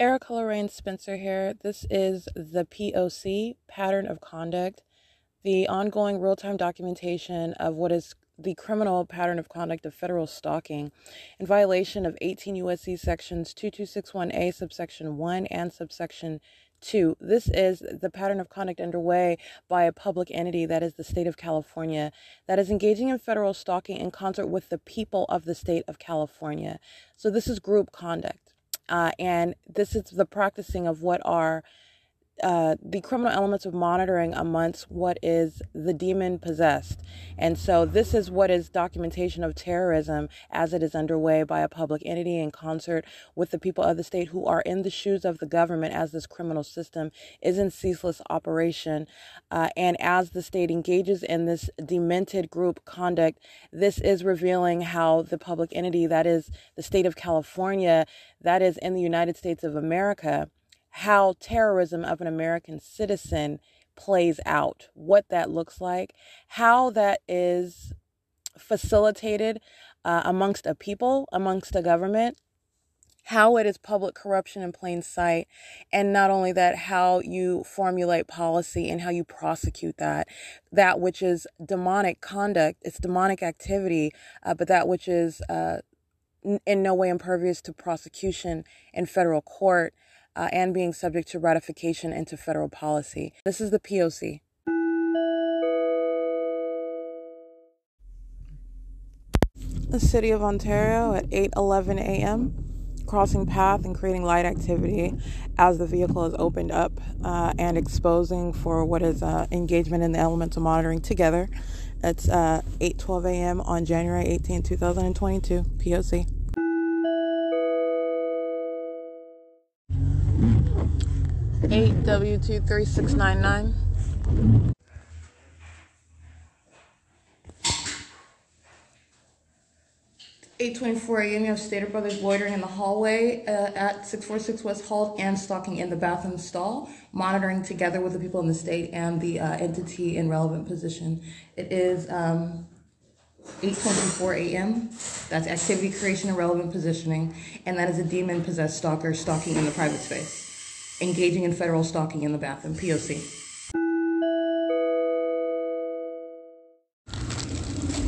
Erica Lorraine Spencer here. This is the POC, Pattern of Conduct, the ongoing real time documentation of what is the criminal pattern of conduct of federal stalking in violation of 18 U.S.C. sections 2261A, subsection 1 and subsection 2. This is the pattern of conduct underway by a public entity that is the state of California that is engaging in federal stalking in concert with the people of the state of California. So this is group conduct. Uh, and this is the practicing of what are uh, the criminal elements of monitoring amongst what is the demon possessed. And so, this is what is documentation of terrorism as it is underway by a public entity in concert with the people of the state who are in the shoes of the government as this criminal system is in ceaseless operation. Uh, and as the state engages in this demented group conduct, this is revealing how the public entity that is the state of California, that is in the United States of America, how terrorism of an American citizen plays out, what that looks like, how that is facilitated uh, amongst a people, amongst a government, how it is public corruption in plain sight, and not only that, how you formulate policy and how you prosecute that. That which is demonic conduct, it's demonic activity, uh, but that which is uh, in no way impervious to prosecution in federal court uh, and being subject to ratification into federal policy. This is the POC. The City of Ontario at 8:11 a.m. Crossing path and creating light activity as the vehicle is opened up uh, and exposing for what is uh, engagement in the elemental monitoring together. It's 8:12 uh, a.m. on January 18, 2022. POC. 8W23699. Eight twenty-four a.m. You have Stater Brothers loitering in the hallway uh, at six four six West Hall and stalking in the bathroom stall, monitoring together with the people in the state and the uh, entity in relevant position. It is um, 8:24 a.m. That's activity creation and relevant positioning, and that is a demon-possessed stalker stalking in the private space engaging in federal stalking in the bathroom, POC.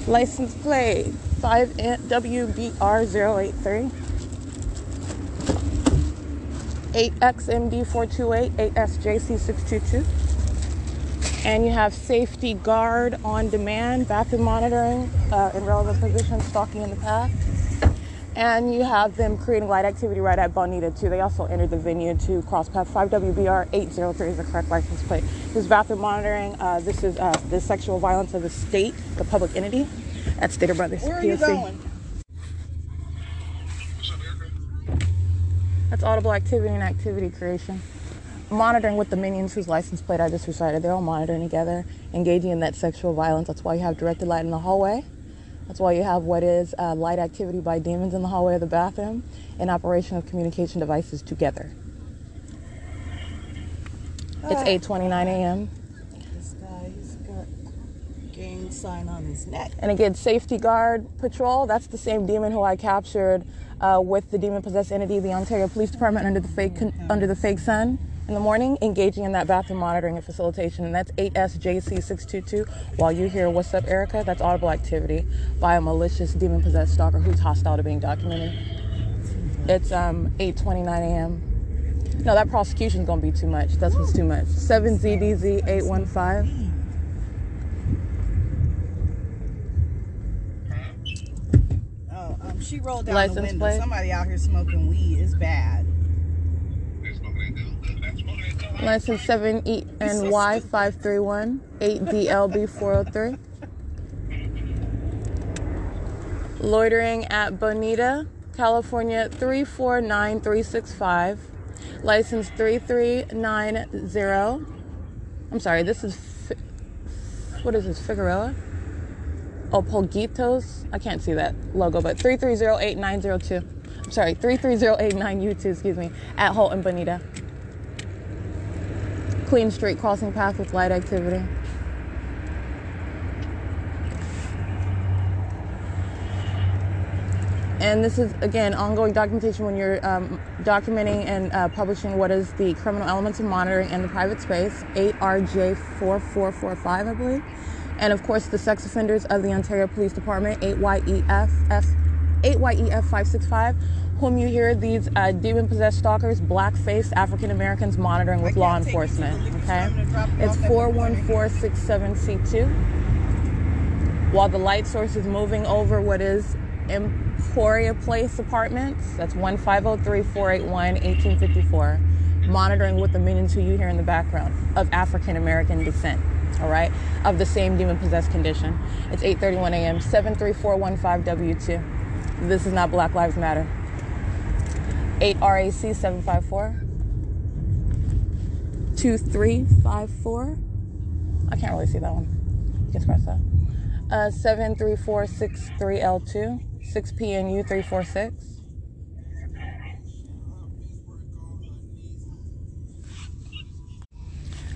License plate 5WBR083. 8XMD428, 8SJC622. And you have safety guard on demand, bathroom monitoring uh, in relevant positions, stalking in the path and you have them creating light activity right at Bonita too. They also entered the venue to cross path 5WBR 803 is the correct license plate. This is bathroom monitoring. Uh, this is uh, the sexual violence of the state, the public entity. That's Stater Brothers. Where are you going? That's audible activity and activity creation. Monitoring with the minions whose license plate I just recited. They're all monitoring together, engaging in that sexual violence. That's why you have directed light in the hallway. That's why you have what is uh, light activity by demons in the hallway of the bathroom and operation of communication devices together. It's 8:29 a.m. This guy's got gang sign on his neck. And again, safety guard patrol. That's the same demon who I captured uh, with the demon possessed entity, the Ontario Police Department, under the fake under the fake sun in the morning, engaging in that bathroom monitoring and facilitation. And that's 8SJC622. While you hear What's Up, Erica, that's audible activity by a malicious demon possessed stalker who's hostile to being documented. It's um, 8.29 a.m. No, that prosecution's gonna be too much. That's what's too much. 7ZDZ815. Oh, um, she rolled down License the window. Plate. Somebody out here smoking weed. It's bad. License 7ENY531, 8DLB403. Loitering at Bonita, California 349365. License 3390. I'm sorry, this is. What is this, Figueroa? Oh, Polguitos? I can't see that logo, but 3308902. I'm sorry, 33089U2, excuse me, at Holt and Bonita clean street crossing path with light activity. And this is, again, ongoing documentation when you're um, documenting and uh, publishing what is the criminal elements of monitoring in the private space, 8RJ4445, I believe. And of course, the sex offenders of the Ontario Police Department, 8YEF, 8YEF 565, whom you hear these uh, demon possessed stalkers, black faced African Americans monitoring with law enforcement. Okay? It's 41467C2. While the light source is moving over what is Emporia Place Apartments, that's 1503 481 1854, monitoring with the minions who you hear in the background of African American descent all right, of the same demon possessed condition. It's 8:31 a.m. 73415W2. This is not Black Lives Matter. 8 RAC 754 2354. I can't really see that one. You can scratch that. Uh, 73463L2 6PNU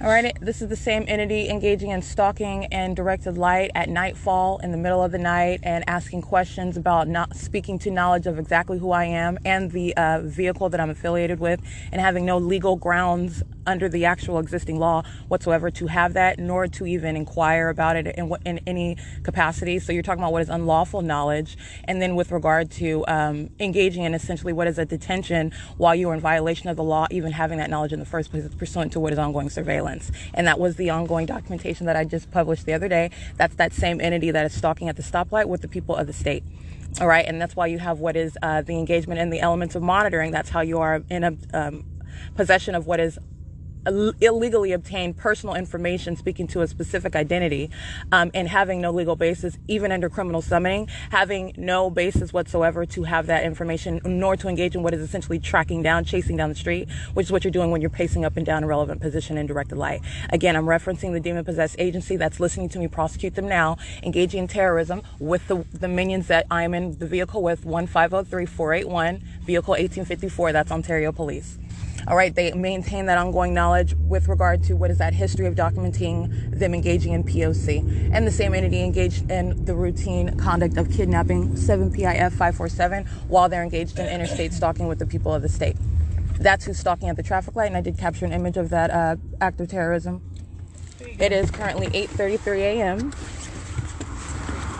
All right, this is the same entity engaging in stalking and directed light at nightfall in the middle of the night and asking questions about not speaking to knowledge of exactly who I am and the uh, vehicle that I'm affiliated with and having no legal grounds under the actual existing law whatsoever to have that, nor to even inquire about it in, in any capacity. So you're talking about what is unlawful knowledge, and then with regard to um, engaging in essentially what is a detention while you are in violation of the law, even having that knowledge in the first place, pursuant to what is ongoing surveillance. And that was the ongoing documentation that I just published the other day. That's that same entity that is stalking at the stoplight with the people of the state. All right, and that's why you have what is uh, the engagement and the elements of monitoring. That's how you are in a um, possession of what is illegally obtained personal information speaking to a specific identity um, and having no legal basis, even under criminal summoning, having no basis whatsoever to have that information, nor to engage in what is essentially tracking down, chasing down the street, which is what you're doing when you're pacing up and down a relevant position in directed light. Again, I'm referencing the demon possessed agency that's listening to me prosecute them now, engaging in terrorism with the, the minions that I'm in the vehicle with 1503 481, vehicle 1854, that's Ontario Police. All right, they maintain that ongoing knowledge with regard to what is that history of documenting them engaging in POC. And the same entity engaged in the routine conduct of kidnapping 7 PIF 547 while they're engaged in interstate stalking with the people of the state. That's who's stalking at the traffic light, and I did capture an image of that uh, act of terrorism. It is currently 8:33 a.m.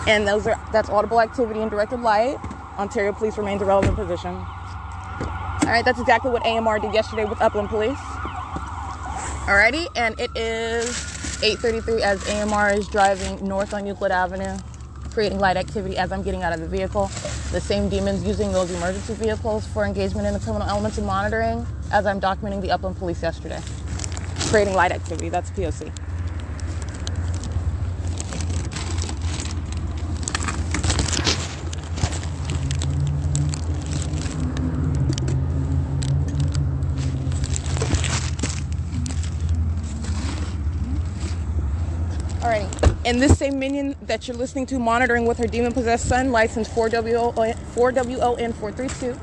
And those are that's audible activity in directed light. Ontario Police remains a relevant position. All right, that's exactly what AMR did yesterday with Upland Police. Alrighty, and it is 8:33 as AMR is driving north on Euclid Avenue, creating light activity as I'm getting out of the vehicle. The same demons using those emergency vehicles for engagement in the criminal elements and monitoring as I'm documenting the Upland Police yesterday, creating light activity. That's POC. And this same minion that you're listening to monitoring with her demon possessed son, license 4WO, 4WON 432.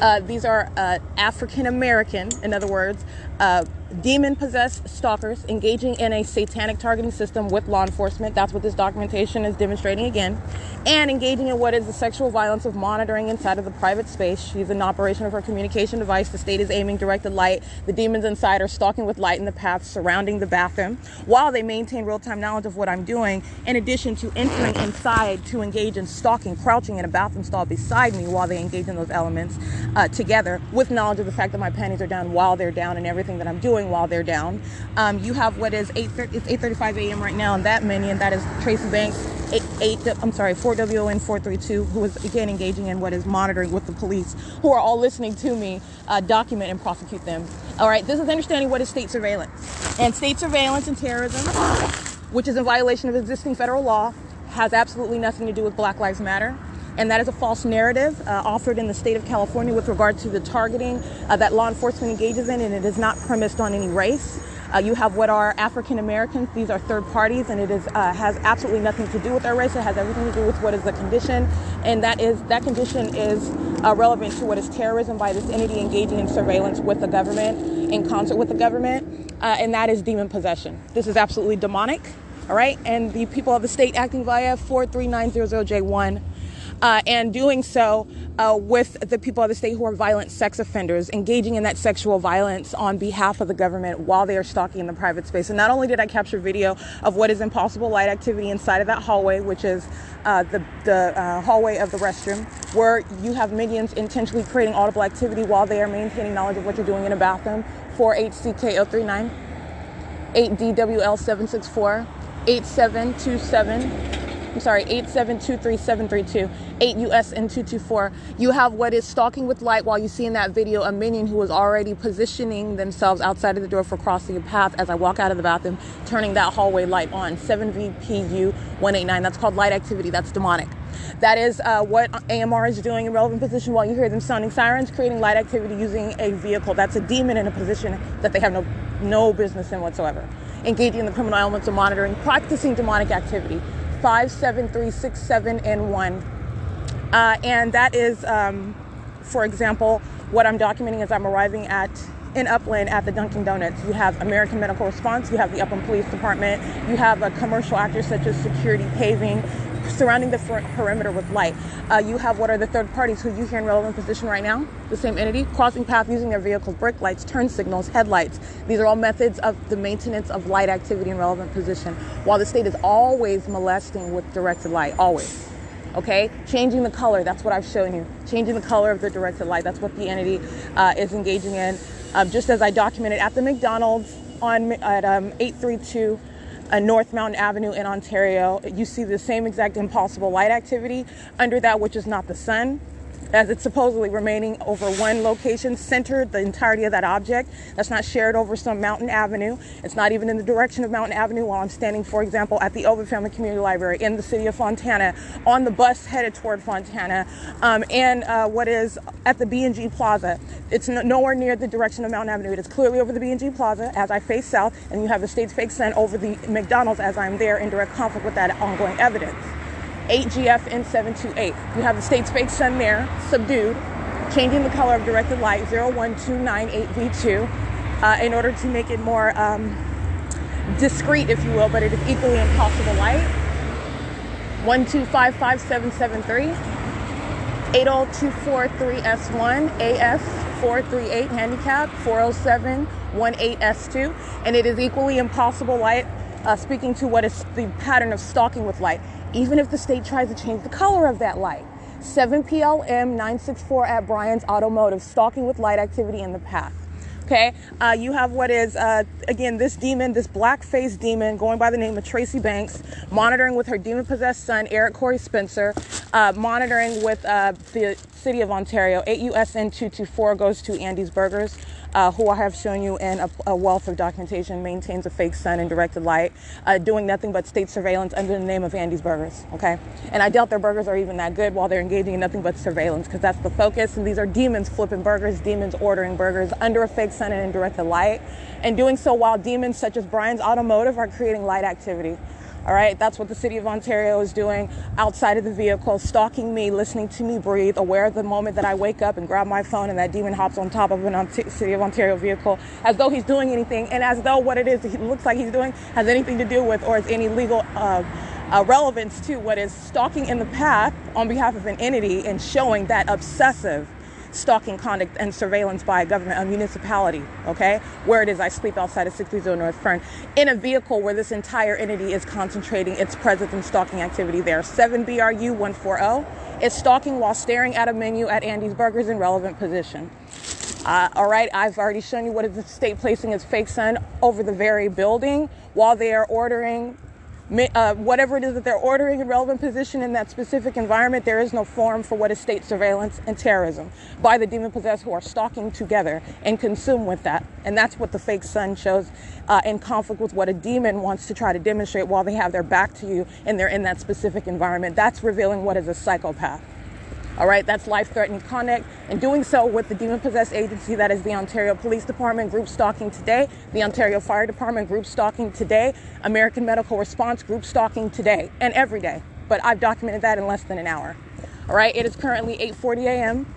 Uh, these are uh, African American, in other words, uh, demon possessed stalkers engaging in a satanic targeting system with law enforcement. That's what this documentation is demonstrating again. And engaging in what is the sexual violence of monitoring inside of the private space. She's in operation of her communication device. The state is aiming directed light. The demons inside are stalking with light in the path surrounding the bathroom while they maintain real time knowledge of what I'm doing, in addition to entering inside to engage in stalking, crouching in a bathroom stall beside me while they engage in those elements uh, together with knowledge of the fact that my panties are down while they're down and everything that I'm doing doing while they're down. Um, you have what is 8 it's 8:35 a.m. right now, and that many, and that is Tracy Banks, eight, eight I'm sorry, 4WON 432, who is again engaging in what is monitoring with the police, who are all listening to me uh, document and prosecute them. All right, this is understanding what is state surveillance, and state surveillance and terrorism, which is in violation of existing federal law, has absolutely nothing to do with Black Lives Matter and that is a false narrative uh, offered in the state of California with regard to the targeting uh, that law enforcement engages in, and it is not premised on any race. Uh, you have what are African Americans; these are third parties, and it is uh, has absolutely nothing to do with their race. It has everything to do with what is the condition, and that is that condition is uh, relevant to what is terrorism by this entity engaging in surveillance with the government in concert with the government, uh, and that is demon possession. This is absolutely demonic. All right, and the people of the state acting via 43900J1 uh, and doing so uh, with the people of the state who are violent sex offenders, engaging in that sexual violence on behalf of the government while they are stalking in the private space. And not only did I capture video of what is impossible light activity inside of that hallway, which is uh, the, the uh, hallway of the restroom, where you have minions intentionally creating audible activity while they are maintaining knowledge of what you're doing in a bathroom. 4HCK039, 8DWL764, 8727. I'm sorry, 8723732, 8USN224. You have what is stalking with light while you see in that video a minion who is already positioning themselves outside of the door for crossing a path as I walk out of the bathroom, turning that hallway light on. 7VPU 189. That's called light activity. That's demonic. That is uh, what AMR is doing in relevant position while you hear them sounding sirens, creating light activity using a vehicle. That's a demon in a position that they have no, no business in whatsoever. Engaging in the criminal elements of monitoring, practicing demonic activity. 57367 and 1. Uh, and that is, um, for example, what I'm documenting as I'm arriving at in Upland at the Dunkin' Donuts. You have American Medical Response, you have the Upland Police Department, you have a commercial actor such as Security Paving, surrounding the perimeter with light. Uh, you have what are the third parties who you hear in relevant position right now? The same entity, crossing path using their vehicles, brake lights, turn signals, headlights. These are all methods of the maintenance of light activity in relevant position, while the state is always molesting with directed light, always. Okay, changing the color, that's what I've shown you. Changing the color of the directed light, that's what the entity uh, is engaging in. Um, just as I documented at the McDonald's on at um, 832 uh, North Mountain Avenue in Ontario, you see the same exact impossible light activity under that which is not the sun as it's supposedly remaining over one location, centered the entirety of that object. That's not shared over some mountain avenue. It's not even in the direction of Mountain Avenue while I'm standing, for example, at the Ovid Family Community Library in the city of Fontana, on the bus headed toward Fontana, um, and uh, what is at the B&G Plaza. It's nowhere near the direction of Mountain Avenue. It is clearly over the B&G Plaza as I face south, and you have the state's fake sun over the McDonald's as I'm there in direct conflict with that ongoing evidence. 8GF N728. You have the state's fake sun there, subdued, changing the color of directed light 01298V2 uh, in order to make it more um, discreet, if you will, but it is equally impossible light. 1255773. 80243S1 AF438 handicap 40718S2 and it is equally impossible light uh, speaking to what is the pattern of stalking with light even if the state tries to change the color of that light. 7 PLM 964 at Brian's Automotive, stalking with light activity in the path. Okay, uh, you have what is, uh, again, this demon, this black faced demon going by the name of Tracy Banks, monitoring with her demon possessed son, Eric Corey Spencer, uh, monitoring with uh, the city of Ontario. 8USN 224 goes to Andy's Burgers uh, who I have shown you in a, a, wealth of documentation, maintains a fake sun and directed light, uh, doing nothing but state surveillance under the name of Andy's Burgers. Okay, and I doubt their burgers are even that good while they're engaging in nothing but surveillance because that's the focus. And these are demons flipping burgers, demons ordering burgers under a fake sun and directed light, and doing so while demons such as Brian's Automotive are creating light activity. All right, that's what the city of Ontario is doing outside of the vehicle, stalking me, listening to me breathe, aware of the moment that I wake up and grab my phone and that demon hops on top of an city of Ontario vehicle as though he's doing anything and as though what it is he looks like he's doing has anything to do with or is any legal uh, uh, relevance to what is stalking in the path on behalf of an entity and showing that obsessive stalking conduct and surveillance by a government, a municipality, okay? Where it is I sleep outside of 630 North Fern in a vehicle where this entire entity is concentrating its presence and stalking activity there. 7 BRU 140 is stalking while staring at a menu at Andy's Burgers in relevant position. Uh, all right, I've already shown you what is the state placing its fake sun over the very building while they are ordering uh, whatever it is that they're ordering in relevant position in that specific environment, there is no form for what is state surveillance and terrorism by the demon possessed who are stalking together and consume with that. And that's what the fake sun shows uh, in conflict with what a demon wants to try to demonstrate while they have their back to you and they're in that specific environment. That's revealing what is a psychopath. All right, that's life threatening conduct. And doing so with the demon possessed agency that is the Ontario Police Department group stalking today, the Ontario Fire Department group stalking today, American Medical Response group stalking today and every day. But I've documented that in less than an hour. All right, it is currently 8:40 a.m.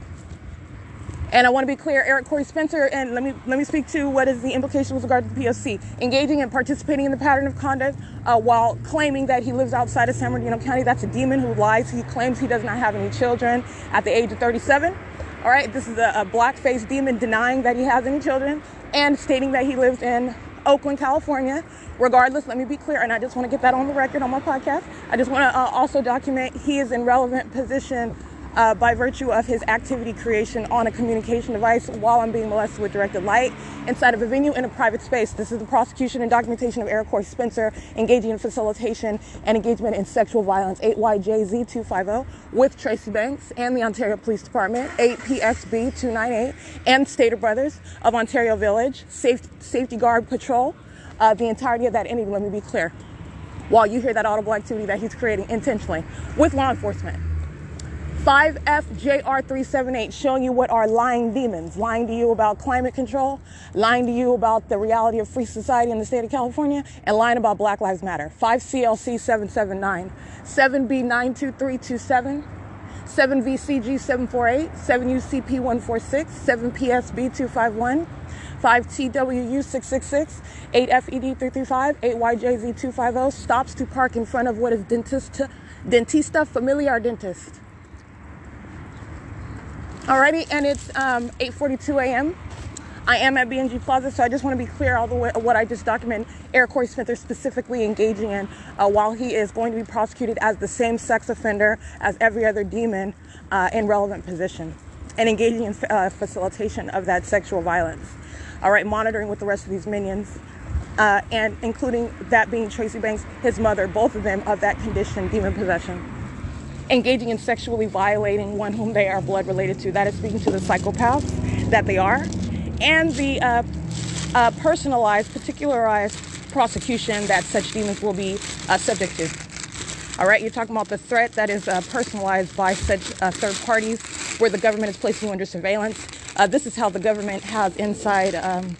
And I want to be clear, Eric Corey Spencer, and let me let me speak to what is the implication with regard to the POC. Engaging and participating in the pattern of conduct uh, while claiming that he lives outside of San Bernardino County. That's a demon who lies. He claims he does not have any children at the age of 37. All right, this is a, a black-faced demon denying that he has any children and stating that he lives in Oakland, California. Regardless, let me be clear, and I just want to get that on the record on my podcast. I just want to uh, also document he is in relevant position uh, by virtue of his activity creation on a communication device while I'm being molested with directed light inside of a venue in a private space. This is the prosecution and documentation of Eric Spencer engaging in facilitation and engagement in sexual violence 8YJZ250 with Tracy Banks and the Ontario Police Department 8PXB 298 and Stater Brothers of Ontario Village Safe, Safety Guard Patrol. Uh, the entirety of that entity, let me be clear, while you hear that audible activity that he's creating intentionally with law enforcement. 5FJR378 showing you what are lying demons, lying to you about climate control, lying to you about the reality of free society in the state of California, and lying about Black Lives Matter. 5CLC779, 7B92327, 7VCG748, 7UCP146, 7PSB251, 5TWU666, 8FED335, 8YJZ250 stops to park in front of what is dentist, Dentista Familiar Dentist. Alrighty, and it's um, 8:42 a.m. I am at BNG Plaza, so I just want to be clear all the way what I just documented. Eric Corey is specifically engaging in uh, while he is going to be prosecuted as the same sex offender as every other demon uh, in relevant position, and engaging in uh, facilitation of that sexual violence. All right, monitoring with the rest of these minions. Uh, and including that being Tracy Banks, his mother, both of them of that condition, demon possession engaging in sexually violating one whom they are blood related to. That is speaking to the psychopaths that they are, and the uh, uh, personalized, particularized prosecution that such demons will be uh, subject to. All right, you're talking about the threat that is uh, personalized by such uh, third parties where the government is placing you under surveillance. Uh, this is how the government has inside. Um,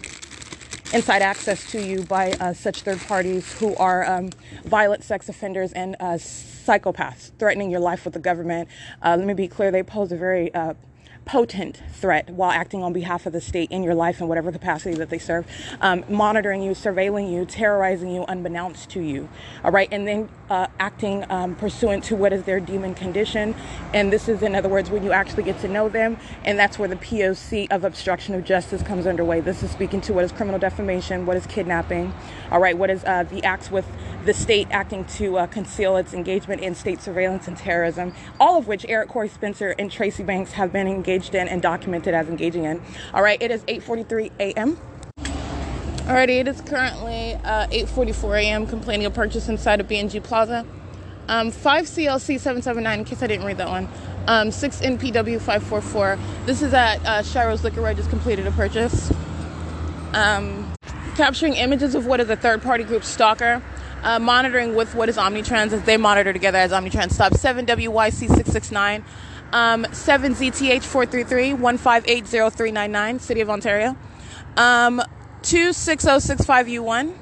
inside access to you by such third parties who are um, violent sex offenders and psychopaths threatening your life with the government. Uh, let me be clear, they pose a very uh, potent threat while acting on behalf of the state in your life in whatever capacity that they serve, um, monitoring you, surveilling you, terrorizing you unbeknownst to you. All right, and then uh, acting um, pursuant to what is their demon condition. And this is, in other words, when you actually get to know them, and that's where the POC of obstruction of justice comes underway. This is speaking to what is criminal defamation, what is kidnapping, all right, what is uh, the acts with the state acting to uh, conceal its engagement in state surveillance and terrorism, all of which Eric Corey Spencer and Tracy Banks have been engaged in and documented as engaging in. All right, it is 8:43 a.m. Alrighty, it is currently uh, 8:44 a.m. Complaining of purchase inside of BNG Plaza. Um, 5 CLC 779. In case I didn't read that one. Um, 6 NPW 544. This is at uh, Shiro's Liquor where I just completed a purchase. Um, capturing images of what is a third-party group stalker uh, monitoring with what is Omnitrans as they monitor together as Omnitrans Stop 7WYC669, um, 7ZTH433, 1580399, City of Ontario, um, 26065U1.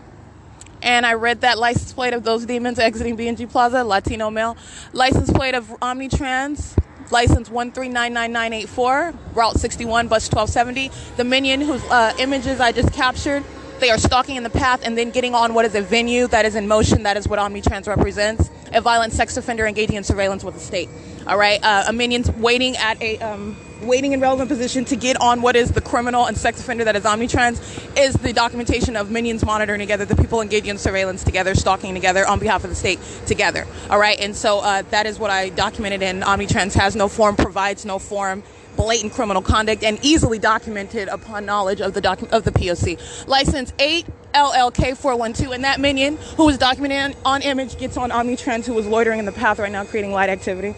And I read that license plate of those demons exiting BNG Plaza, Latino male. License plate of Omnitrans, license 1399984, Route 61, bus 1270. The minion whose uh, images I just captured they are stalking in the path and then getting on what is a venue that is in motion. That is what Omnitrans represents. A violent sex offender engaging in surveillance with the state. All right, uh, a minion waiting at a um, waiting in relevant position to get on what is the criminal and sex offender that is Omnitrans is the documentation of minions monitoring together, the people engaging in surveillance together, stalking together on behalf of the state together. All right, and so uh, that is what I documented. And Omnitrans has no form, provides no form blatant criminal conduct and easily documented upon knowledge of the docu- of the POC. License 8 LLK 412 and that minion who was documented on image gets on Omnitrans who was loitering in the path right now creating light activity.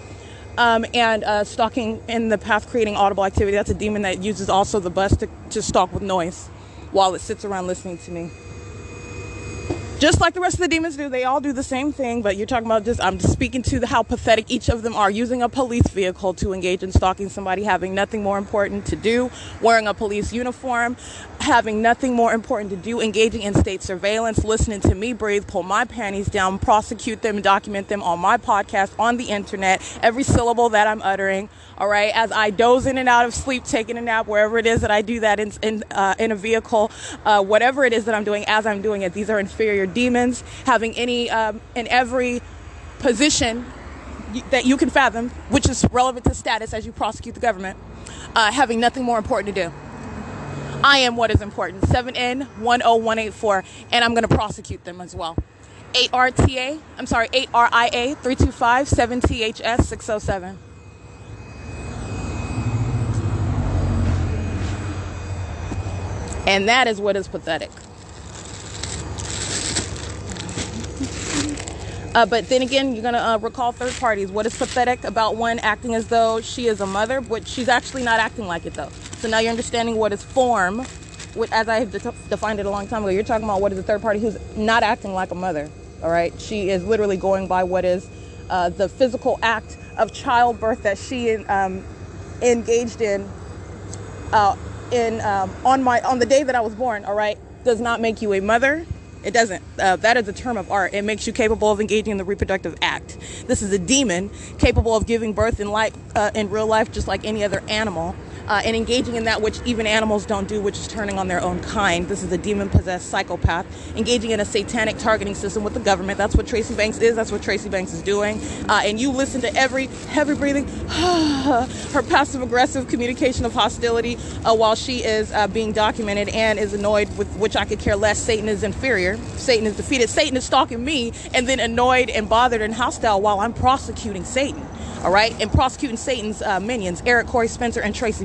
Um, and uh, stalking in the path creating audible activity. That's a demon that uses also the bus to, to stalk with noise while it sits around listening to me. Just like the rest of the demons do, they all do the same thing, but you're talking about just, I'm just speaking to the, how pathetic each of them are. Using a police vehicle to engage in stalking somebody, having nothing more important to do, wearing a police uniform, having nothing more important to do, engaging in state surveillance, listening to me breathe, pull my panties down, prosecute them, document them on my podcast, on the internet, every syllable that I'm uttering, all right, as I doze in and out of sleep, taking a nap, wherever it is that I do that in, in, uh, in a vehicle, uh, whatever it is that I'm doing as I'm doing it, these are inferior demons having any um, in every position that you can fathom, which is relevant to status as you prosecute the government, uh, having nothing more important to do. I am what is important. 7N 10184, and I'm going to prosecute them as well. 8RTA, I'm sorry, 8RIA 325 7THS 607. And that is what is pathetic. Uh, but then again, you're going to uh, recall third parties. What is pathetic about one acting as though she is a mother, but she's actually not acting like it though. So now you're understanding what is form, what, as I have de- defined it a long time ago. You're talking about what is a third party who's not acting like a mother. All right, she is literally going by what is uh, the physical act of childbirth that she um, engaged in uh, in um, on my on the day that I was born. All right, does not make you a mother it doesn't. Uh, that is a term of art. It makes you capable of engaging in the reproductive act. This is a demon capable of giving birth in life, uh, in real life, just like any other animal uh, and engaging in that which even animals don't do, which is turning on their own kind. This is a demon possessed psychopath engaging in a satanic targeting system with the government. That's what Tracy Banks is. That's what Tracy Banks is doing. Uh, and you listen to every heavy breathing, her passive aggressive communication of hostility uh, while she is uh, being documented and is annoyed with which I could care less. Satan is inferior. Satan is defeated. Satan is stalking me and then annoyed and bothered and hostile while I'm prosecuting Satan all right, and prosecuting Satan's uh, minions, Eric Corey Spencer and Tracy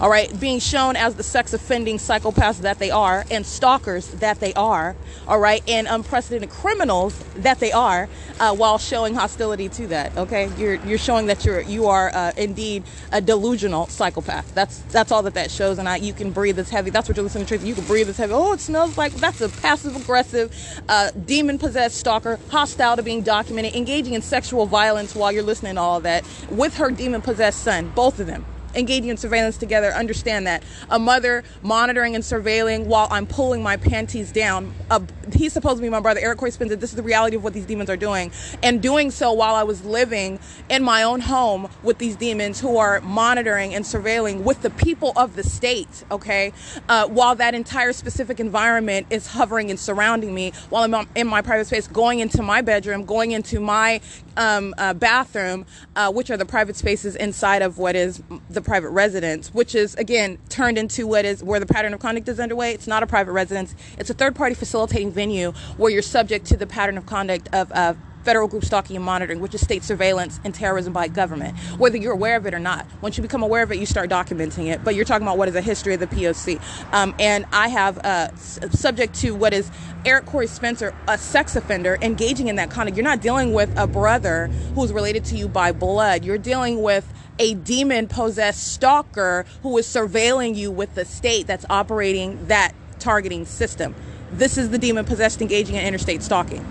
All right, being shown as the sex offending psychopaths that they are and stalkers that they are, all right, and unprecedented criminals that they are, uh, while showing hostility to that. Okay, you're you're showing that you're you are uh, indeed a delusional psychopath. That's that's all that that shows, and I you can breathe this heavy. That's what you're listening to. You can breathe this heavy. Oh, it smells like that's a passive aggressive, uh, demon possessed stalker, hostile to being documented, engaging in sexual violence while you're listening to all that with her demon possessed son, both of them engaging in surveillance together understand that a mother monitoring and surveilling while I'm pulling my panties down. Uh, he's supposed to be my brother. Eric Corey Spencer. This is the reality of what these demons are doing, and doing so while I was living in my own home with these demons who are monitoring and surveilling with the people of the state. Okay, uh, while that entire specific environment is hovering and surrounding me, while I'm in my private space, going into my bedroom, going into my um, uh, bathroom, uh, which are the private spaces inside of what is the private residence, which is again turned into what is where the pattern of conduct is underway. It's not a private residence; it's a third-party facilitating venue where you're subject to the pattern of conduct of, of federal group stalking and monitoring, which is state surveillance and terrorism by government, whether you're aware of it or not. Once you become aware of it, you start documenting it. But you're talking about what is a history of the POC. Um, and I have, uh, subject to what is Eric Corey Spencer, a sex offender, engaging in that conduct. You're not dealing with a brother who's related to you by blood. You're dealing with a demon possessed stalker who is surveilling you with the state that's operating that targeting system. This is the demon possessed engaging in interstate stalking.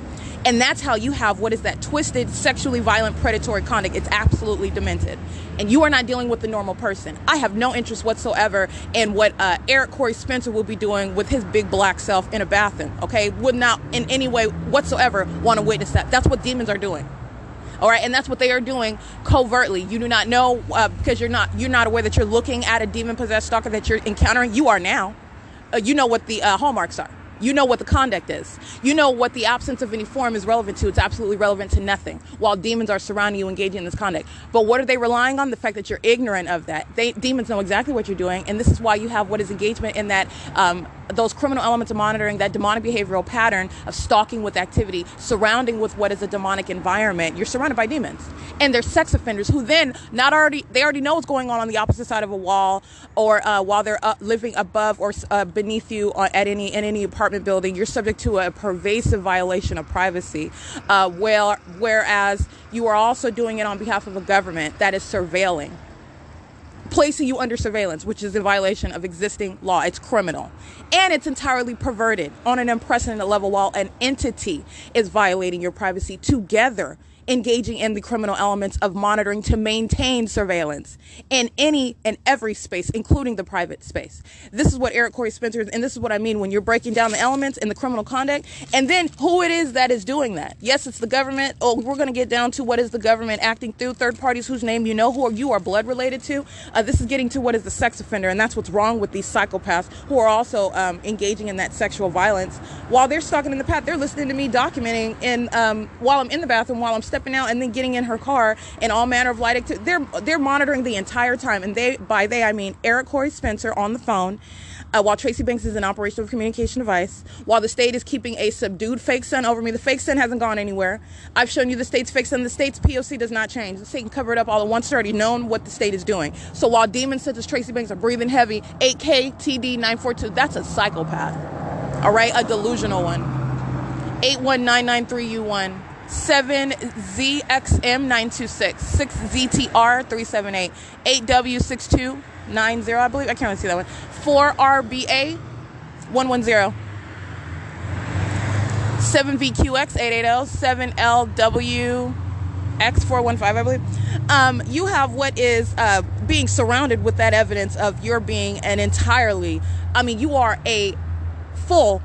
And that's how you have what is that twisted, sexually violent, predatory conduct. It's absolutely demented. And you are not dealing with the normal person. I have no interest whatsoever in what uh, Eric Corey Spencer will be doing with his big black self in a bathroom, okay? Would not in any way whatsoever want to witness that. That's what demons are doing all right and that's what they are doing covertly. You do not know uh, because you're not you're not aware that you're looking at a demon possessed stalker that you're encountering. You are now. Uh, you know what the uh, hallmarks are you know what the conduct is. You know what the absence of any form is relevant to. It's absolutely relevant to nothing while demons are surrounding you, engaging in this conduct. But what are they relying on? The fact that you're ignorant of that. They, demons know exactly what you're doing. And this is why you have what is engagement in that um, those criminal elements of monitoring, that demonic behavioral pattern of stalking with activity, surrounding with what is a demonic environment, you're surrounded by demons. And they're sex offenders who then not already, they already know what's going on on the opposite side of a wall or uh, while they're uh, living above or uh, beneath you uh, at any, in any apartment building, you're subject to a pervasive violation of privacy. Uh, well, whereas you are also doing it on behalf of a government that is surveilling placing you under surveillance, which is a violation of existing law. It's criminal. And it's entirely perverted on an unprecedented level while an entity is violating your privacy together engaging in the criminal elements of monitoring to maintain surveillance in any and every space, including the private space. This is what Eric Corey Spencer, is, and this is what I mean when you're breaking down the elements in the criminal conduct, and then who it is that is doing that. Yes, it's the government. Oh, we're going to get down to what is the government acting through third parties whose name you know who you are blood related to. Uh, this is getting to what is the sex offender, and that's what's wrong with these psychopaths who are also um, engaging in that sexual violence. While they're stalking in the path, they're listening to me documenting, and um, while I'm in the bathroom, while I'm stepping out and then getting in her car and all manner of light activity. They're they're monitoring the entire time, and they by they I mean Eric Corey Spencer on the phone. Uh, while Tracy Banks is an operational communication device, while the state is keeping a subdued fake sun over me, the fake sun hasn't gone anywhere. I've shown you the state's fake sun. The state's POC does not change. The state can cover it up all at once. Already known what the state is doing. So while demons such as Tracy Banks are breathing heavy, 8K TD 942, that's a psychopath. All right, a delusional one. 81993U1. 7ZXM926, 6ZTR378, 8W6290, I believe. I can't really see that one. 4RBA110. 7VQX880, 7LWX415, I believe. Um, you have what is uh, being surrounded with that evidence of your being an entirely, I mean, you are a full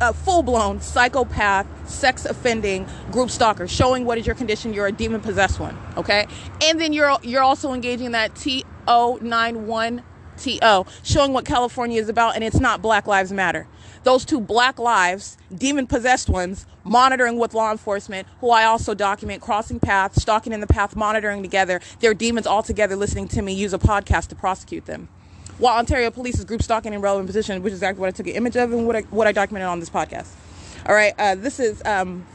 a full blown psychopath, sex offending group stalker, showing what is your condition. You're a demon possessed one, okay? And then you're you're also engaging that TO91 TO, showing what California is about, and it's not Black Lives Matter. Those two black lives, demon possessed ones, monitoring with law enforcement, who I also document crossing paths, stalking in the path, monitoring together. They're demons all together listening to me use a podcast to prosecute them while Ontario Police is group stalking in relevant position, which is exactly what I took an image of and what I, what I documented on this podcast. All right, uh, this is um,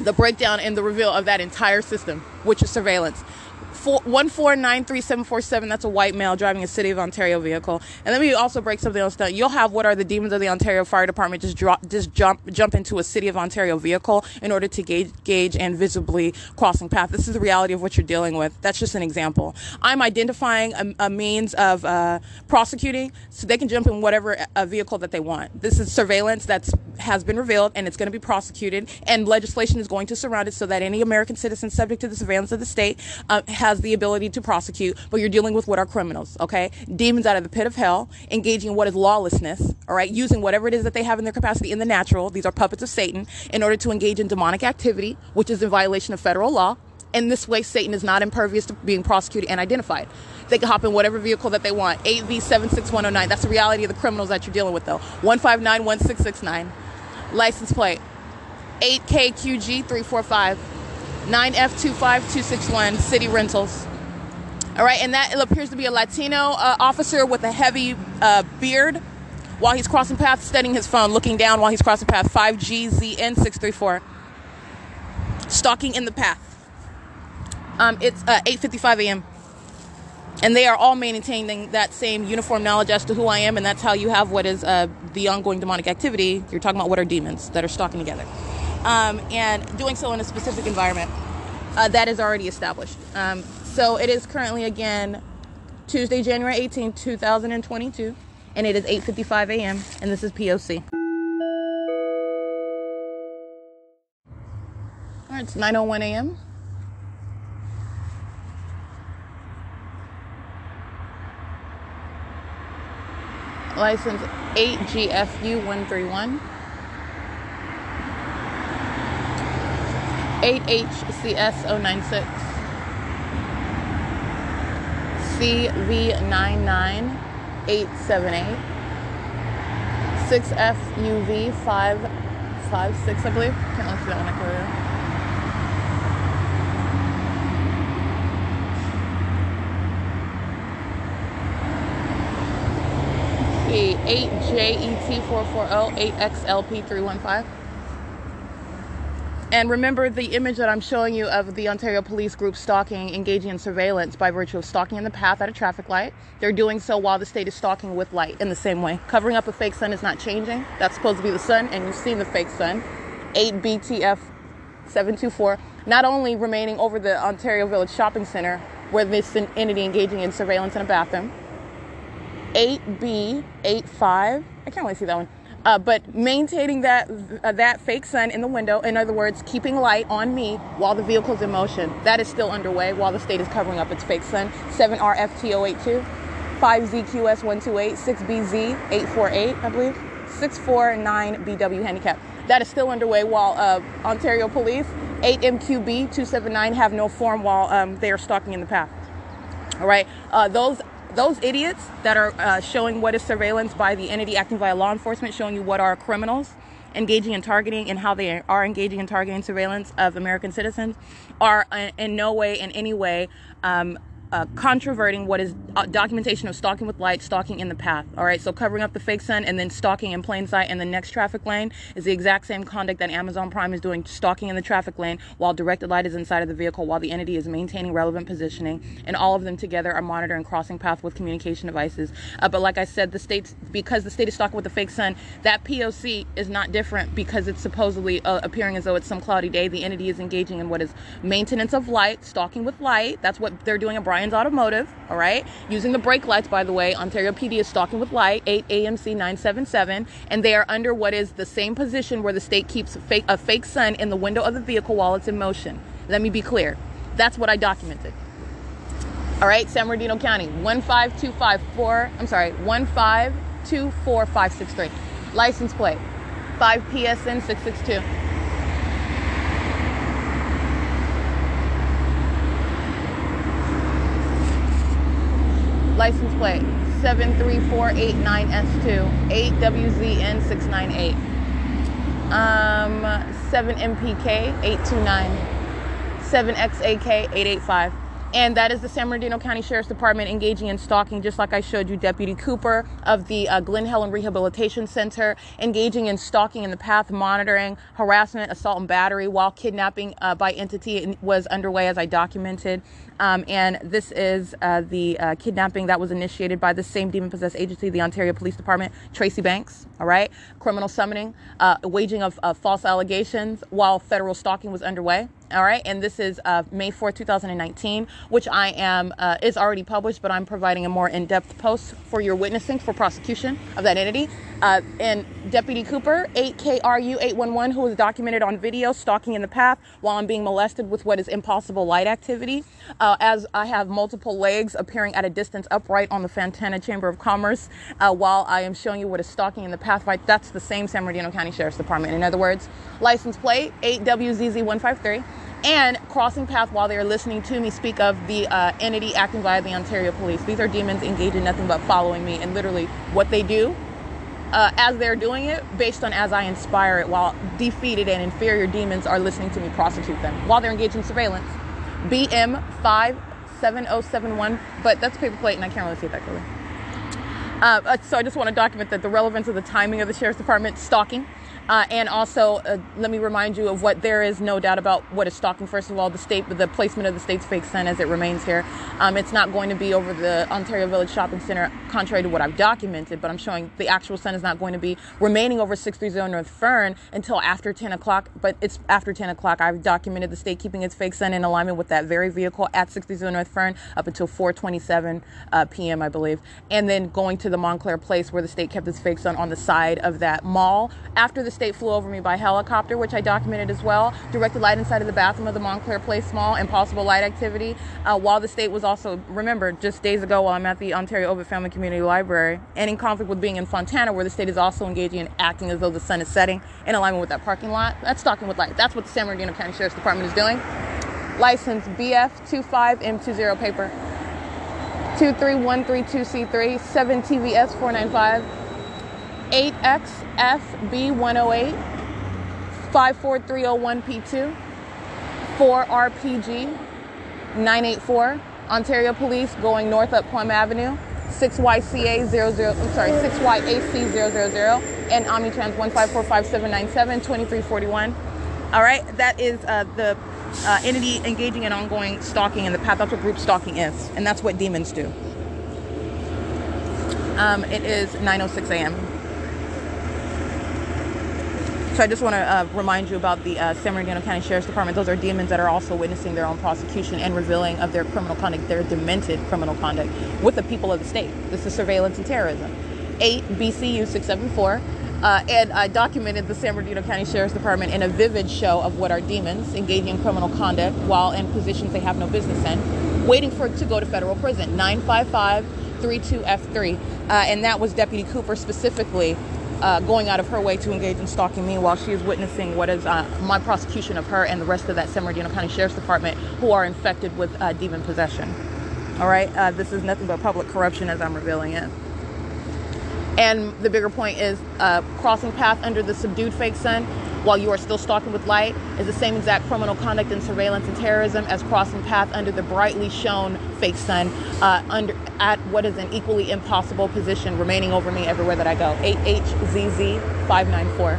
the breakdown and the reveal of that entire system, which is surveillance four. That's a white male driving a City of Ontario vehicle. And let me also break something else down. You'll have what are the demons of the Ontario Fire Department just drop, just jump, jump into a City of Ontario vehicle in order to gauge, gauge and visibly crossing path. This is the reality of what you're dealing with. That's just an example. I'm identifying a, a means of uh, prosecuting so they can jump in whatever a vehicle that they want. This is surveillance that's has been revealed and it's going to be prosecuted and legislation is going to surround it so that any American citizen subject to the surveillance of the state uh, has the ability to prosecute, but you're dealing with what are criminals, okay? Demons out of the pit of hell, engaging in what is lawlessness, all right? Using whatever it is that they have in their capacity in the natural, these are puppets of Satan, in order to engage in demonic activity, which is in violation of federal law. And this way, Satan is not impervious to being prosecuted and identified. They can hop in whatever vehicle that they want. 8V76109. That's the reality of the criminals that you're dealing with, though. 1591669. License plate 8KQG345. 9F25261 City Rentals. All right, and that it appears to be a Latino uh, officer with a heavy uh, beard while he's crossing paths, studying his phone, looking down while he's crossing path 5GZN634. Stalking in the path. Um, it's uh, 8.55 a.m. And they are all maintaining that same uniform knowledge as to who I am, and that's how you have what is uh, the ongoing demonic activity. You're talking about what are demons that are stalking together um, and doing so in a specific environment uh, that is already established. Um, so it is currently again Tuesday, January 18, 2022, and it is 8:55 a.m. and this is POC. All right, it's 9:01 a.m. License 8GFU 8HCS096 CV99878 6FUV556 I believe. Can't see that one I clear See 8JET440 8XLP315 and remember the image that I'm showing you of the Ontario Police Group stalking, engaging in surveillance by virtue of stalking in the path at a traffic light. They're doing so while the state is stalking with light in the same way. Covering up a fake sun is not changing. That's supposed to be the sun, and you've seen the fake sun. 8BTF 724. Not only remaining over the Ontario Village Shopping Center where this entity engaging in surveillance in a bathroom. 8B, 85, I can't really see that one. Uh, but maintaining that uh, that fake sun in the window, in other words, keeping light on me while the vehicle's in motion, that is still underway while the state is covering up its fake sun. 7RFT082, 5ZQS128, 6BZ848, I believe, 649BW handicap. That is still underway while uh, Ontario Police 8MQB279 have no form while um, they are stalking in the path. All right, uh, those those idiots that are uh, showing what is surveillance by the entity acting via law enforcement, showing you what are criminals engaging in targeting and how they are engaging in targeting surveillance of American citizens, are uh, in no way, in any way, um, uh, controverting what is uh, documentation of stalking with light, stalking in the path. All right, so covering up the fake sun and then stalking in plain sight in the next traffic lane is the exact same conduct that Amazon Prime is doing, stalking in the traffic lane while directed light is inside of the vehicle, while the entity is maintaining relevant positioning, and all of them together are monitoring crossing path with communication devices. Uh, but like I said, the state's because the state is stalking with the fake sun, that POC is not different because it's supposedly uh, appearing as though it's some cloudy day. The entity is engaging in what is maintenance of light, stalking with light. That's what they're doing Brian Brian's Automotive, all right? Using the brake lights, by the way, Ontario PD is stalking with light, 8 AMC 977, and they are under what is the same position where the state keeps a fake, a fake sun in the window of the vehicle while it's in motion. Let me be clear. That's what I documented. All right, San Bernardino County, 15254, I'm sorry, 1524563. License plate, 5 PSN 662. License plate 73489S2, 8WZN698, um, 7MPK 829, 7XAK 885. And that is the San Bernardino County Sheriff's Department engaging in stalking, just like I showed you Deputy Cooper of the uh, Glen Helen Rehabilitation Center, engaging in stalking in the path, monitoring, harassment, assault, and battery while kidnapping uh, by entity was underway, as I documented. Um, and this is uh, the uh, kidnapping that was initiated by the same demon possessed agency, the Ontario Police Department, Tracy Banks. All right, criminal summoning, uh, waging of, of false allegations while federal stalking was underway. All right, and this is uh, May 4th, 2019, which I am uh, is already published, but I'm providing a more in-depth post for your witnessing for prosecution of that entity. Uh, and Deputy Cooper, 8KRU811, who was documented on video stalking in the path while I'm being molested with what is impossible light activity, uh, as I have multiple legs appearing at a distance upright on the Fontana Chamber of Commerce uh, while I am showing you what is stalking in the path. That's the same San Bernardino County Sheriff's Department. In other words, license plate 8WZZ153 and crossing path while they are listening to me speak of the uh, entity acting via the Ontario Police. These are demons engaged in nothing but following me, and literally what they do uh, as they're doing it, based on as I inspire it, while defeated and inferior demons are listening to me prosecute them while they're engaged in surveillance. BM 57071, but that's paper plate, and I can't really see it that clearly. Uh, uh, so I just want to document that the relevance of the timing of the sheriff's department stalking uh, and also, uh, let me remind you of what there is no doubt about what is stalking. First of all, the state, the placement of the state's fake sun as it remains here. Um, it's not going to be over the Ontario Village Shopping Center, contrary to what I've documented, but I'm showing the actual sun is not going to be remaining over 630 North Fern until after 10 o'clock. But it's after 10 o'clock. I've documented the state keeping its fake sun in alignment with that very vehicle at 630 North Fern up until 4:27 uh, p.m. I believe, and then going to the Montclair Place where the state kept its fake sun on the side of that mall after the state flew over me by helicopter, which I documented as well. Directed light inside of the bathroom of the Montclair Place Mall and possible light activity. Uh, while the state was also, remember, just days ago while I'm at the Ontario Ovitt Family Community Library and in conflict with being in Fontana, where the state is also engaging in acting as though the sun is setting in alignment with that parking lot. That's stalking with light. That's what the San Bernardino County Sheriff's Department is doing. License BF25M20 paper. 23132C3, 7TVS495. 8XFB108, 54301P2, 4RPG 984, Ontario Police going north up Plum Avenue, 6YCA 00, I'm sorry, 6YAC 000, and Omnitrans 1545797, 2341. All right, that is uh, the uh, entity engaging in ongoing stalking, and the path that's what group stalking is, and that's what demons do. Um, it is 9:06 a.m. So I just want to uh, remind you about the uh, San Bernardino County Sheriff's Department. Those are demons that are also witnessing their own prosecution and revealing of their criminal conduct, their demented criminal conduct with the people of the state. This is surveillance and terrorism. 8 BCU 674. Uh, and I documented the San Bernardino County Sheriff's Department in a vivid show of what are demons engaging in criminal conduct while in positions they have no business in, waiting for it to go to federal prison. 955 32F3. Uh, and that was Deputy Cooper specifically uh, going out of her way to engage in stalking me while she is witnessing what is uh, my prosecution of her and the rest of that San Bernardino County Sheriff's Department who are infected with uh, demon possession. All right, uh, this is nothing but public corruption as I'm revealing it. And the bigger point is uh, crossing path under the subdued fake sun while you are still stalking with light is the same exact criminal conduct and surveillance and terrorism as crossing path under the brightly shown fake sun uh, under at what is an equally impossible position remaining over me everywhere that I go. 8HZZ 594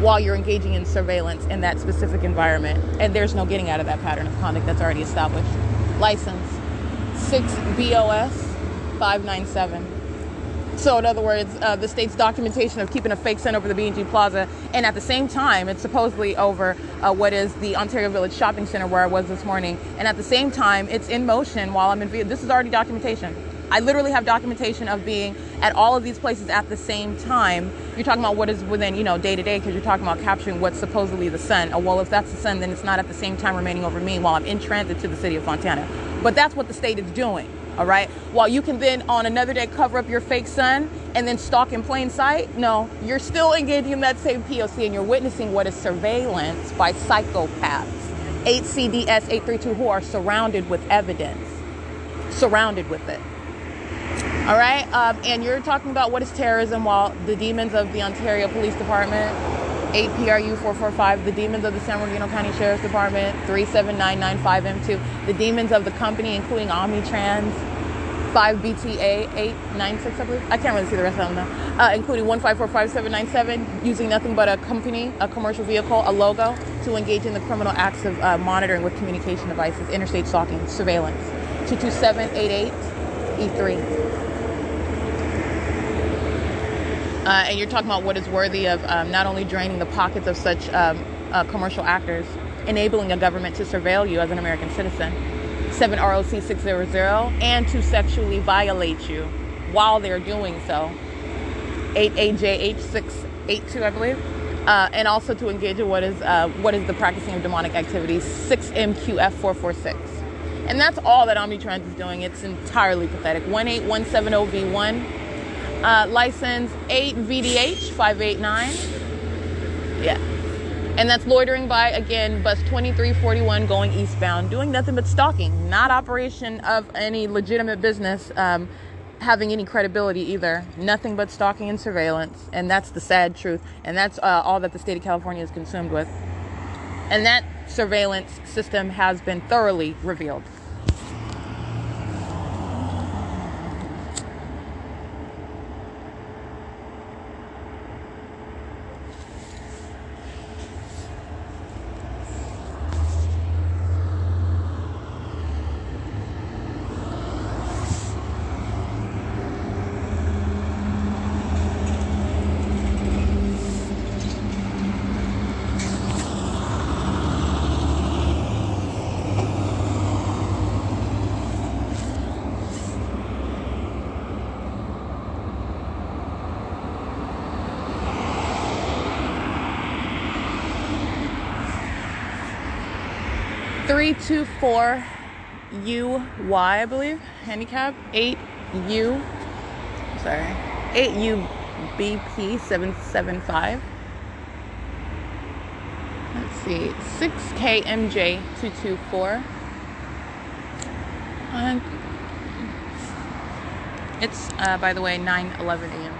while you're engaging in surveillance in that specific environment. And there's no getting out of that pattern of conduct that's already established. License 6BOS 597. So, in other words, uh, the state's documentation of keeping a fake sun over the B&G Plaza, and at the same time, it's supposedly over uh, what is the Ontario Village Shopping Center where I was this morning, and at the same time, it's in motion while I'm in. This is already documentation. I literally have documentation of being at all of these places at the same time. You're talking about what is within, you know, day to day, because you're talking about capturing what's supposedly the sun. Oh, well, if that's the sun, then it's not at the same time remaining over me while I'm in transit to the city of Fontana. But that's what the state is doing all right? While you can then on another day cover up your fake sun and then stalk in plain sight no you're still engaging in that same poc and you're witnessing what is surveillance by psychopaths. 8cds 832 who are surrounded with evidence. Surrounded with it. All right? Um, and you're talking about what is terrorism while the demons of the ontario police department 8 PRU 445, the demons of the San Bernardino County Sheriff's Department, 37995M2, the demons of the company, including Omnitrans, 5 BTA 896, I believe. I can't really see the rest of them though. Uh, including 1545797, using nothing but a company, a commercial vehicle, a logo to engage in the criminal acts of uh, monitoring with communication devices, interstate stalking, surveillance. 22788 E3. Uh, and you're talking about what is worthy of um, not only draining the pockets of such um, uh, commercial actors, enabling a government to surveil you as an American citizen, 7 ROC 600, and to sexually violate you while they're doing so, 8 AJH 682, I believe, uh, and also to engage in what is, uh, what is the practicing of demonic activities, 6 MQF 446. And that's all that Omnitrans is doing. It's entirely pathetic. 18170V1 uh, license 8 VDH 589. Yeah. And that's loitering by, again, bus 2341 going eastbound, doing nothing but stalking, not operation of any legitimate business um, having any credibility either. Nothing but stalking and surveillance. And that's the sad truth. And that's uh, all that the state of California is consumed with. And that surveillance system has been thoroughly revealed. 324 UY, I believe, handicap, 8U, sorry, 8UBP 775. Let's see, 6KMJ 224. And it's, uh, by the way, 9 11 a.m.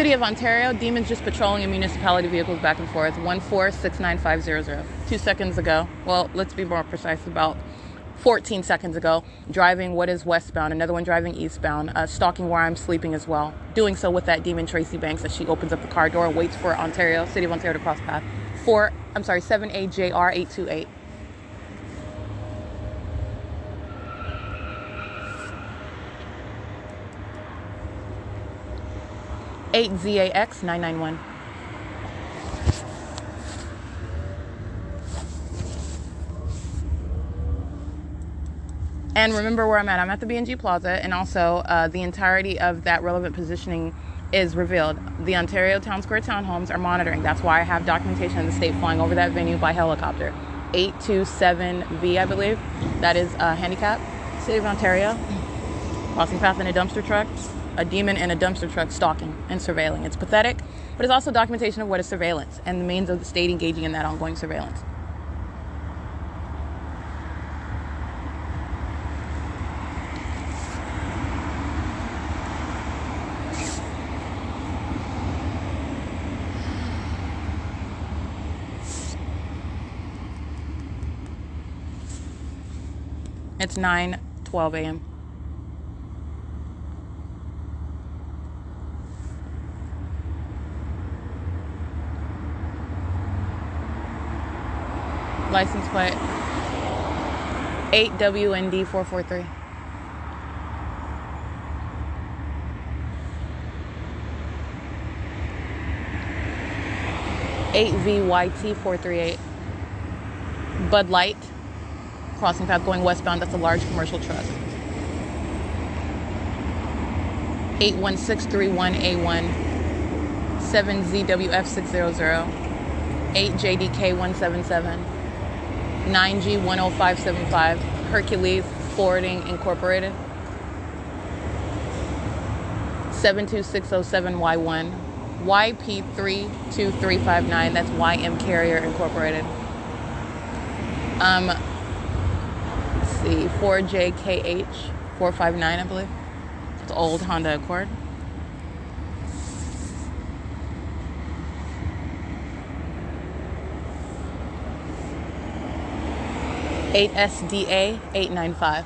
City of Ontario, demons just patrolling in municipality vehicles back and forth. 1469500. Two seconds ago, well, let's be more precise, about 14 seconds ago, driving what is westbound, another one driving eastbound, uh, stalking where I'm sleeping as well. Doing so with that demon Tracy Banks as she opens up the car door waits for Ontario, City of Ontario to cross path. Four, I'm sorry, 7AJR828. 8ZAX 991. And remember where I'm at. I'm at the BNG Plaza, and also uh, the entirety of that relevant positioning is revealed. The Ontario Town Square townhomes are monitoring. That's why I have documentation of the state flying over that venue by helicopter. 827V, I believe. That is a handicap. City of Ontario. Crossing path in a dumpster truck. A demon in a dumpster truck stalking and surveilling. It's pathetic, but it's also documentation of what is surveillance and the means of the state engaging in that ongoing surveillance. It's 9 12 a.m. License plate 8WND 443. Eight VYT four three eight. Bud Light crossing path going westbound. That's a large commercial truck. 81631A1 7ZWF600 8JDK177 9G10575 Hercules Forwarding Incorporated 72607Y1 YP32359 that's YM Carrier Incorporated um, let's see, 4JKH 459, I believe. It's old Honda Accord. Eight SDA eight nine five.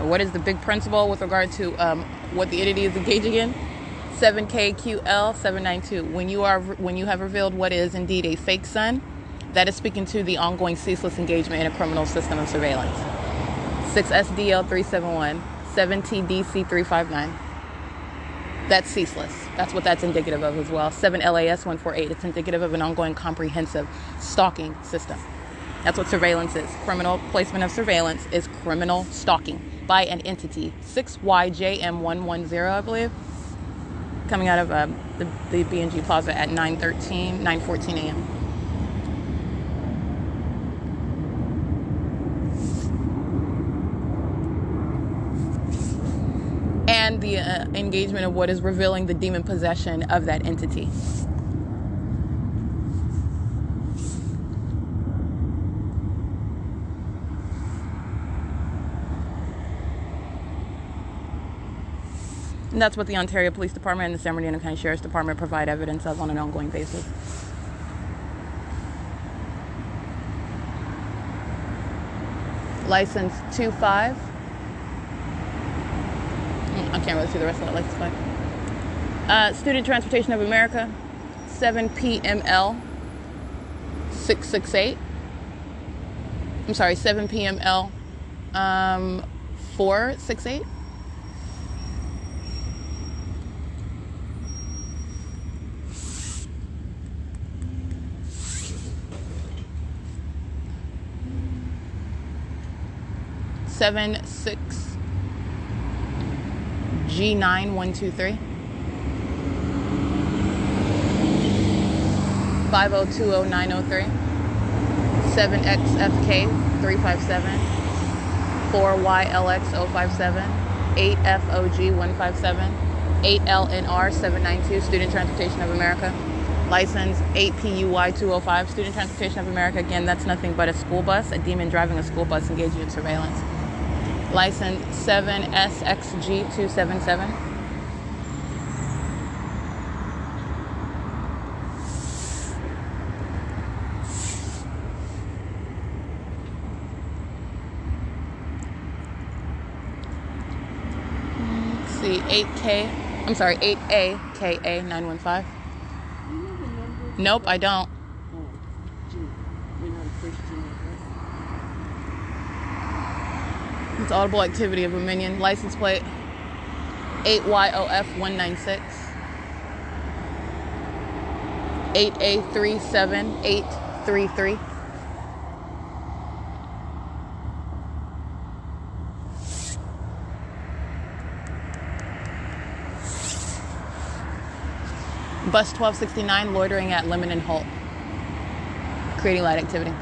What is the big principle with regard to um, what the entity is engaging in? 7KQL 792. When you are when you have revealed what is indeed a fake sun, that is speaking to the ongoing ceaseless engagement in a criminal system of surveillance. 6SDL 371, 7TDC 359. That's ceaseless. That's what that's indicative of as well. 7LAS 148. It's indicative of an ongoing comprehensive stalking system. That's what surveillance is. Criminal placement of surveillance is criminal stalking by an entity. 6YJM110, I believe, coming out of uh, the, the BNG Plaza at 9:13, 9:14 a.m. and the uh, engagement of what is revealing the demon possession of that entity. And that's what the Ontario Police Department and the San Bernardino County Sheriff's Department provide evidence of on an ongoing basis. License 25 I can't really see the rest of that license plate. Uh, Student Transportation of America, 7PML 668. I'm sorry, 7PML um, 468. Seven six G9123. 5020903. 7XFK 357. 4YLX 057. 8FOG 157. 8LNR 792, Student Transportation of America. License 8PUY 205, Student Transportation of America. Again, that's nothing but a school bus, a demon driving a school bus engaging in surveillance license 7SXG277. Let's see, 8K, I'm sorry, 8AKA915. Nope, I don't. It's audible activity of a minion. License plate 8YOF196. 8A37833. Bus 1269 loitering at Lemon and Holt, creating light activity.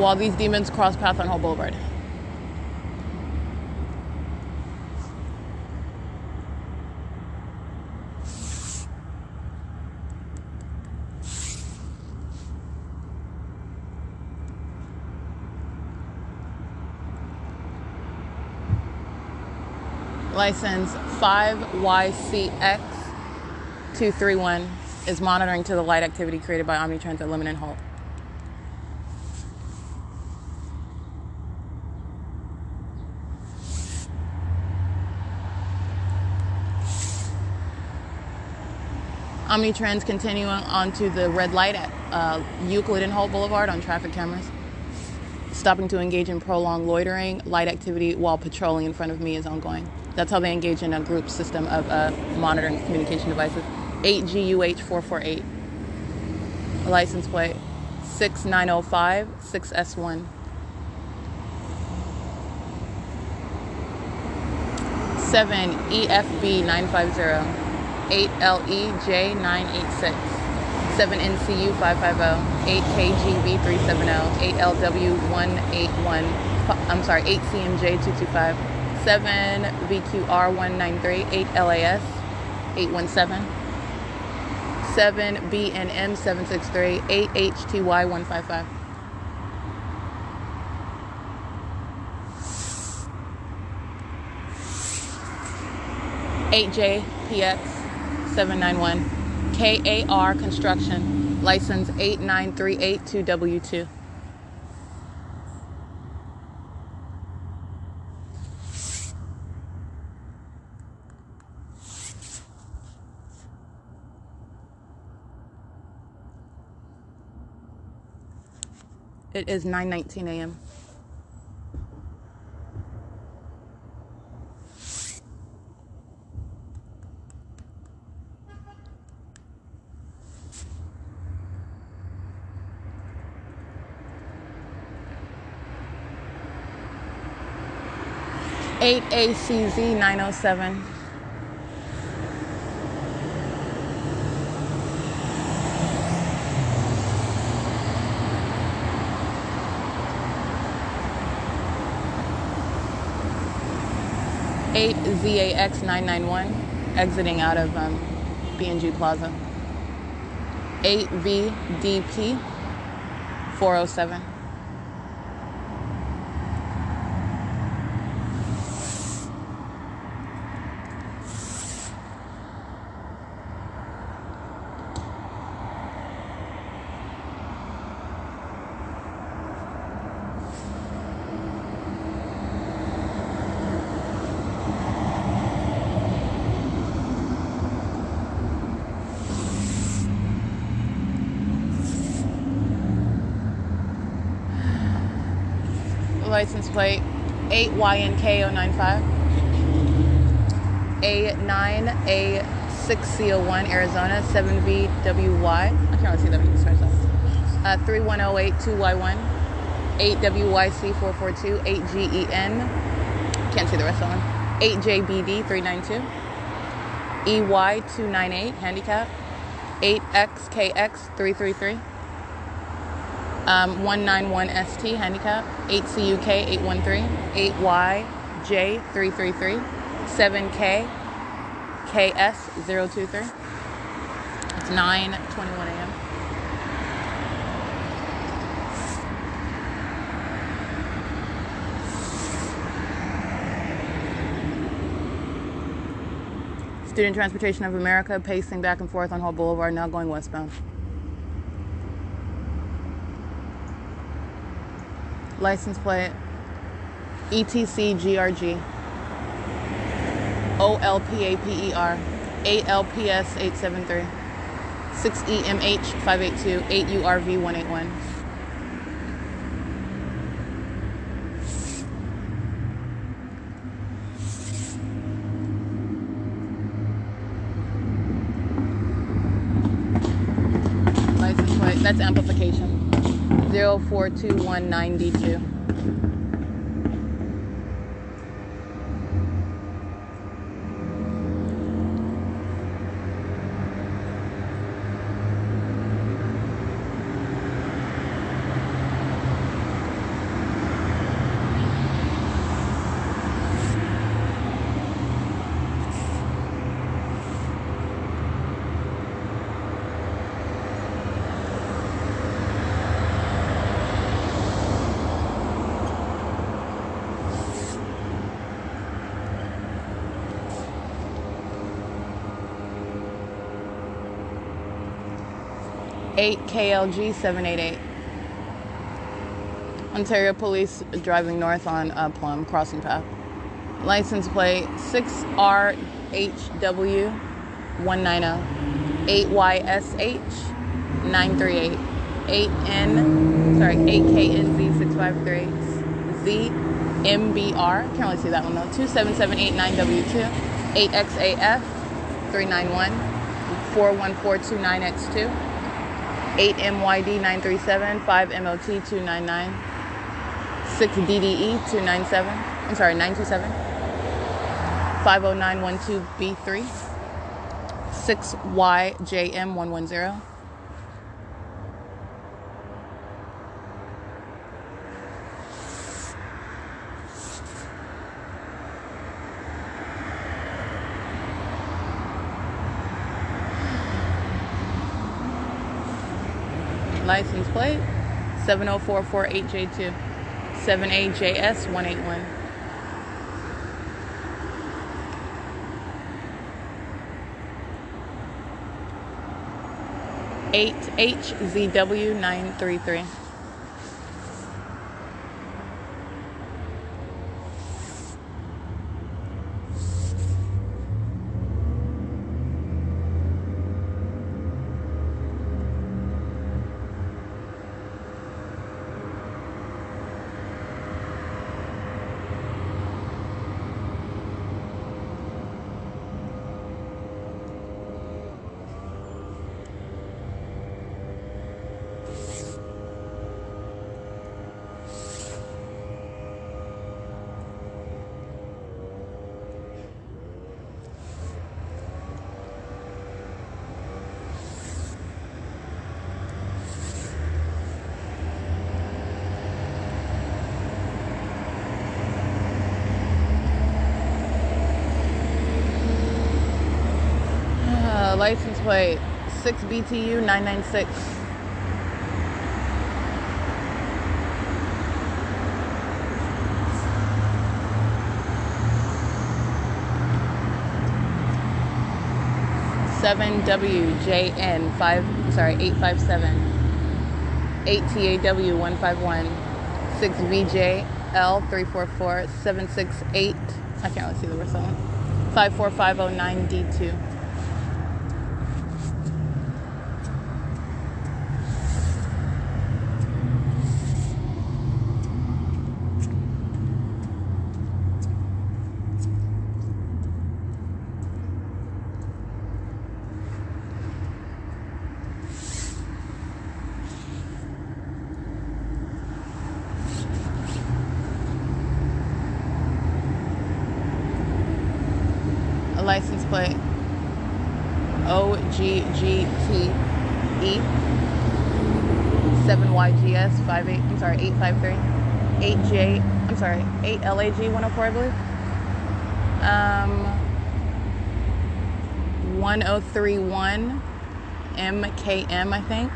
While these demons cross path on Holt Boulevard. License 5YCX231 is monitoring to the light activity created by Omnitrans at Lemon and Holt. Omnitrans continuing onto the red light at uh, Euclid and Holt Boulevard on traffic cameras. Stopping to engage in prolonged loitering, light activity while patrolling in front of me is ongoing. That's how they engage in a group system of uh, monitoring communication devices. 8GUH448. License plate 6905 6S1. 7 EFB 950 8 LEJ 986 7 NCU 550 8 KGB 370 8 LW 181 I'm sorry 8 CMJ 225 7 VQR 193, 8 LAS 817, 7 BNM 763, 8 HTY 155. Eight JPX seven nine one KAR Construction license eight nine three eight two W two. It is 9:19 a.m. Eight ACZ nine oh seven. 8 ZAX 991, exiting out of um, BNG Plaza. 8 VDP 407. license plate 8YNK095, A9A6C01, Arizona, 7VWY. I can't really see that. Uh, 31082Y1, 8WYC442, 8GEN, can't see the rest of them, 8JBD392, EY298, handicap, 8XKX333 um, 191ST handicap, 8CUK 813, 8YJ 333, 7K KS 023. It's 9:21 a.m. Student Transportation of America pacing back and forth on Holt Boulevard, now going westbound. License plate. ETC GRG OLPAPER 8LPS 873 6EMH 582 8URV 181 That's amplification. 04219D2. Eight KLG seven eight eight. Ontario Police driving north on uh, Plum crossing path. License plate 6RHW 190 8YSH 938 8N sorry 8KNZ 653 ZMBR can't really see that one though. 27789W2 8XAF 391 41429X2 8MYD 937 5MOT 299 6DDE 297. I'm sorry, 927. 50912B3. 6YJM 110. License plate 70448J2. 7AJS 181. Eight HZW nine three three. Plate 6BTU 996. Seven WJN five sorry eight five seven. Eight TAW one five one. Six VJL three four four seven six eight. I can't really see the rest of them five four five oh nine D two 8 LAG 104, I believe. Um, 1031 MKM, I think.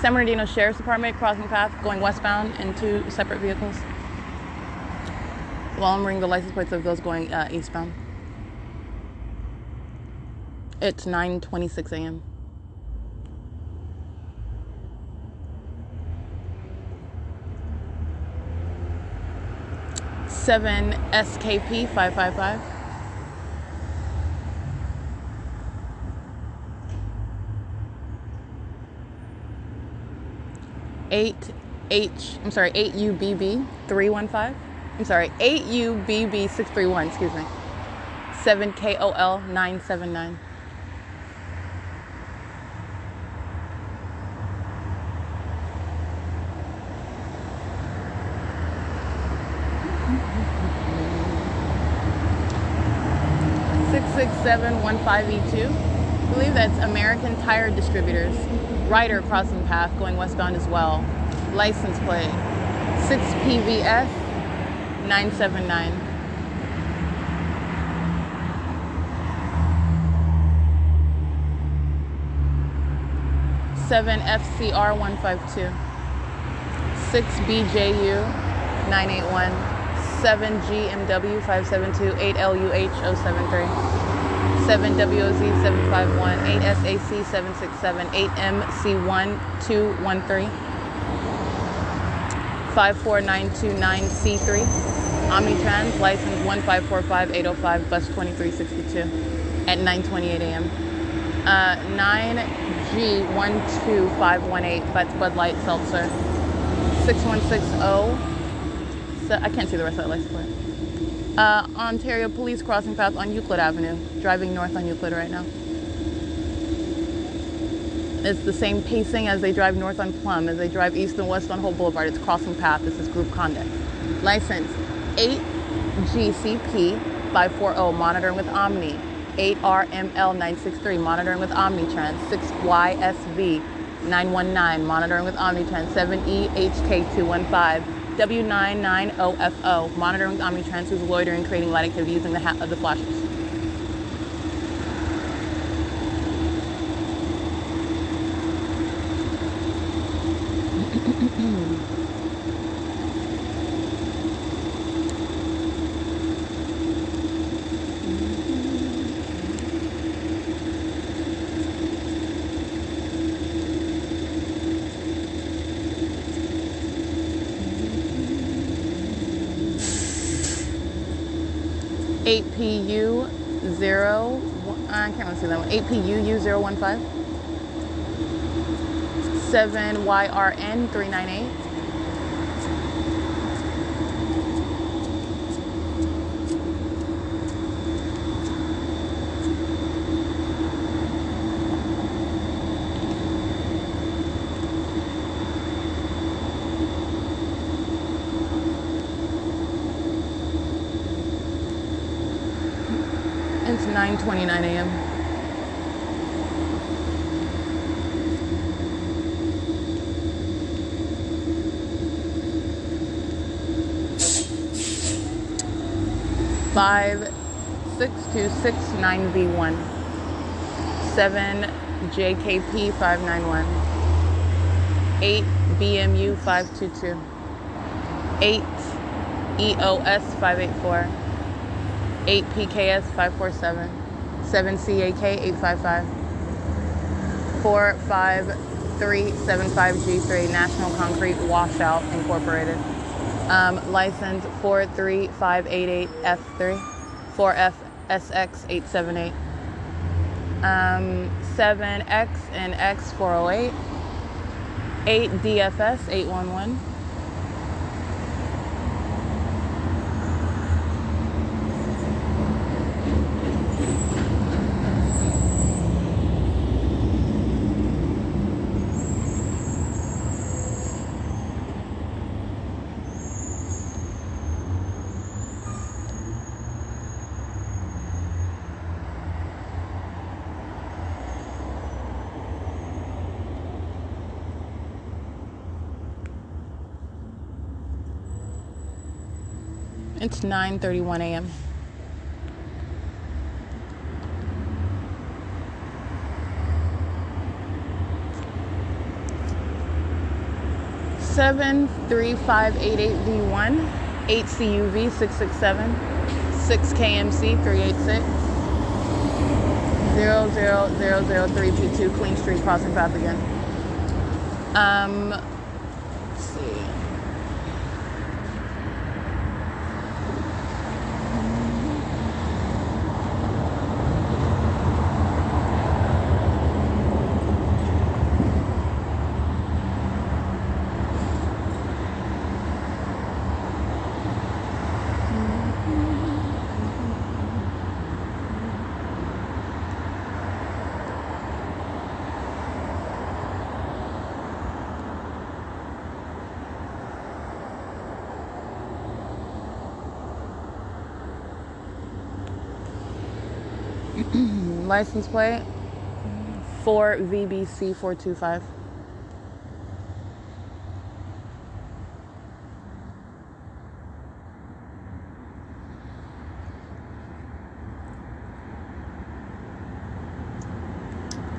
San Bernardino Sheriff's Department crossing path going westbound in two separate vehicles. While I'm ringing the license plates of those going uh, eastbound. It's 9:26 a.m. Seven SKP five five five. Eight H I'm sorry, eight UBB three one five. I'm sorry, eight UBB six three one, excuse me. Seven KOL nine seven nine. 66715E2. I believe that's American Tire Distributors. Ryder crossing path going westbound as well. License plate 6PVS 979. 7 FCR 152, 6 BJU 981, 7 GMW 572, 8 LUH 073, 7 WOZ 751, 8 SAC 767, 8 MC1 213, 54929C3, Omnitrans, license 1545805, bus 2362 at 9.28 a.m. Uh, 9G12518, that's Bud Light Seltzer. 6160. So I can't see the rest of that license plate. Uh, Ontario Police crossing path on Euclid Avenue. Driving north on Euclid right now. It's the same pacing as they drive north on Plum, as they drive east and west on Holt Boulevard. It's crossing path. This is group conduct. License 8GCP 540, monitoring with Omni. 8RML963, monitoring with Omnitrans, 6YSV 919, monitoring with Omnitrans, 7EHK215, W990FO, monitoring Omnitrans, who's loitering, creating light activity using the, hat of the flashers. APU 0, I can't really see that one. APUU 015. 7YRN 398. Twenty-nine a.m. Five six two six nine V one. Seven JKP five nine one. Eight BMU five two two. Eight EOS five eight four. Eight PKS five four seven. 7CAK 855 G three National Concrete Washout Incorporated. Um, license 43588F3 4FSX878. Um, 7X and X408 8DFS 811 It's 9:31 a.m. Seven three five eight eight V one, eight CUV six six seven, six KMC three eight six, zero zero zero zero three P two Queen Street crossing path again. Um, let's see. License plate 4 VBC 425.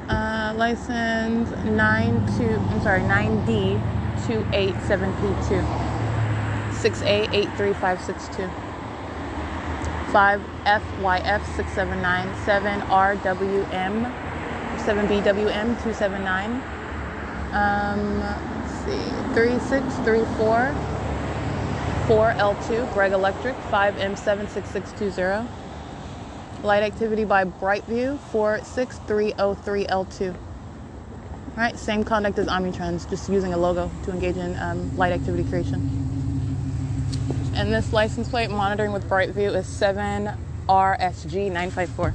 Uh, license 9 2, I'm sorry, 9D 287P2. 6A83562. 5FYF679. 7RWM 7BWM 279. Um, let's see, 3634. 4L2, Greg Electric, 5M76620. Light activity by Brightview, 46303L2. All right, same conduct as Omnitrans, just using a logo to engage in um, light activity creation. And this license plate monitoring with Brightview is 7RSG954.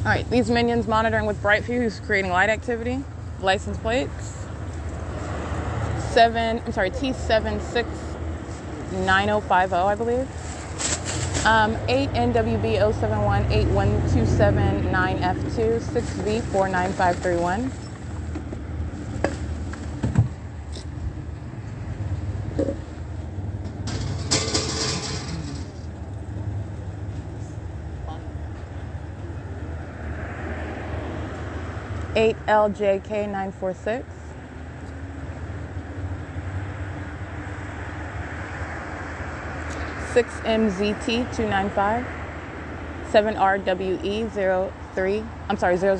All right, these minions monitoring with Brightview is creating light activity. License plates. Seven, I'm sorry, T769050, I believe. Um, 8 NWB 071 81279F2 6V 49531. Eight LJK nine four six. 6MZT295, 7RWE03, I'm sorry, 003,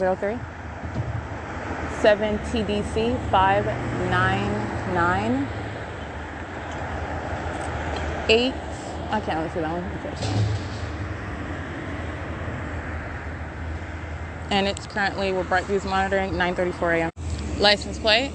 7TDC599, 8, I can't really see that one. And it's currently, we're Brightviews monitoring, 9.34 a.m. License plate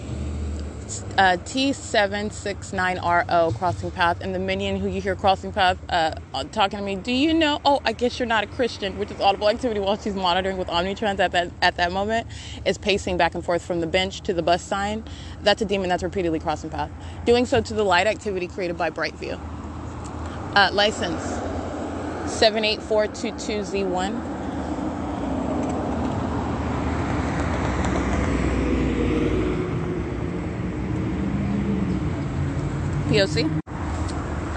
uh, T769RO crossing path, and the minion who you hear crossing path uh, talking to me, do you know? Oh, I guess you're not a Christian, which is audible activity while she's monitoring with Omnitrans at that at that moment, is pacing back and forth from the bench to the bus sign. That's a demon that's repeatedly crossing path, doing so to the light activity created by Brightview. Uh, license 78422Z1. POC.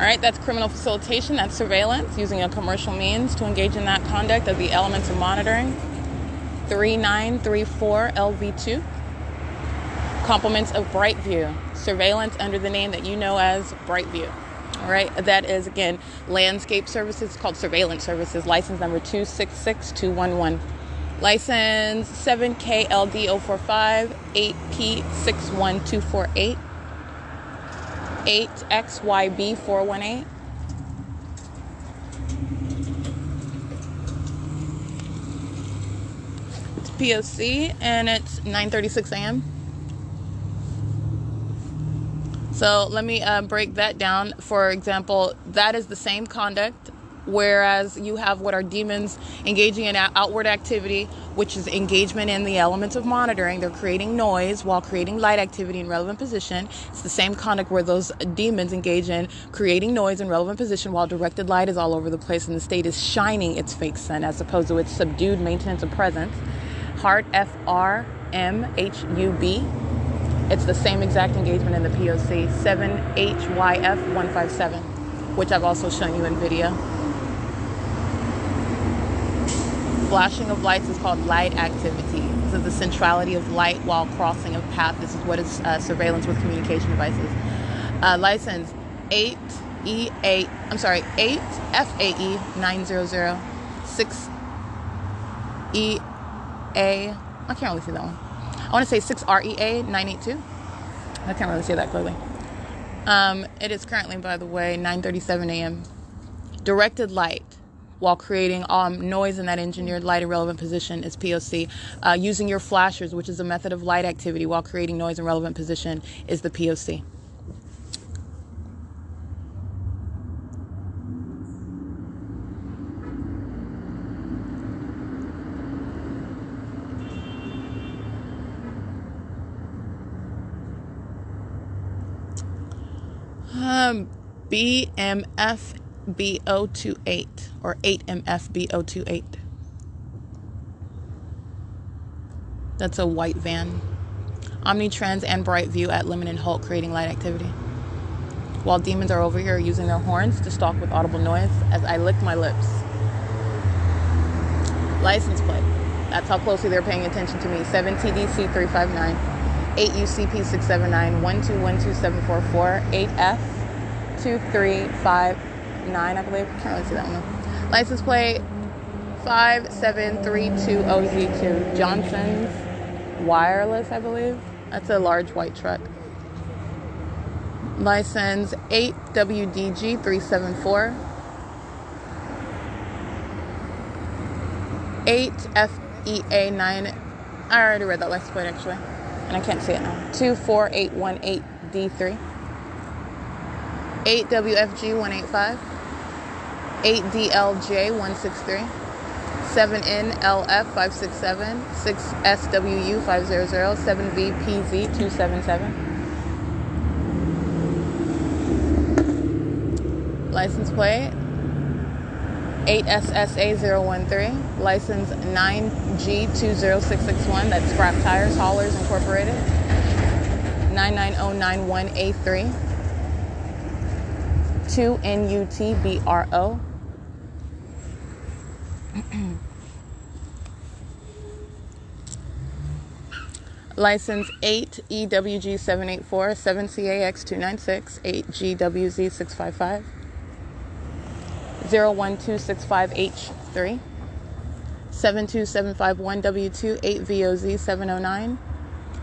All right, that's criminal facilitation, that's surveillance using a commercial means to engage in that conduct of the elements of monitoring. 3934 LV2. Complements of Brightview, surveillance under the name that you know as Brightview. All right, that is again landscape services called surveillance services, license number 266211. License 7KLD045 8P61248. 8XYB418. It's POC and it's 9:36 a.m. So let me uh, break that down. For example, that is the same conduct whereas you have what are demons engaging in outward activity, which is engagement in the elements of monitoring. They're creating noise while creating light activity in relevant position. It's the same conduct where those demons engage in creating noise in relevant position while directed light is all over the place and the state is shining its fake sun as opposed to its subdued maintenance of presence. Heart F R M H U B. It's the same exact engagement in the POC 7HYF157, which I've also shown you in video. Flashing of lights is called light activity. Is the centrality of light while crossing a path. This is what is uh, surveillance with communication devices. Uh, license 8E8, I'm sorry, 8FAE 900 6EA, I can't really see that one. I want to say 6REA 982. I can't really see that clearly. Um, it is currently, by the way, 9:37 a.m. Directed light while creating um, noise in that engineered light and relevant position is POC. Uh, using your flashers, which is a method of light activity while creating noise in relevant position, is the POC. Um, BMFBO28 or 8MFBO28. That's a white van. Omnitrans and Brightview at Lemon and Holt creating light activity. While demons are over here using their horns to stalk with audible noise as I lick my lips. License plate. That's how closely they're paying attention to me. 7 TDC 359, 8 UCP 679, 1212744, 8F 2359, I believe. Can't really see that one. License plate 5732OZ2. Johnson's Wireless, I believe. That's a large white truck. License 8WDG 374. 8FEA9. I already read that license plate actually, and I can't see it now. 24818D3. 8WFG185. 8DLJ163. 7NLF567. 6SWU500. 7VPZ277. License plate 8SSA013, license 9G20661, that's Scrap Tires Haulers Incorporated, 99091A3, 2NUTBRO. License 8EWG784, 7CAX296, 8GWZ655. 01265H3, 72751W2, 8VOZ709,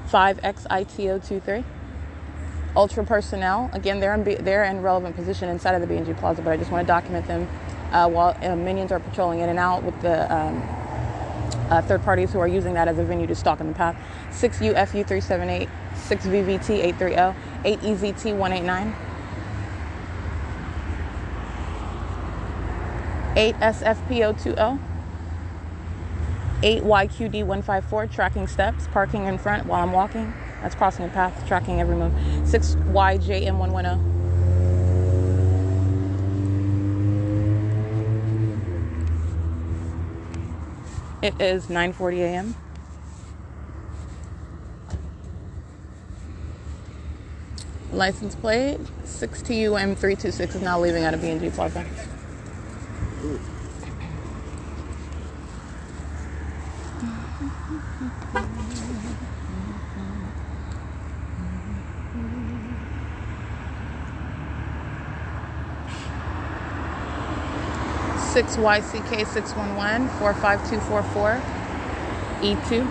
5XITO23. Ultra personnel, again, they're in, they're in relevant position inside of the B&G Plaza, but I just want to document them uh, while uh, minions are patrolling in and out with the um, uh, third parties who are using that as a venue to stalk in the path. 6UFU378, 6VVT830, 8EZT189. 8SFPO20, 8YQD154, tracking steps, parking in front while I'm walking. That's crossing the path, tracking every move. 6YJM110. It is 9:40 a.m. License plate 6TUM326 is now leaving out of B&G Plaza. Six 6YCK611-45244, E2,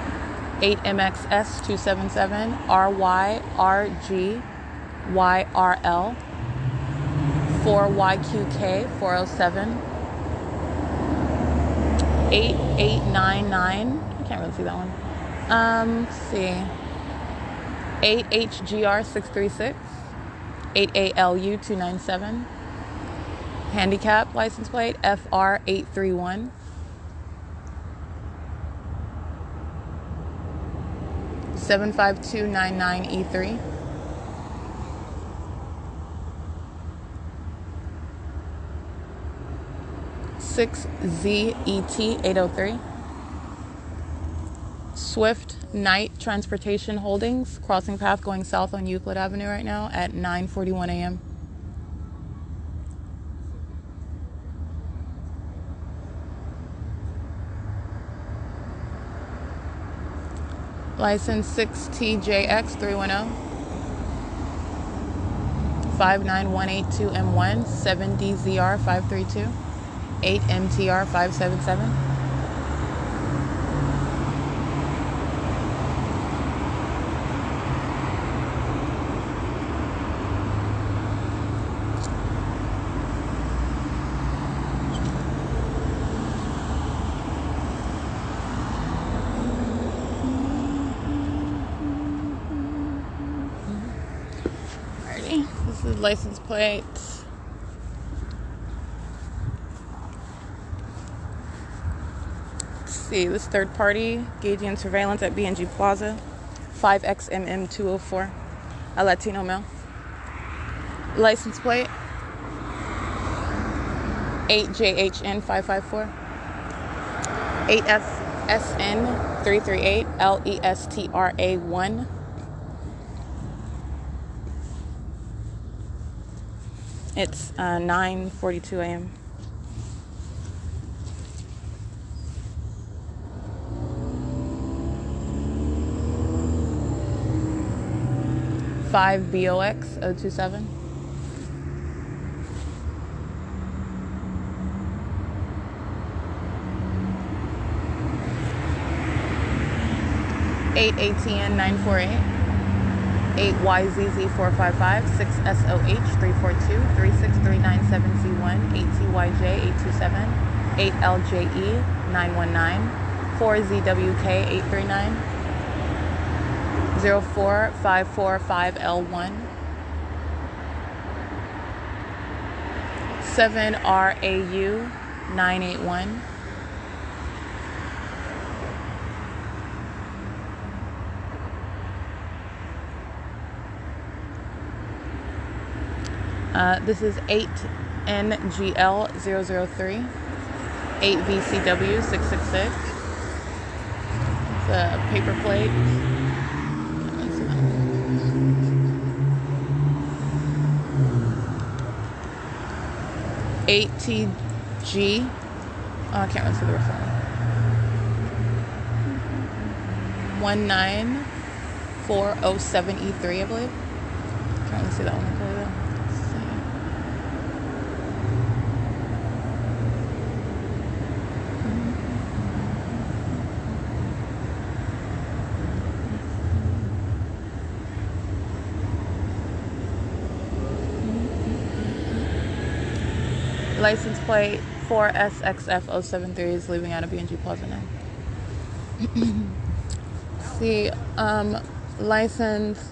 8MXS277, RYRGYRL, 4YQK407, 8899, I can't really see that one. Um, see. 8HGR636, 8ALU297, Handicap license plate FR831. Seven five two nine nine E three. 6ZET803. Swift Knight Transportation Holdings, crossing path going south on Euclid Avenue right now at 9:41 a.m. License 6TJX310 59182M1 7DZR532 8 MTR 577. Alrighty, this is plate see, this third party gauging surveillance at BNG Plaza, 5XMM204, a Latino male. License plate 8JHN 554. 8FSN It's uh, 9:42 a.m. Five BOX 027. Eight ATN nine four eight. 8YZZ455, 6SOH 342, 36397C1, 8TYJ 827, 8LJE 919, 4ZWK 839, 04545L1, 7RAU Uh, this is 8NGL003, 8VCW666. It's a paper plate. Eight TG. Oh, I can't see the rest of it. One nine four oh seven E three, I believe. Can't really see that one. License plate 4SXF073 is leaving out of BNG Plaza now. See, um, license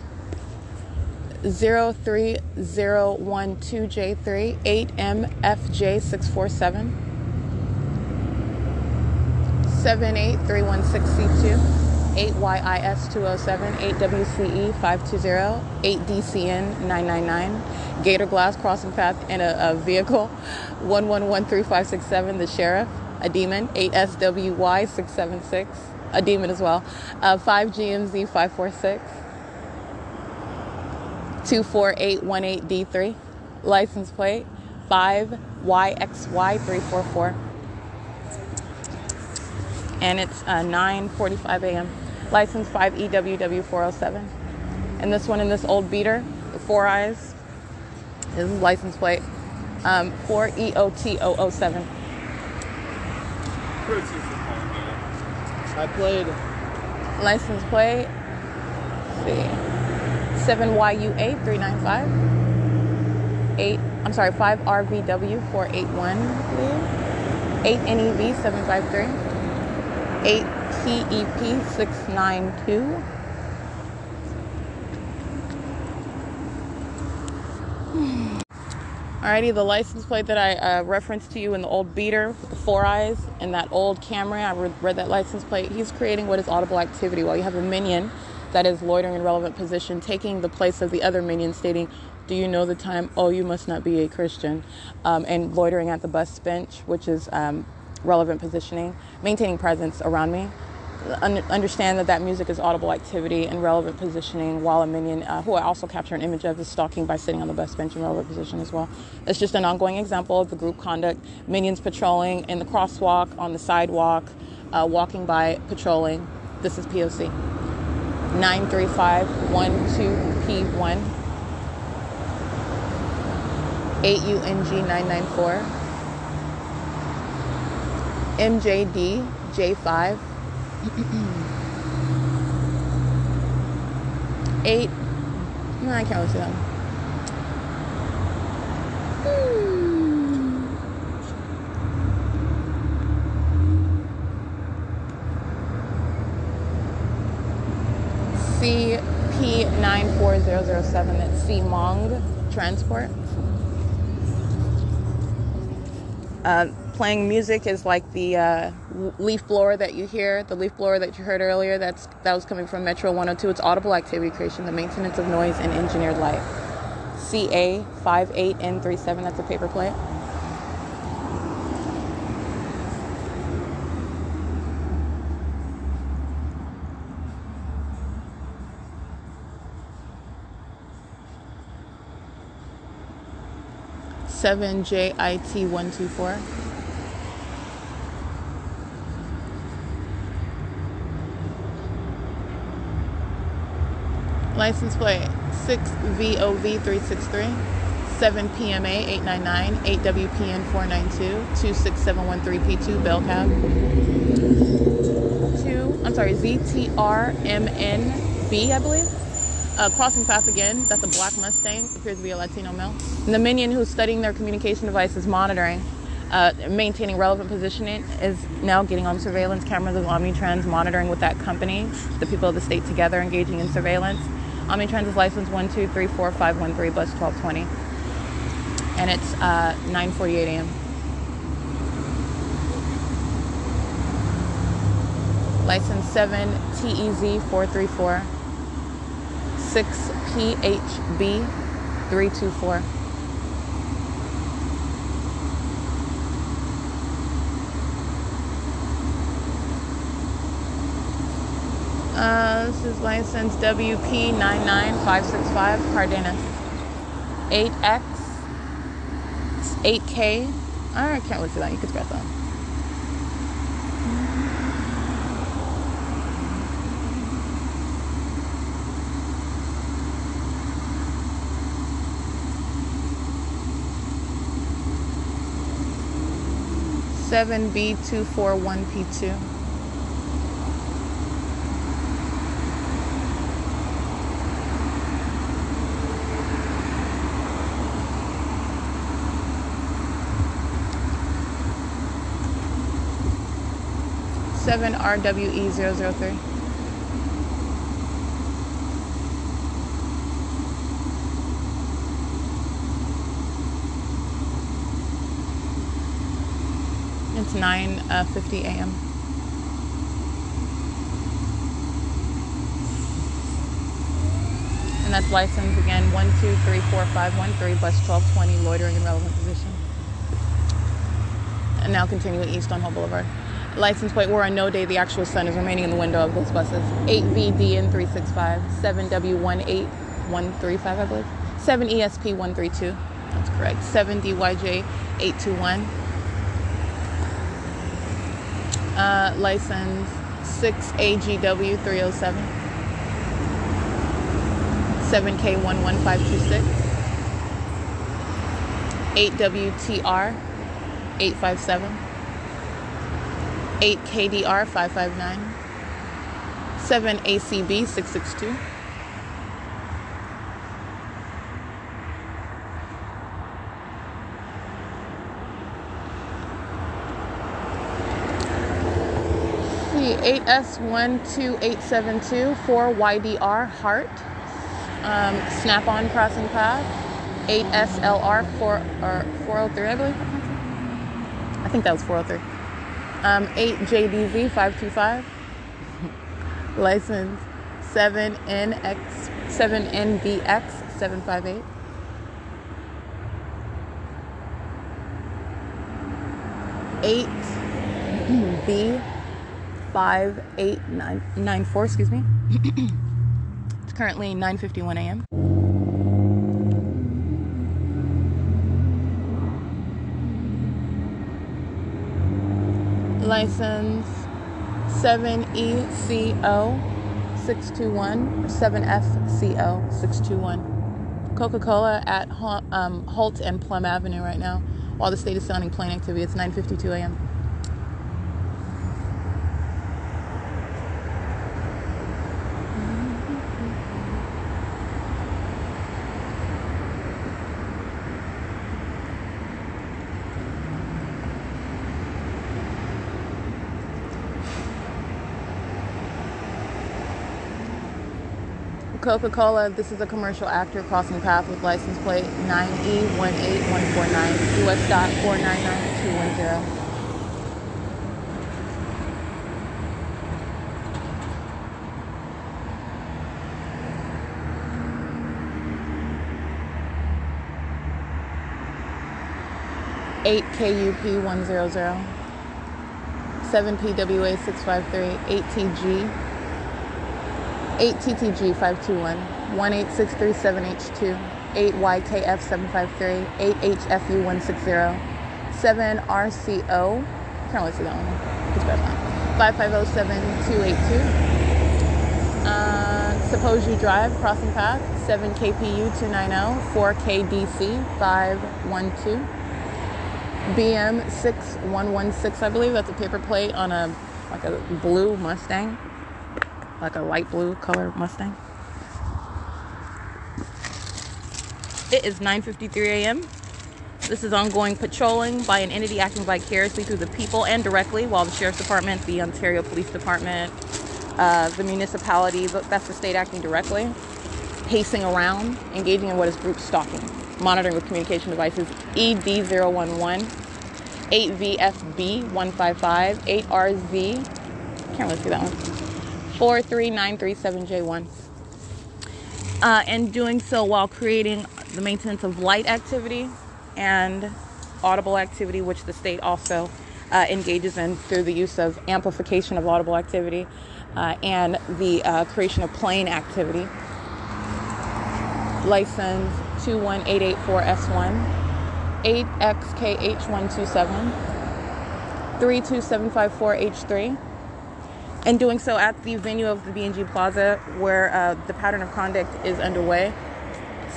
03012J3 8MFJ647 783162 8YIS207, 8WCE 520, 8DCN 999, Gator Glass Crossing Path in a, a vehicle 111357, the Sheriff, a demon, 8SWY 676, a demon as well, uh, 5GMZ 546, 24818D3, license plate 5YXY 344 and it's uh, 9:45 a.m license 5EWW407. And this one in this old beater, the Four Eyes, this is license plate um, 4EOT007. I played license plate. see, 7YU8395. 8, I'm sorry, 5RVW481, 8NEV753. 8 TEP 692. Alrighty, the license plate that I uh, referenced to you in the old beater with the four eyes and that old Camry, I read, read that license plate. He's creating what is audible activity while you have a minion that is loitering in relevant position, taking the place of the other minion, stating, Do you know the time? Oh, you must not be a Christian. Um, and loitering at the bus bench, which is um, relevant positioning, maintaining presence around me understand that that music is audible activity and relevant positioning while a minion, uh, who I also capture an image of, is stalking by sitting on the bus bench in relevant position as well. It's just an ongoing example of the group conduct. Minions patrolling in the crosswalk, on the sidewalk, uh, walking by, patrolling. This is POC. 93512P1. 8UNG994. MJD J5 Eight. No, I can't listen to them. CP94007, that's C Mong Transport. Uh, playing music is like the uh, leaf blower that you hear, the leaf blower that you heard earlier. That's that was coming from Metro 102. It's audible activity creation, the maintenance of noise and engineered light. CA58N37. That's a paper plate. Seven JIT one two four. License plate 6VOV363, 7PMA 899, 8WPN 492, 26713P2 Bell Cab. 2, I'm sorry, ZTRMNB, I believe. Uh, crossing path again, that's a black Mustang, appears to be a Latino male. And the minion who's studying their communication devices monitoring, uh, maintaining relevant positioning, is now getting on surveillance cameras of Omnitrans, monitoring with that company, the people of the state together engaging in surveillance. Omnitrans is license 1234513, bus 1220. And it's uh, 9.48 a.m. License 7 TEZ 434 6 PHB 324. Uh, this is license WP99565 Cardenas. 8X, 8K. I can't wait for that. You can scratch that. Seven B two four one P two. Seven RWE 003. It's 9:50 uh, a.m. And that's license again one two three four five one three bus 1220 loitering in relevant position. And now continuing east on Holt Boulevard. License plate where on no day the actual sun is remaining in the window of those buses. 8VDN 365, 7W18135, I believe. 7ESP 132. That's correct. 7DYJ 821. Uh, license 6AGW 307. 7K11526. 8WTR 857. 8KDR 559. 7ACB 662. The 8S12872 4YDR Heart. Um, Snap on crossing path. 8SLR 4, or 403, I believe. I think that was 403. Um, 8JDZ 525. License 7NX 7NBX 758. Eight B five eight nine nine four. Excuse me. it's currently nine fifty one a.m. license 7ECO 621 7FCO 621. Coca Cola at um, Holt and Plum Avenue right now while the state is sounding plane activity. It's 9.52 a.m. Coca Cola, this is a commercial actor crossing path with license plate 9E18149, US dot 4999210. Eight KUP one zero zero, seven PWA six five three, eight TG 8TG, 8TTG521, 18637H2, 8YKF753, 8HFU160, 7RCO, can't really see that one, it's better not, 5507282, uh, Suppose U Drive, Crossing Path, 7KPU290, 4KDC512, BM6116, I believe that's a paper plate on a like a blue Mustang, like a light blue color Mustang. It is 9:53 a.m. This is ongoing patrolling by an entity acting vicariously through the people and directly, while the Sheriff's Department, the Ontario Police Department, uh, the municipality, that's the state acting directly, pacing around, engaging in what is group stalking monitoring with communication devices ED011, 8VFB155, 8RZ, can't really see that one, 43937J1. Uh, and doing so while creating the maintenance of light activity and audible activity, which the state also uh, engages in through the use of amplification of audible activity uh, and the uh, creation of plane activity. License 21884S1, 8XKH127, 32754H3, and doing so at the venue of the BNG Plaza where uh, the pattern of conduct is underway.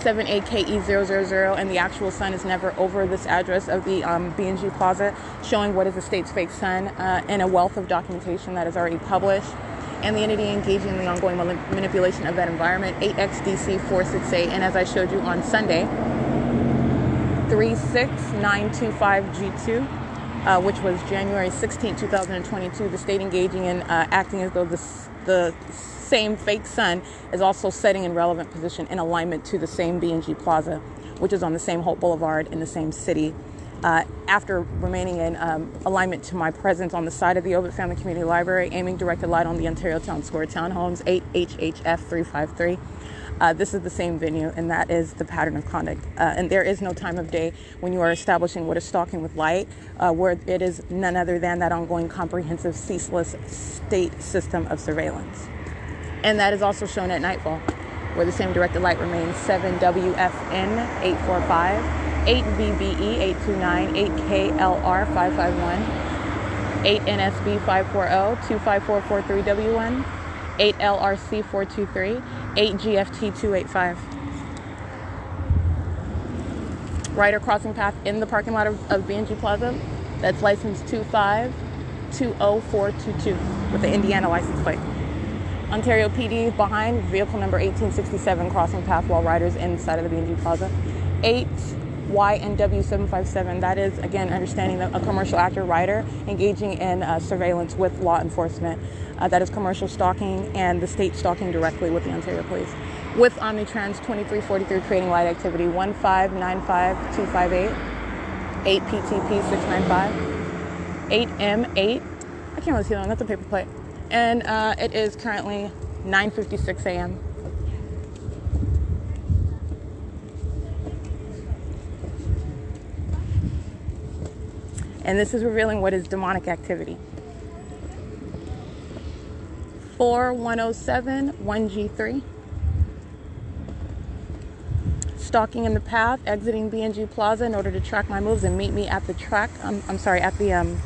7AKE000, and the actual sun is never over this address of the um, BNG Plaza, showing what is the state's fake sun uh, in a wealth of documentation that is already published and the entity engaging in the ongoing manipulation of that environment, 8XDC468, and as I showed you on Sunday, 36925G2. Uh, which was January 16, 2022, the state engaging in uh, acting as though the, the same fake sun is also setting in relevant position in alignment to the same BNG Plaza, which is on the same Holt Boulevard in the same city uh, after remaining in um, alignment to my presence on the side of the Ovitt Family Community Library, aiming directed light on the Ontario Town Square Townhomes, 8HHF 353. Uh, this is the same venue, and that is the pattern of conduct. Uh, and there is no time of day when you are establishing what is stalking with light, uh, where it is none other than that ongoing, comprehensive, ceaseless state system of surveillance. And that is also shown at nightfall, where the same directed light remains 7WFN 845. 8BBE 829, 8KLR 551, 8NSB 540, 25443W1, 8LRC 423, 8GFT 285. Ryder crossing path in the parking lot of, of BNG Plaza. That's license 2520422 with the Indiana license plate. Ontario PD behind vehicle number 1867 crossing path while riders inside of the BNG Plaza. 8 YNW757. That is, again, understanding a commercial actor Ryder engaging in uh, surveillance with law enforcement. Uh, that is commercial stalking and the state stalking directly with the Ontario Police. With Omnitrans 2343 creating light activity 1595258, 8PTP 695, 8M8. I can't really see that one, that's a paper plate. And uh, it is currently 9.56 a.m. And this is revealing what is demonic activity. 4107 1G3. Stalking in the path, exiting BNG Plaza in order to track my moves and meet me at the track. I'm, I'm sorry, at the um,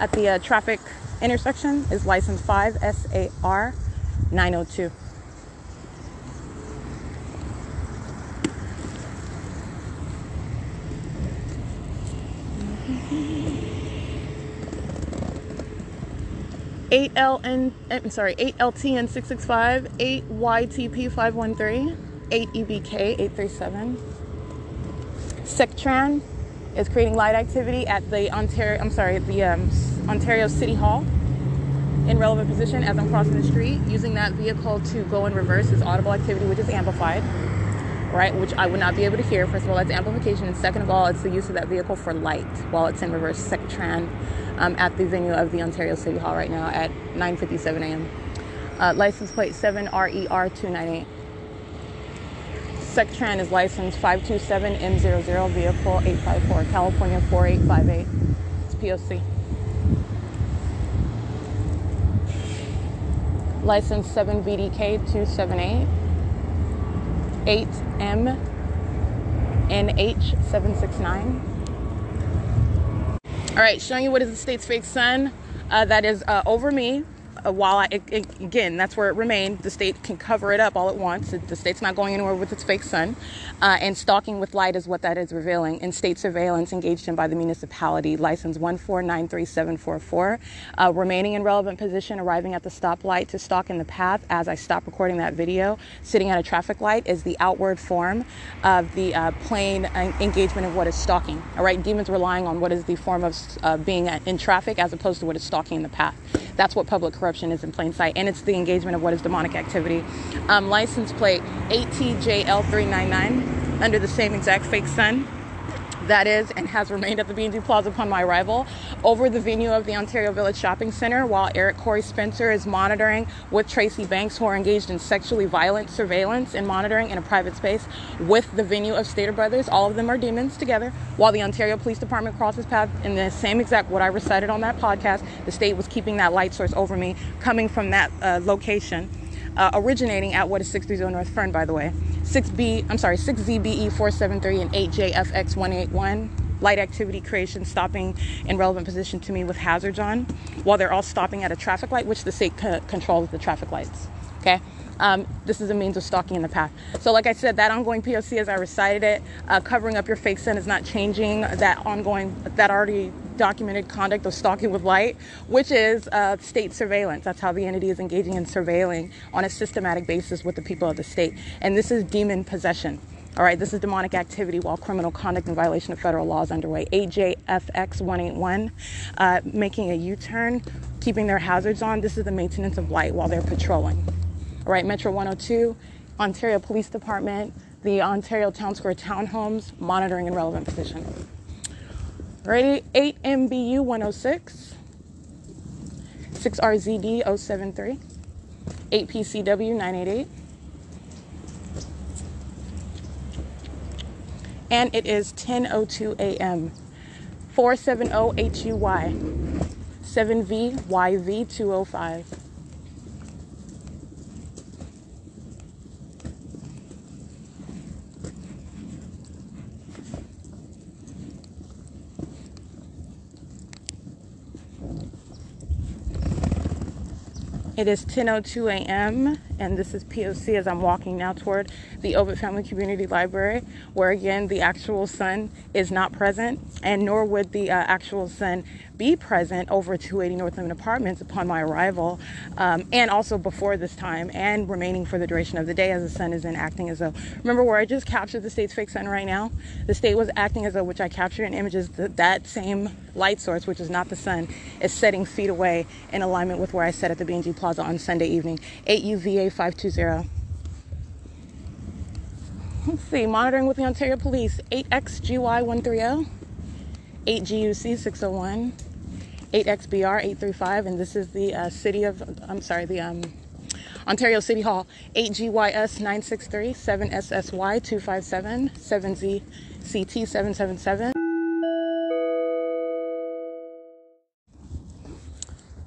at the uh, traffic intersection is license 5 SAR 902. 8LN, I'm sorry, 8LTN 665, 8YTP 513, 8EBK 837. Sectran is creating light activity at the Ontario, I'm sorry, the um, Ontario City Hall in relevant position as I'm crossing the street. Using that vehicle to go in reverse is audible activity, which is amplified, right? Which I would not be able to hear. First of all, that's amplification. And second of all, it's the use of that vehicle for light while it's in reverse. Sectran um, at the venue of the Ontario City Hall right now at 9:57 a.m. Uh, license plate 7RER298. Sectran is license 527M00, vehicle 854, California 4858. It's POC. License 7VDK278, 8M NH769. All right, showing you what is the state's fake sun. Uh, that is uh, over me while I, again, that's where it remained. The state can cover it up all at once. The state's not going anywhere with its fake sun. Uh, and stalking with light is what that is revealing. And state surveillance engaged in by the municipality, license 1493744. Uh, remaining in relevant position, arriving at the stoplight to stalk in the path as I stop recording that video. Sitting at a traffic light is the outward form of the uh, plain engagement of what is stalking. All right, demons relying on what is the form of uh, being in traffic as opposed to what is stalking in the path. That's what public corruption is in plain sight, and it's the engagement of what is demonic activity. Um, license plate ATJL399 under the same exact fake sun that is and has remained at the B&G Plaza upon my arrival over the venue of the Ontario Village Shopping Center while Eric Corey Spencer is monitoring with Tracy Banks who are engaged in sexually violent surveillance and monitoring in a private space with the venue of Stater Brothers. All of them are demons together while the Ontario Police Department crosses paths in the same exact what I recited on that podcast. The state was keeping that light source over me coming from that uh, location uh, originating at what is 630 North Fern, by the way. 6B, I'm sorry, 6ZBE 473 and 8JFX 181. Light activity creation stopping in relevant position to me with hazards on while they're all stopping at a traffic light, which the state c- controls the traffic lights. Okay. Um, this is a means of stalking in the path. So, like I said, that ongoing POC as I recited it, uh, covering up your fake sin is not changing that ongoing, that already documented conduct of stalking with light, which is uh, state surveillance. That's how the entity is engaging in surveilling on a systematic basis with the people of the state. And this is demon possession. All right, this is demonic activity while criminal conduct and violation of federal laws underway. AJFX 181, uh, making a U turn, keeping their hazards on. This is the maintenance of light while they're patrolling. Right, Metro 102, Ontario Police Department, the Ontario Town Square Townhomes, monitoring in relevant position. Ready? 8 MBU 106, 6RZD 073, 8 PCW 988. And it is 10:02 a.m. 470 HUY 7VYV It is 10:02 a.m. and this is POC as I'm walking now toward the Ovitt Family Community Library, where again the actual sun is not present, and nor would the uh, actual sun be present over 280 Northland Apartments upon my arrival, um, and also before this time, and remaining for the duration of the day as the sun is in acting as though. Remember where I just captured the state's fake sun right now? The state was acting as though, which I captured in images, that, that same light source, which is not the sun, is setting feet away in alignment with where I sat at the B&G Plaza on Sunday evening. 8UVA 520. Let's see, monitoring with the Ontario Police, 8XGY130, 8GUC 601, 8XBR 835, and this is the uh, city of, I'm sorry, the um, Ontario City Hall, 8GYS 963, 7SSY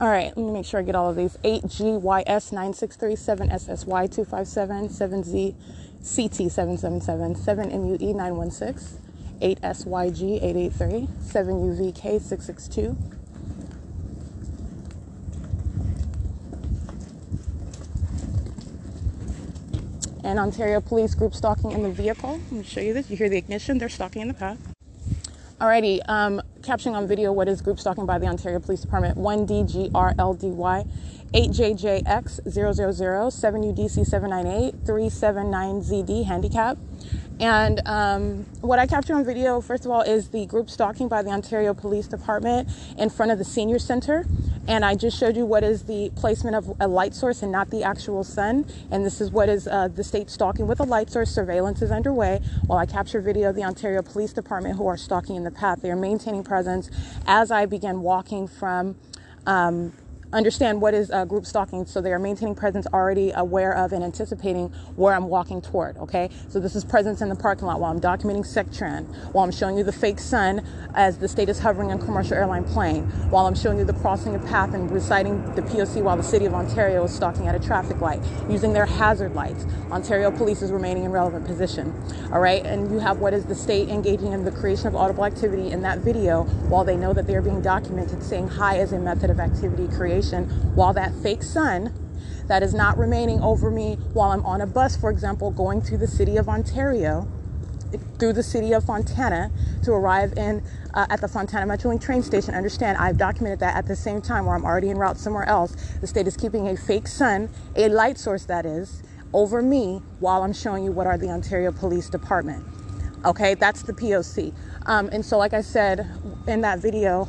All right, let me make sure I get all of these. 8GYS 963, 7SSY 257, 7ZCT 777, 7MUE 916, 8SYG 883, 7UVK 662. and Ontario Police group stalking in the vehicle. Let me show you this. You hear the ignition, they're stalking in the path. Alrighty, um, capturing on video what is group stalking by the Ontario Police Department 1DGRLDY 8JJX 000 7UDC 798 379ZD handicap. And um, what I captured on video, first of all, is the group stalking by the Ontario Police Department in front of the Senior Center. And I just showed you what is the placement of a light source and not the actual sun. And this is what is uh, the state stalking with a light source. Surveillance is underway while I capture video of the Ontario Police Department who are stalking in the path. They are maintaining presence as I begin walking from. Um, understand what is uh, group stalking. So they are maintaining presence already aware of and anticipating where I'm walking toward. Okay. So this is presence in the parking lot while I'm documenting SecTran, while I'm showing you the fake sun as the state is hovering on commercial airline plane, while I'm showing you the crossing of path and reciting the POC while the city of Ontario is stalking at a traffic light using their hazard lights. Ontario police is remaining in relevant position. All right. And you have what is the state engaging in the creation of audible activity in that video while they know that they are being documented saying hi as a method of activity creation while that fake sun that is not remaining over me while I'm on a bus, for example, going through the city of Ontario, through the city of Fontana to arrive in uh, at the Fontana Metrolink train station. Understand, I've documented that at the same time where I'm already en route somewhere else. The state is keeping a fake sun, a light source that is, over me while I'm showing you what are the Ontario Police Department. Okay, that's the POC. Um, and so, like I said in that video,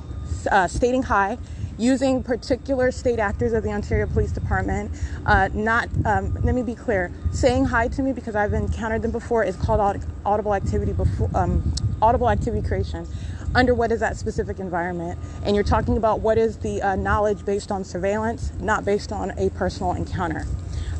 uh, stating hi using particular state actors of the Ontario Police Department. Uh, not, um, let me be clear, saying hi to me because I've encountered them before is called audible activity before, um, audible activity creation under what is that specific environment. And you're talking about what is the uh, knowledge based on surveillance, not based on a personal encounter.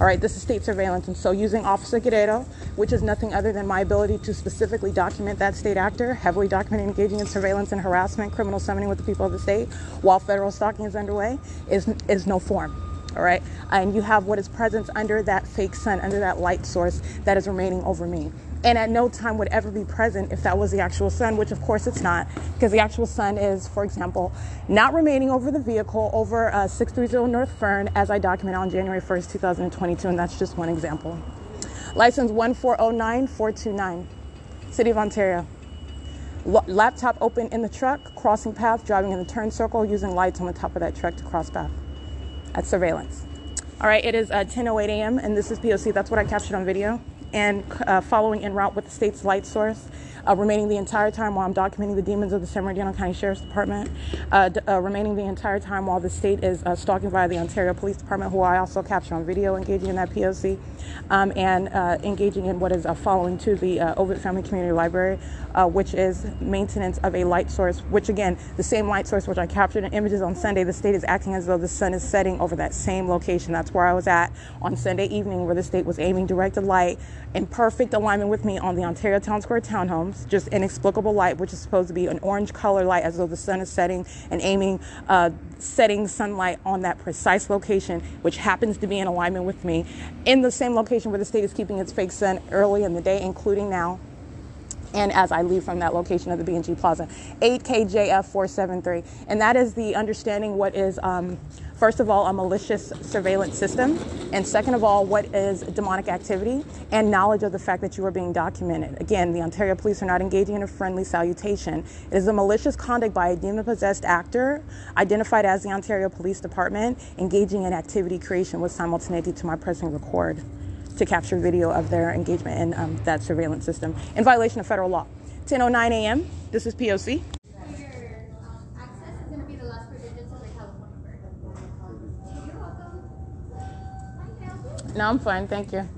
All right, this is state surveillance. And so using Officer Guerrero, which is nothing other than my ability to specifically document that state actor, heavily documenting engaging in surveillance and harassment, criminal summoning with the people of the state while federal stalking is underway, is, is no form. All right, and you have what is presence under that fake sun, under that light source that is remaining over me and at no time would ever be present if that was the actual sun, which of course it's not, because the actual sun is, for example, not remaining over the vehicle over uh, 630 North Fern, as I document on January 1st, 2022, and that's just one example. License 1409429, City of Ontario. L- laptop open in the truck, crossing path, driving in the turn circle, using lights on the top of that truck to cross path. That's surveillance. All right, it is uh, 10:08 a.m. and this is POC. That's what I captured on video and uh, following en route with the state's light source, uh, remaining the entire time while I'm documenting the demons of the San Bernardino County Sheriff's Department, uh, d- uh, remaining the entire time while the state is uh, stalking via the Ontario Police Department, who I also capture on video, engaging in that POC, um, and uh, engaging in what is following to the Ovitt Family Community Library, which is maintenance of a light source, which again, the same light source which I captured in images on Sunday, the state is acting as though the sun is setting over that same location. That's where I was at on Sunday evening, where the state was aiming directed light in perfect alignment with me on the Ontario Town Square townhomes, just inexplicable light, which is supposed to be an orange color light as though the sun is setting and aiming, uh, setting sunlight on that precise location, which happens to be in alignment with me, in the same location where the state is keeping its fake sun early in the day, including now and as I leave from that location of the B&G Plaza, 8KJF473. And that is the understanding what is, um, first of all, a malicious surveillance system, and second of all, what is demonic activity, and knowledge of the fact that you are being documented. Again, the Ontario police are not engaging in a friendly salutation. It is a malicious conduct by a demon possessed actor, identified as the Ontario Police Department, engaging in activity creation with simultaneity to my pressing record to capture video of their engagement in um, that surveillance system in violation of federal law. 10:09 a.m. This is POC. No, I'm fine, thank you.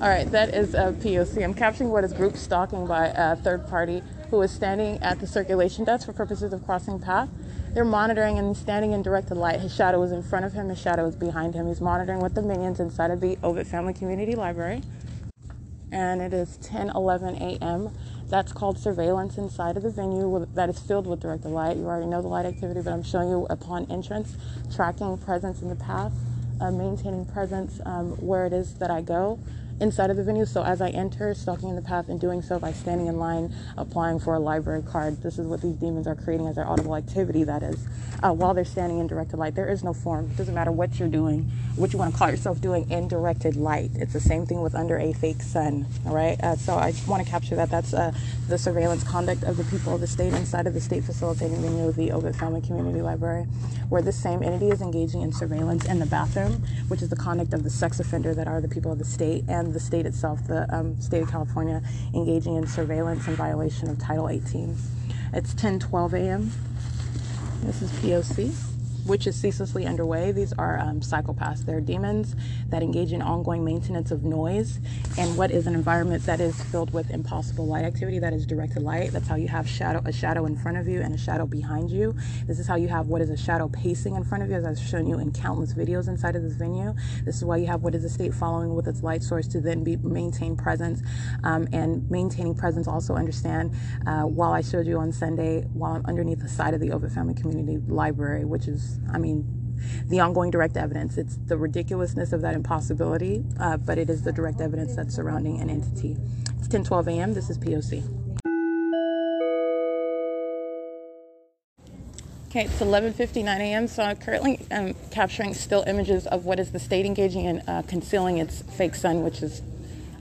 All right, that is a POC. I'm capturing what is group stalking by a third party who is standing at the circulation desk for purposes of crossing path. They're monitoring and standing in directed light. His shadow is in front of him, his shadow is behind him. He's monitoring with the minions inside of the Ovitt Family Community Library. And it is 10 11 a.m. That's called surveillance inside of the venue that is filled with directed light. You already know the light activity, but I'm showing you upon entrance, tracking presence in the path, uh, maintaining presence um, where it is that I go inside of the venue. So as I enter, stalking in the path and doing so by standing in line, applying for a library card. This is what these demons are creating as their audible activity, that is, uh, while they're standing in directed light. There is no form. It doesn't matter what you're doing, what you want to call yourself doing in directed light. It's the same thing with under a fake sun, all right? Uh, so I want to capture that. That's uh, the surveillance conduct of the people of the state inside of the state facilitating venue of the Ovitt Family Community Library, where this same entity is engaging in surveillance in the bathroom, which is the conduct of the sex offender that are the people of the state and the state itself, the um, state of California, engaging in surveillance in violation of Title 18. It's 10:12 a.m. This is POC. Which is ceaselessly underway. These are um, psychopaths. They're demons that engage in ongoing maintenance of noise and what is an environment that is filled with impossible light activity that is directed light. That's how you have shadow, a shadow in front of you and a shadow behind you. This is how you have what is a shadow pacing in front of you, as I've shown you in countless videos inside of this venue. This is why you have what is a state following with its light source to then be maintain presence um, and maintaining presence. Also understand uh, while I showed you on Sunday, while I'm underneath the side of the Ovitt Family Community Library, which is, I mean, the ongoing direct evidence. It's the ridiculousness of that impossibility, uh, but it is the direct evidence that's surrounding an entity. It's 10:12 a.m. This is POC. Okay, it's 11:59 a.m. So I'm currently um, capturing still images of what is the state engaging in uh, concealing its fake sun, which is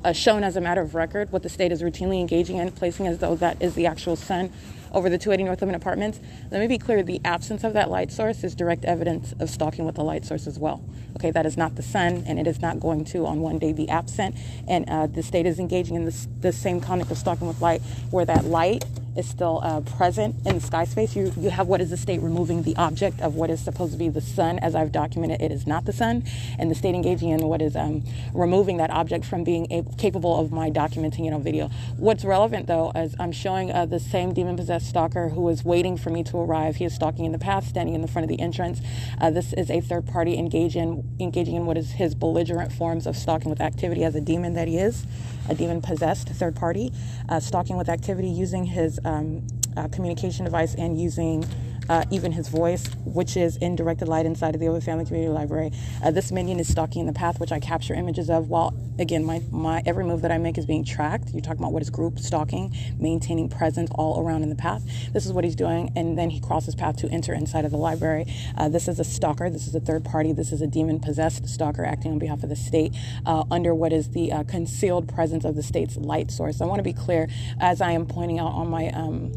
uh, shown as a matter of record. What the state is routinely engaging in, placing as though that is the actual sun over the 280 North Limit Apartments. Let me be clear the absence of that light source is direct evidence of stalking with the light source as well. Okay, that is not the sun, and it is not going to on one day be absent. And uh, the state is engaging in this, this same conduct of stalking with light, where that light is still uh, present in the sky space. You, you have what is the state removing the object of what is supposed to be the sun, as I've documented, it is not the sun, and the state engaging in what is um, removing that object from being able, capable of my documenting it on video. What's relevant though is I'm showing uh, the same demon possessed stalker who is waiting for me to arrive. He is stalking in the path, standing in the front of the entrance. Uh, this is a third party engage in, engaging in what is his belligerent forms of stalking with activity as a demon that he is, a demon possessed third party, uh, stalking with activity using his um, uh, communication device and using uh, even his voice, which is in directed light inside of the Ovitt Family Community Library. Uh, this minion is stalking in the path, which I capture images of. While again, my, my every move that I make is being tracked. You're talking about what is group stalking, maintaining presence all around in the path. This is what he's doing, and then he crosses path to enter inside of the library. Uh, this is a stalker. This is a third party. This is a demon possessed stalker acting on behalf of the state uh, under what is the uh, concealed presence of the state's light source. I want to be clear, as I am pointing out on my um,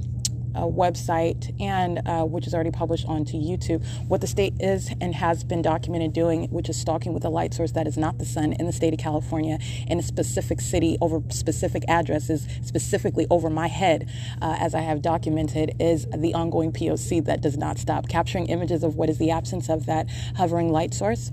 uh, website and uh, which is already published onto YouTube, what the state is and has been documented doing, which is stalking with a light source that is not the sun in the state of California in a specific city over specific addresses, specifically over my head, uh, as I have documented, is the ongoing POC that does not stop. Capturing images of what is the absence of that hovering light source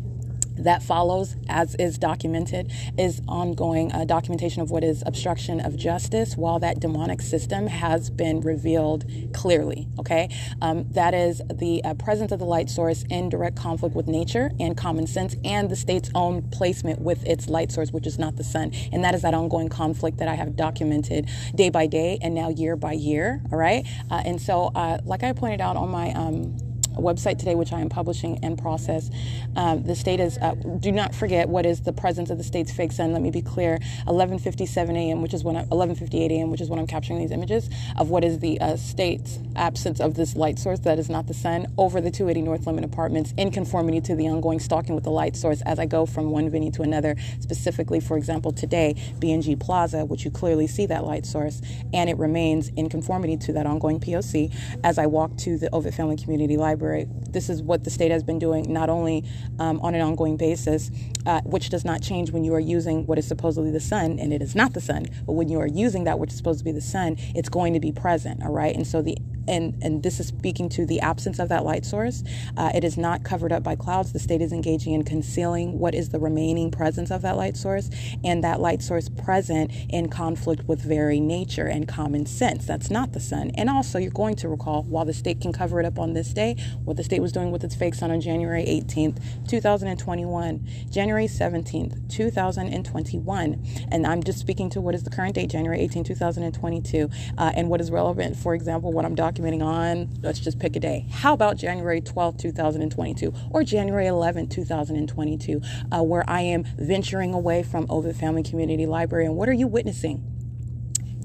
that follows, as is documented, is ongoing uh, documentation of what is obstruction of justice while that demonic system has been revealed clearly. Okay, um, that is the uh, presence of the light source in direct conflict with nature and common sense and the state's own placement with its light source, which is not the sun. And that is that ongoing conflict that I have documented day by day and now year by year. All right, uh, and so, uh, like I pointed out on my um, website today, which I am publishing in process. Um, the state is, uh, do not forget what is the presence of the state's fake sun. Let me be clear 11:57 a.m., which is when I, 11:58 a.m., which is when I'm capturing these images of what is the uh, state's absence of this light source that is not the sun over the 280 North Limit Apartments in conformity to the ongoing stalking with the light source as I go from one venue to another. Specifically, for example, today, BNG Plaza, which you clearly see that light source, and it remains in conformity to that ongoing POC as I walk to the Ovitt Family Community Library This is what the state has been doing, not only um, on an ongoing basis, uh, which does not change when you are using what is supposedly the sun, and it is not the sun, but when you are using that which is supposed to be the sun, it's going to be present, all right? And so the and and this is speaking to the absence of that light source. Uh, it is not covered up by clouds. The state is engaging in concealing what is the remaining presence of that light source, and that light source present in conflict with very nature and common sense. That's not the sun. And also, you're going to recall while the state can cover it up on this day, what the state was doing with its fake sun on January 18th, 2021, January 17th, 2021, and I'm just speaking to what is the current date, January 18, 2022, uh, and what is relevant. For example, what I'm documenting documenting on, let's just pick a day. How about January 12, 2022, or January 11, 2022, uh, where I am venturing away from Ovitt Family Community Library? And what are you witnessing?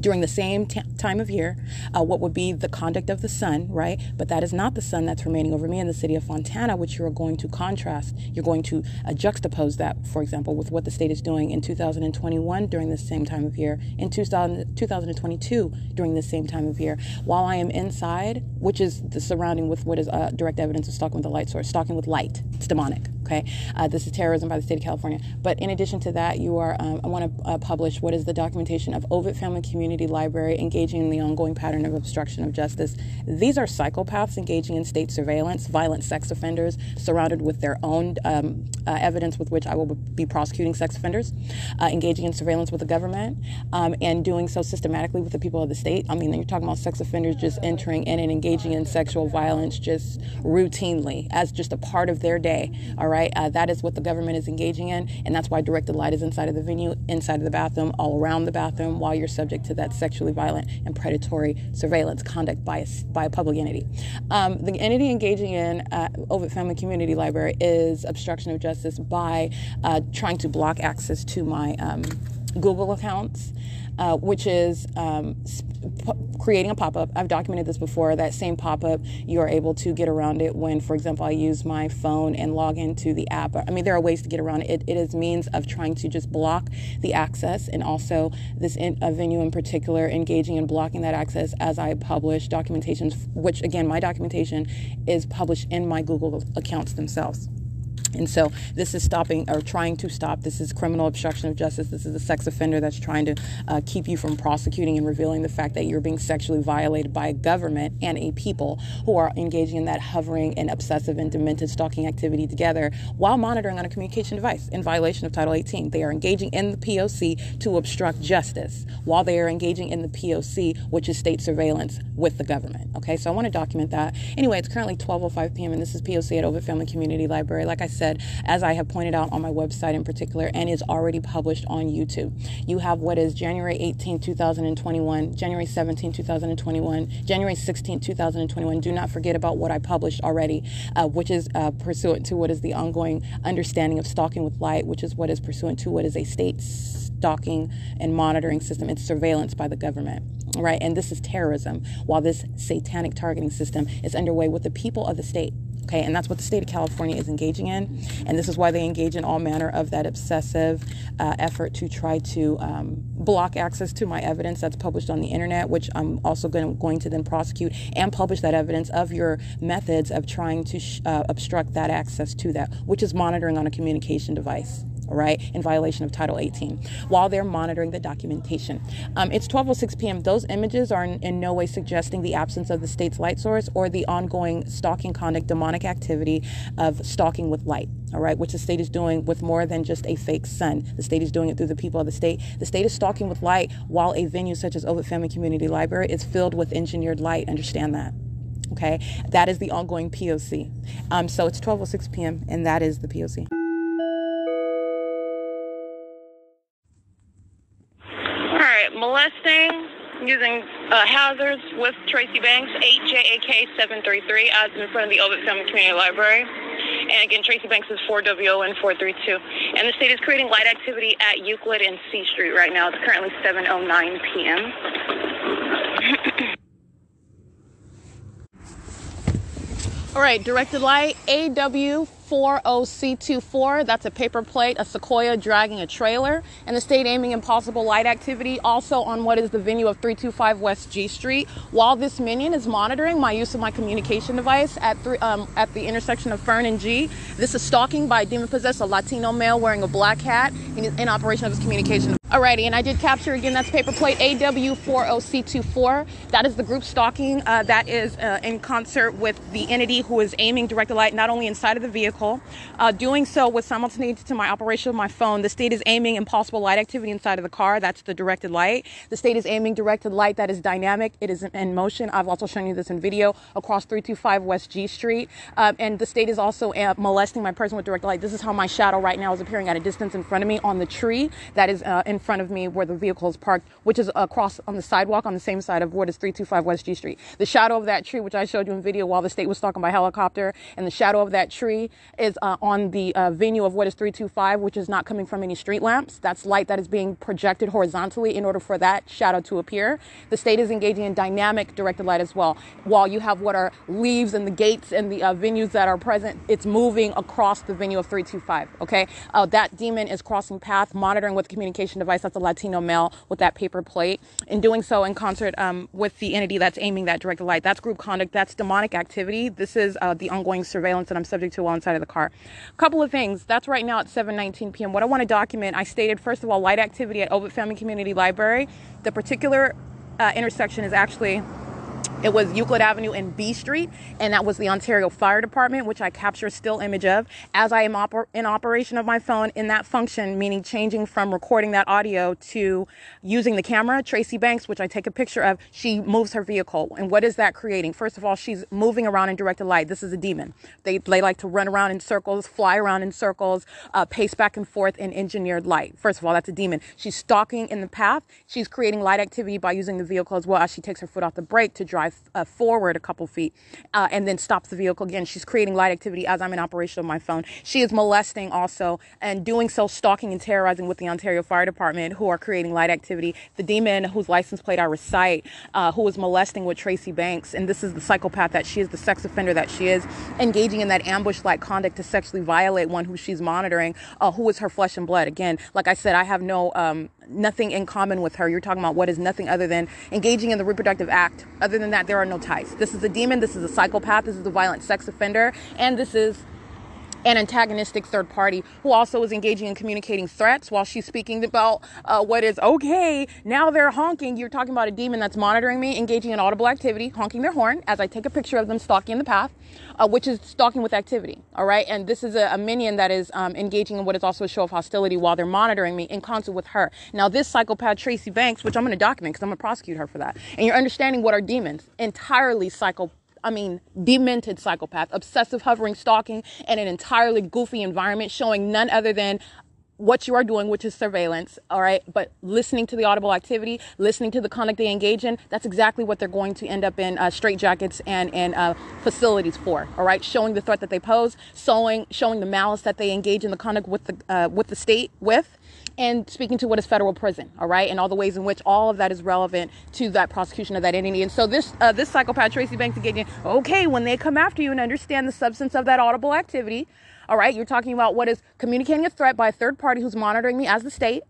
During the same t- time of year, uh, what would be the conduct of the sun, right? But that is not the sun that's remaining over me in the city of Fontana, which you are going to contrast. You're going to uh, juxtapose that, for example, with what the state is doing in 2021 during the same time of year, in 2000, 2022 during the same time of year. While I am inside, which is the surrounding with what is uh, direct evidence of stalking with a light source, stalking with light, it's demonic Okay, uh, this is terrorism by the state of California. But in addition to that, you are um, I want to uh, publish what is the documentation of Ovitt Family Community Library engaging in the ongoing pattern of obstruction of justice. These are psychopaths engaging in state surveillance, violent sex offenders surrounded with their own um, uh, evidence with which I will be prosecuting sex offenders, uh, engaging in surveillance with the government, um, and doing so systematically with the people of the state. I mean, you're talking about sex offenders just entering in and engaging in sexual violence just routinely as just a part of their day. All right, uh, that is what the government is engaging in, and that's why directed light is inside of the venue, inside of the bathroom, all around the bathroom, while you're subject to that sexually violent and predatory surveillance conduct by a, by a public entity. Um, the entity engaging in uh, Ovitt Family Community Library is obstruction of justice by uh, trying to block access to my um, Google accounts uh, which is um, creating a pop up. I've documented this before. That same pop up, you are able to get around it when, for example, I use my phone and log into the app. I mean, there are ways to get around it. It, is means of trying to just block the access, and also this in, venue in particular, engaging in blocking that access as I publish documentations, which again, my documentation is published in my Google accounts themselves. And so this is stopping or trying to stop. This is criminal obstruction of justice. This is a sex offender that's trying to uh, keep you from prosecuting and revealing the fact that you're being sexually violated by a government and a people who are engaging in that hovering and obsessive and demented stalking activity together while monitoring on a communication device in violation of Title 18. They are engaging in the POC to obstruct justice while they are engaging in the POC, which is state surveillance with the government. Okay, so I want to document that. Anyway, it's currently 12:05 p.m. and this is POC at Ovitt Family Community Library. Like I said said, as I have pointed out on my website in particular, and is already published on YouTube. You have what is January 18, 2021, January 17, 2021, January 16, 2021. Do not forget about what I published already, uh, which is uh, pursuant to what is the ongoing understanding of stalking with light, which is what is pursuant to what is a state stalking and monitoring system. It's surveillance by the government right? And this is terrorism, while this satanic targeting system is underway with the people of the state. Okay, and that's what the state of California is engaging in. And this is why they engage in all manner of that obsessive uh, effort to try to um, block access to my evidence that's published on the internet, which I'm also going, going to then prosecute and publish that evidence of your methods of trying to sh- uh, obstruct that access to that, which is monitoring on a communication device right, in violation of Title 18, while they're monitoring the documentation. Um, it's 12:06 p.m. Those images are in, in, no way suggesting the absence of the state's light source or the ongoing stalking conduct, demonic activity of stalking with light. All right, which the state is doing with more than just a fake sun. The state is doing it through the people of the state. The state is stalking with light, while a venue such as Ovitt Family Community Library is filled with engineered light. Understand that. Okay, that is the ongoing POC. Um, so it's 12:06 p.m. and that is the POC. Molesting using uh, hazards with Tracy Banks, 8JAK733, as in front of the Ovitt Family Community Library. And again, Tracy Banks is 4WON432. And the state is creating light activity at Euclid and C Street right now. It's currently 7.09 p.m. All right, directed light, AW 40C24. That's a paper plate, a sequoia dragging a trailer, and the state aiming impossible light activity also on what is the venue of 325 West G Street. While this minion is monitoring my use of my communication device at, three, um, at the intersection of Fern and G, this is stalking by demon possessed, a Latino male wearing a black hat in, in operation of his communication. Alrighty, and I did capture again, that's paper plate AW40C24. That is the group stalking uh, that is uh, in concert with the entity who is aiming directed light not only inside of the vehicle. Uh, doing so with simultaneity to my operation of my phone, the state is aiming impossible light activity inside of the car. That's the directed light. The state is aiming directed light that is dynamic. It is in motion. I've also shown you this in video across 325 West G Street. Um, and the state is also uh, molesting my person with directed light. This is how my shadow right now is appearing at a distance in front of me on the tree that is uh, in front of me where the vehicle is parked, which is across on the sidewalk on the same side of what is 325 West G Street. The shadow of that tree, which I showed you in video while the state was talking by helicopter, and the shadow of that tree is uh, on the uh, venue of what is 325, which is not coming from any street lamps. That's light that is being projected horizontally in order for that shadow to appear. The state is engaging in dynamic directed light as well. While you have what are leaves and the gates and the uh, venues that are present, it's moving across the venue of 325. Okay, uh, that demon is crossing path, monitoring with communication device device that's a Latino male with that paper plate, and doing so in concert um, with the entity that's aiming that directed light. That's group conduct. That's demonic activity. This is uh, the ongoing surveillance that I'm subject to while inside of the car. A couple of things. That's right now at 7:19 p.m. What I want to document, I stated first of all, light activity at Ovitt Family Community Library. The particular uh, intersection is actually it was Euclid Avenue and B Street, and that was the Ontario Fire Department, which I capture still image of as I am oper- in operation of my phone in that function, meaning changing from recording that audio to using the camera. Tracy Banks, which I take a picture of, she moves her vehicle. And what is that creating? First of all, she's moving around in directed light. This is a demon. They, they like to run around in circles, fly around in circles, uh, pace back and forth in engineered light. First of all, that's a demon. She's stalking in the path. She's creating light activity by using the vehicle as well as she takes her foot off the brake to drive uh, forward a couple feet uh, and then stops the vehicle again. She's creating light activity as I'm in operation of my phone. She is molesting also and doing so, stalking and terrorizing with the Ontario Fire Department who are creating light activity. The demon whose license plate I recite, uh, who was molesting with Tracy Banks, and this is the psychopath that she is, the sex offender that she is, engaging in that ambush-like conduct to sexually violate one who she's monitoring, uh, who is her flesh and blood. Again, like I said, I have no um, nothing in common with her. You're talking about what is nothing other than engaging in the reproductive act. Other than that, there are no ties. This is a demon. This is a psychopath. This is a violent sex offender. And this is an antagonistic third party who also is engaging in communicating threats while she's speaking about uh, what is okay. Now they're honking. You're talking about a demon that's monitoring me, engaging in audible activity, honking their horn as I take a picture of them stalking in the path, uh, which is stalking with activity. All right. And this is a, a minion that is um, engaging in what is also a show of hostility while they're monitoring me in concert with her. Now, this psychopath, Tracy Banks, which I'm going to document because I'm going to prosecute her for that. And you're understanding what are demons? Entirely psycho I mean, demented psychopath, obsessive hovering, stalking, and an entirely goofy environment showing none other than what you are doing, which is surveillance, all right? But listening to the audible activity, listening to the conduct they engage in, that's exactly what they're going to end up in uh, straitjackets and, and uh, facilities for, all right? Showing the threat that they pose, showing, showing the malice that they engage in the conduct with the, uh, with the state with, and speaking to what is federal prison, all right, and all the ways in which all of that is relevant to that prosecution of that entity. And so this uh, this psychopath Tracy Banks engaging, okay, when they come after you and understand the substance of that audible activity, all right, you're talking about what is communicating a threat by a third party who's monitoring me as the state,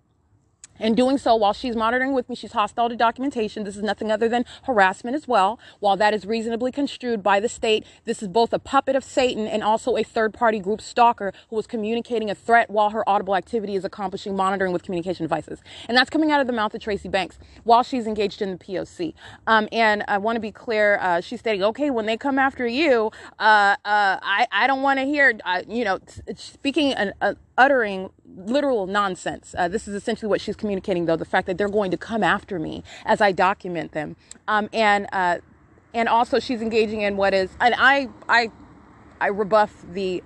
and doing so while she's monitoring with me, she's hostile to documentation. This is nothing other than harassment as well. While that is reasonably construed by the state, this is both a puppet of Satan and also a third party group stalker who is communicating a threat while her audible activity is accomplishing monitoring with communication devices. And that's coming out of the mouth of Tracy Banks while she's engaged in the POC. Um, and I want to be clear, uh, she's stating, okay, when they come after you, uh, uh, I, I don't want to hear, uh, you know, speaking, uh, uttering literal nonsense. Uh, this is essentially what she's communicating, though the fact that they're going to come after me as I document them, um, and uh, and also she's engaging in what is, and I I I rebuff the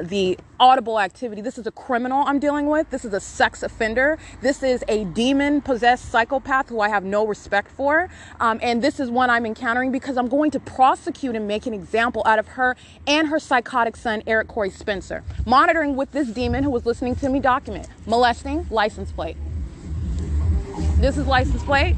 the audible activity. This is a criminal I'm dealing with. This is a sex offender. This is a demon possessed psychopath who I have no respect for. Um, and this is one I'm encountering because I'm going to prosecute and make an example out of her and her psychotic son, Eric Corey Spencer. Monitoring with this demon who was listening to me document molesting, license plate. This is license plate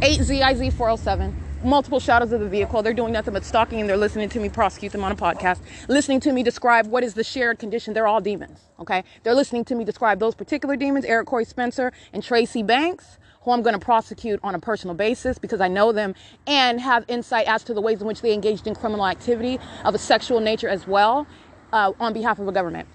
8ZIZ407 multiple shadows of the vehicle. They're doing nothing but stalking and they're listening to me prosecute them on a podcast, listening to me describe what is the shared condition. They're all demons, okay? They're listening to me describe those particular demons, Eric Corey Spencer and Tracy Banks, who I'm going to prosecute on a personal basis because I know them and have insight as to the ways in which they engaged in criminal activity of a sexual nature as well uh, on behalf of a government.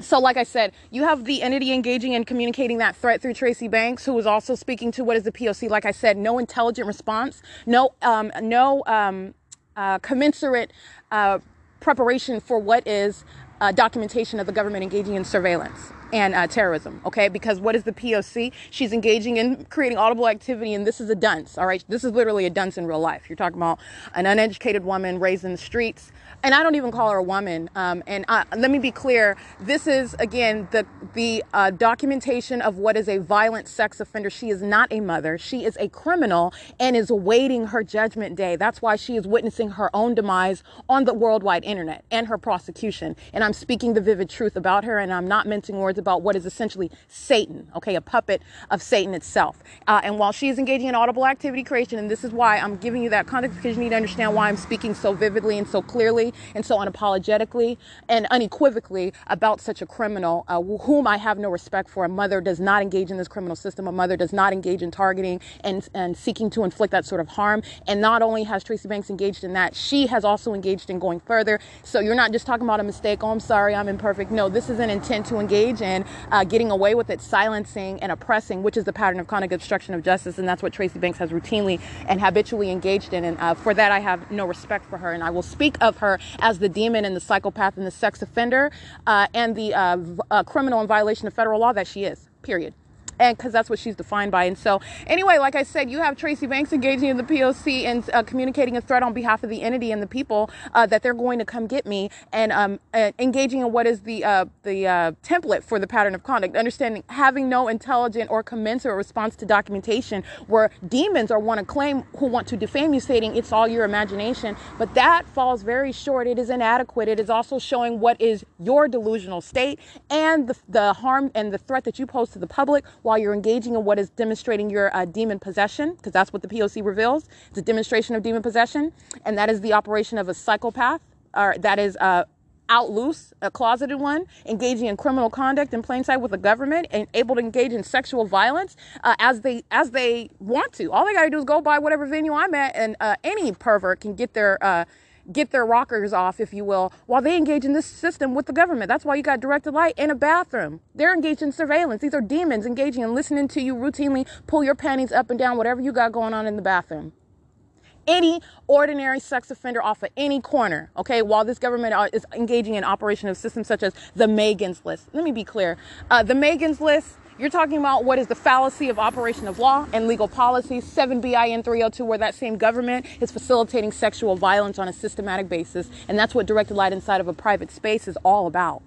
So, like I said, you have the entity engaging and communicating that threat through Tracy Banks, who was also speaking to what is the POC. Like I said, no intelligent response, no, um, no um, uh, commensurate uh, preparation for what is uh, documentation of the government engaging in surveillance and uh, terrorism. Okay, because what is the POC? She's engaging in creating audible activity, and this is a dunce. All right, this is literally a dunce in real life. You're talking about an uneducated woman raised in the streets and I don't even call her a woman. Um, and I, let me be clear: this is again the the uh, documentation of what is a violent sex offender. She is not a mother; she is a criminal and is awaiting her judgment day. That's why she is witnessing her own demise on the worldwide internet and her prosecution. And I'm speaking the vivid truth about her, and I'm not mincing words about what is essentially Satan, okay, a puppet of Satan itself. Uh, and while she is engaging in audible activity creation, and this is why I'm giving you that context because you need to understand why I'm speaking so vividly and so clearly and so unapologetically and unequivocally about such a criminal uh, whom I have no respect for. A mother does not engage in this criminal system. A mother does not engage in targeting and, and seeking to inflict that sort of harm. And not only has Tracy Banks engaged in that, she has also engaged in going further. So you're not just talking about a mistake. Oh, I'm sorry, I'm imperfect. No, this is an intent to engage in uh, getting away with it, silencing and oppressing, which is the pattern of conduct obstruction of justice. And that's what Tracy Banks has routinely and habitually engaged in. And uh, for that, I have no respect for her. And I will speak of her as the demon and the psychopath and the sex offender uh, and the uh, v- uh, criminal in violation of federal law that she is, period and because that's what she's defined by. And so, anyway, like I said, you have Tracy Banks engaging in the POC and uh, communicating a threat on behalf of the entity and the people uh, that they're going to come get me, and um, uh, engaging in what is the uh, the uh, template for the pattern of conduct. Understanding having no intelligent or commensurate response to documentation, where demons are want to claim who want to defame you, stating it's all your imagination, but that falls very short. It is inadequate. It is also showing what is your delusional state and the, the harm and the threat that you pose to the public while you're engaging in what is demonstrating your uh, demon possession, because that's what the POC reveals. It's a demonstration of demon possession, and that is the operation of a psychopath, or that is uh, out loose, a closeted one, engaging in criminal conduct in plain sight with the government, and able to engage in sexual violence uh, as they as they want to. All they got to do is go by whatever venue I'm at, and uh, any pervert can get their uh, get their rockers off, if you will, while they engage in this system with the government. That's why you got directed light in a bathroom. They're engaged in surveillance. These are demons engaging and listening to you routinely pull your panties up and down, whatever you got going on in the bathroom. Any ordinary sex offender off of any corner, okay, while this government uh, is engaging in operation of systems such as the Megan's List. Let me be clear. Uh, the Megan's List you're talking about what is the fallacy of operation of law and legal policy, 7 BIN 302, where that same government is facilitating sexual violence on a systematic basis. And that's what directed light inside of a private space is all about.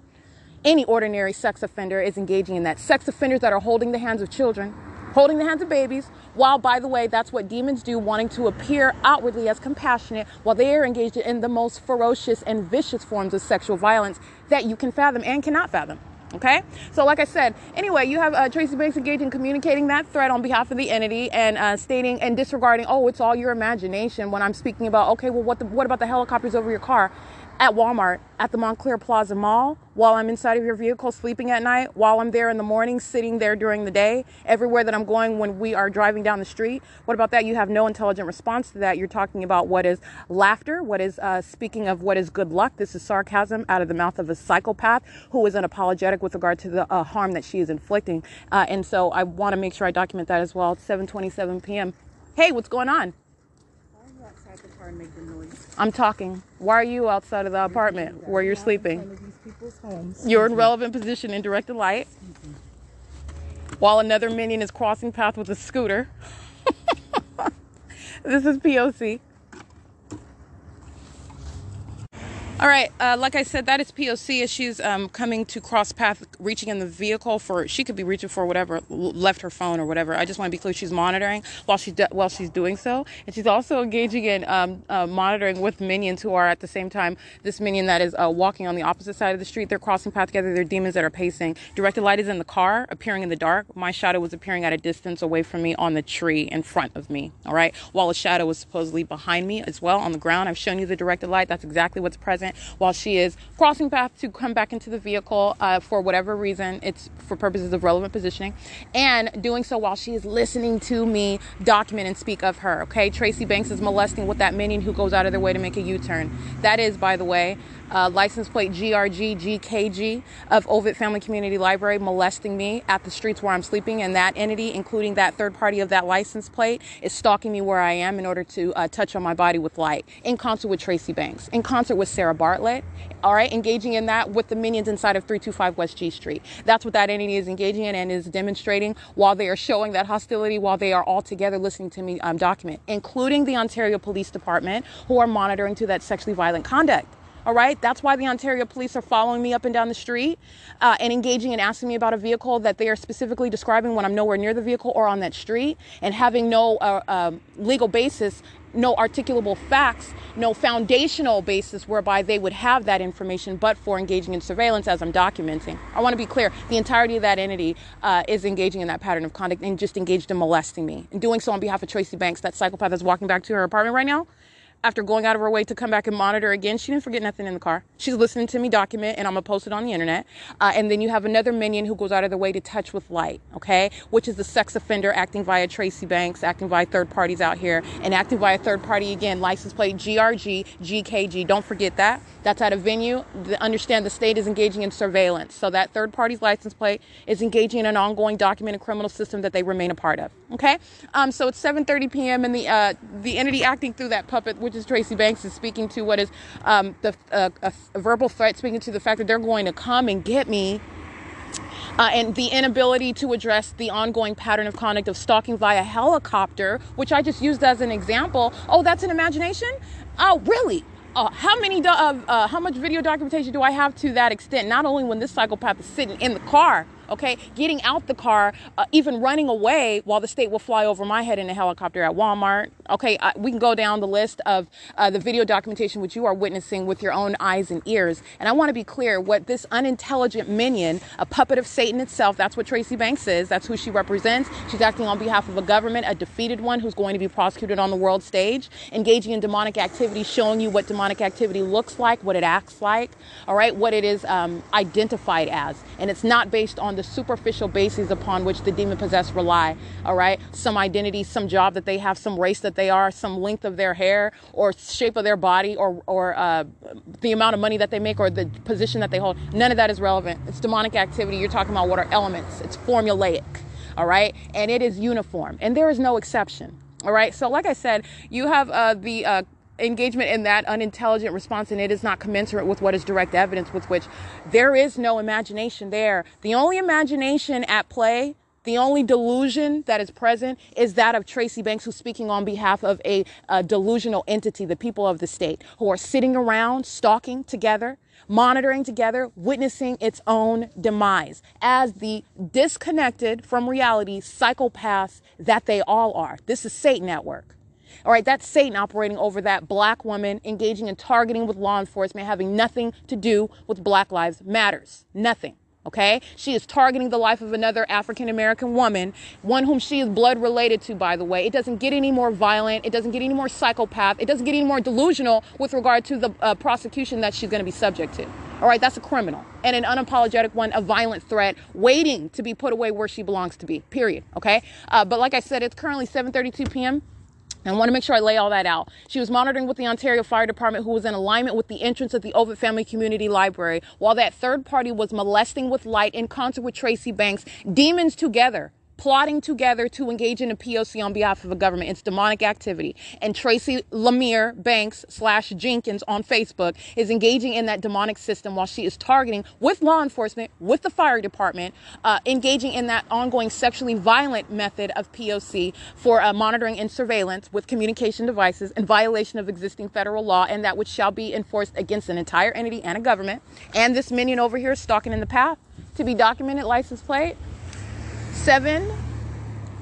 Any ordinary sex offender is engaging in that. Sex offenders that are holding the hands of children, holding the hands of babies, while, by the way, that's what demons do, wanting to appear outwardly as compassionate, while they are engaged in the most ferocious and vicious forms of sexual violence that you can fathom and cannot fathom. Okay, so like I said, anyway, you have uh, Tracy Banks engaged in communicating that threat on behalf of the entity and uh, stating and disregarding, oh, it's all your imagination. When I'm speaking about, okay, well, what the, what about the helicopters over your car? At Walmart, at the Montclair Plaza Mall, while I'm inside of your vehicle sleeping at night, while I'm there in the morning, sitting there during the day, everywhere that I'm going when we are driving down the street. What about that? You have no intelligent response to that. You're talking about what is laughter, what is uh, speaking of what is good luck. This is sarcasm out of the mouth of a psychopath who is unapologetic with regard to the uh, harm that she is inflicting. Uh, and so I want to make sure I document that as well. It's 7:27 p.m. Hey, what's going on? I'm talking. Why are you outside of the apartment where you're sleeping? You're in relevant position in direct light. While another minion is crossing path with a scooter. this is POC. All right, uh, like I said, that is POC as she's um, coming to cross path, reaching in the vehicle for. She could be reaching for whatever, left her phone or whatever. I just want to be clear, she's monitoring while she's de- while she's doing so, and she's also engaging in um, uh, monitoring with minions who are at the same time. This minion that is uh, walking on the opposite side of the street, they're crossing path together. They're demons that are pacing. Directed light is in the car, appearing in the dark. My shadow was appearing at a distance away from me on the tree in front of me. All right, while a shadow was supposedly behind me as well on the ground. I've shown you the directed light. That's exactly what's present while she is crossing path to come back into the vehicle uh, for whatever reason. It's for purposes of relevant positioning, and doing so while she is listening to me document and speak of her. Okay, Tracy Banks is molesting with that minion who goes out of their way to make a U-turn. That is, by the way, uh, license plate GRG GKG of Ovitt Family Community Library molesting me at the streets where I'm sleeping, and that entity, including that third party of that license plate, is stalking me where I am in order to uh, touch on my body with light, in concert with Tracy Banks, in concert with Sarah Bartlett, all right, engaging in that with the minions inside of 325 West G Street. That's what that entity is engaging in and is demonstrating while they are showing that hostility, while they are all together listening to me um, document, including the Ontario Police Department, who are monitoring to that sexually violent conduct. All right. That's why the Ontario police are following me up and down the street uh, and engaging and asking me about a vehicle that they are specifically describing when I'm nowhere near the vehicle or on that street and having no uh, um, legal basis no articulable facts, no foundational basis whereby they would have that information, but for engaging in surveillance as I'm documenting. I want to be clear the entirety of that entity uh, is engaging in that pattern of conduct and just engaged in molesting me. And doing so on behalf of Tracy Banks, that psychopath that's walking back to her apartment right now after going out of her way to come back and monitor again. She didn't forget nothing in the car. She's listening to me document, and I'm gonna post it on the internet. Uh, and then you have another minion who goes out of their way to touch with light, okay? Which is the sex offender acting via Tracy Banks, acting via third parties out here, and acting via third party again, license plate GRG, GKG. Don't forget that. That's at a venue. The, understand the state is engaging in surveillance. So that third party's license plate is engaging in an ongoing documented criminal system that they remain a part of. Okay? Um, so it's 7:30 p.m. and the uh, the entity acting through that puppet which is Tracy Banks, is speaking to what is um, the uh, a, a, verbal threat, speaking to the fact that they're going to come and get me. Uh, and the inability to address the ongoing pattern of conduct of stalking via helicopter, which I just used as an example. Oh, that's an imagination? Oh, really? Uh, how many do- uh, how much video documentation do I have to that extent? Not only when this psychopath is sitting in the car okay? Getting out the car, uh, even running away while the state will fly over my head in a helicopter at Walmart, okay? Uh, we can go down the list of uh, the video documentation which you are witnessing with your own eyes and ears. And I want to be clear what this unintelligent minion, a puppet of Satan itself, that's what Tracy Banks is, that's who she represents. She's acting on behalf of a government, a defeated one who's going to be prosecuted on the world stage, engaging in demonic activity, showing you what demonic activity looks like, what it acts like, all right, what it is um, identified as. And it's not based on the superficial bases upon which the demon possessed rely. All right. Some identity, some job that they have, some race that they are, some length of their hair or shape of their body or, or uh, the amount of money that they make or the position that they hold. None of that is relevant. It's demonic activity. You're talking about what are elements. It's formulaic. All right. And it is uniform. And there is no exception. All right. So, like I said, you have uh, the uh, engagement in that unintelligent response and it is not commensurate with what is direct evidence with which there is no imagination there. The only imagination at play the only delusion that is present is that of Tracy Banks, who's speaking on behalf of a, a, delusional entity, the people of the state, who are sitting around, stalking together, monitoring together, witnessing its own demise as the disconnected from reality psychopaths that they all are. This is Satan at work. All right, that's Satan operating over that black woman, engaging in targeting with law enforcement, having nothing to do with Black Lives Matters. Nothing. Okay? She is targeting the life of another African American woman, one whom she is blood related to, by the way. It doesn't get any more violent. It doesn't get any more psychopath. It doesn't get any more delusional with regard to the uh, prosecution that she's going to be subject to. All right, that's a criminal and an unapologetic one, a violent threat, waiting to be put away where she belongs to be. Period. Okay, uh, but like I said, it's currently 7:32 p.m. I want to make sure I lay all that out. She was monitoring with the Ontario Fire Department, who was in alignment with the entrance of the Ovitt Family Community Library, while that third party was molesting with light in concert with Tracy Banks. Demons together plotting together to engage in a POC on behalf of a government. It's demonic activity. And Tracy Lemire Banks slash Jenkins on Facebook is engaging in that demonic system while she is targeting with law enforcement, with the fire department, uh, engaging in that ongoing sexually violent method of POC for uh, monitoring and surveillance with communication devices in violation of existing federal law and that which shall be enforced against an entire entity and a government. And this minion over here stalking in the path to be documented license plate 7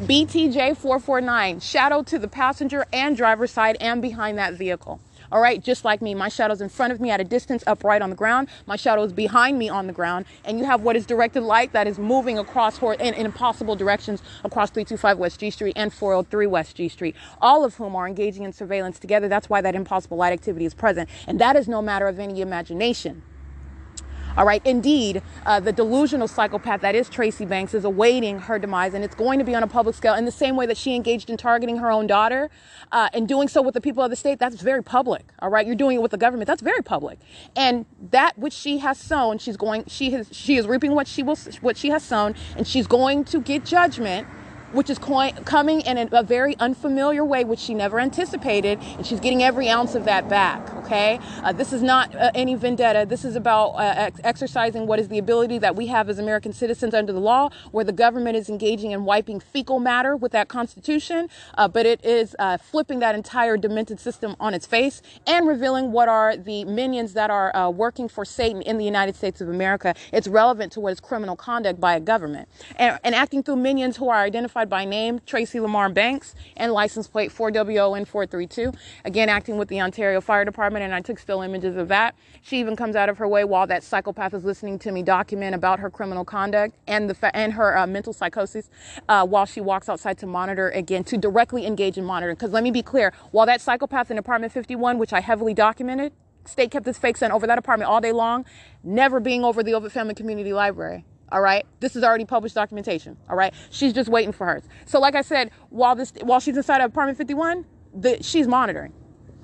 BTJ 449, shadow to the passenger and driver side and behind that vehicle. All right, just like me, my shadow's in front of me at a distance, upright on the ground. My shadow is behind me on the ground, and you have what is directed light that is moving across in, in impossible directions across 325 West G Street and 403 West G Street, all of whom are engaging in surveillance together. That's why that impossible light activity is present, and that is no matter of any imagination. All right. Indeed, uh, the delusional psychopath that is Tracy Banks is awaiting her demise, and it's going to be on a public scale in the same way that she engaged in targeting her own daughter uh, and doing so with the people of the state. That's very public. All right. You're doing it with the government. That's very public. And that which she has sown, she's going. She has. She is reaping what she will. What she has sown, and she's going to get judgment which is coming in a, a, very unfamiliar way, which she never anticipated, and she's getting every ounce of that back. Okay, uh, this is not uh, any vendetta. This is about uh, ex- exercising what is the ability that we have as American citizens under the law, where the government is engaging in wiping fecal matter with that Constitution, uh, but it is uh, flipping that entire demented system on its face and revealing what are the minions that are uh, working for Satan in the United States of America. It's relevant to what is criminal conduct by a government and, and acting through minions who are identified identified by name Tracy Lamar Banks and license plate 4WON432. Again, acting with the Ontario Fire Department, and I took still images of that. She even comes out of her way while that psychopath is listening to me document about her criminal conduct and the fa- and her uh, mental psychosis uh, while she walks outside to monitor again to directly engage in monitoring. Because let me be clear, while that psychopath in apartment 51, which I heavily documented, state kept this fake sun over that apartment all day long, never being over the Ovitt Family Community Library. All right. This is already published documentation. All right. She's just waiting for hers. So, like I said, while this, while she's inside of apartment 51, the, she's monitoring.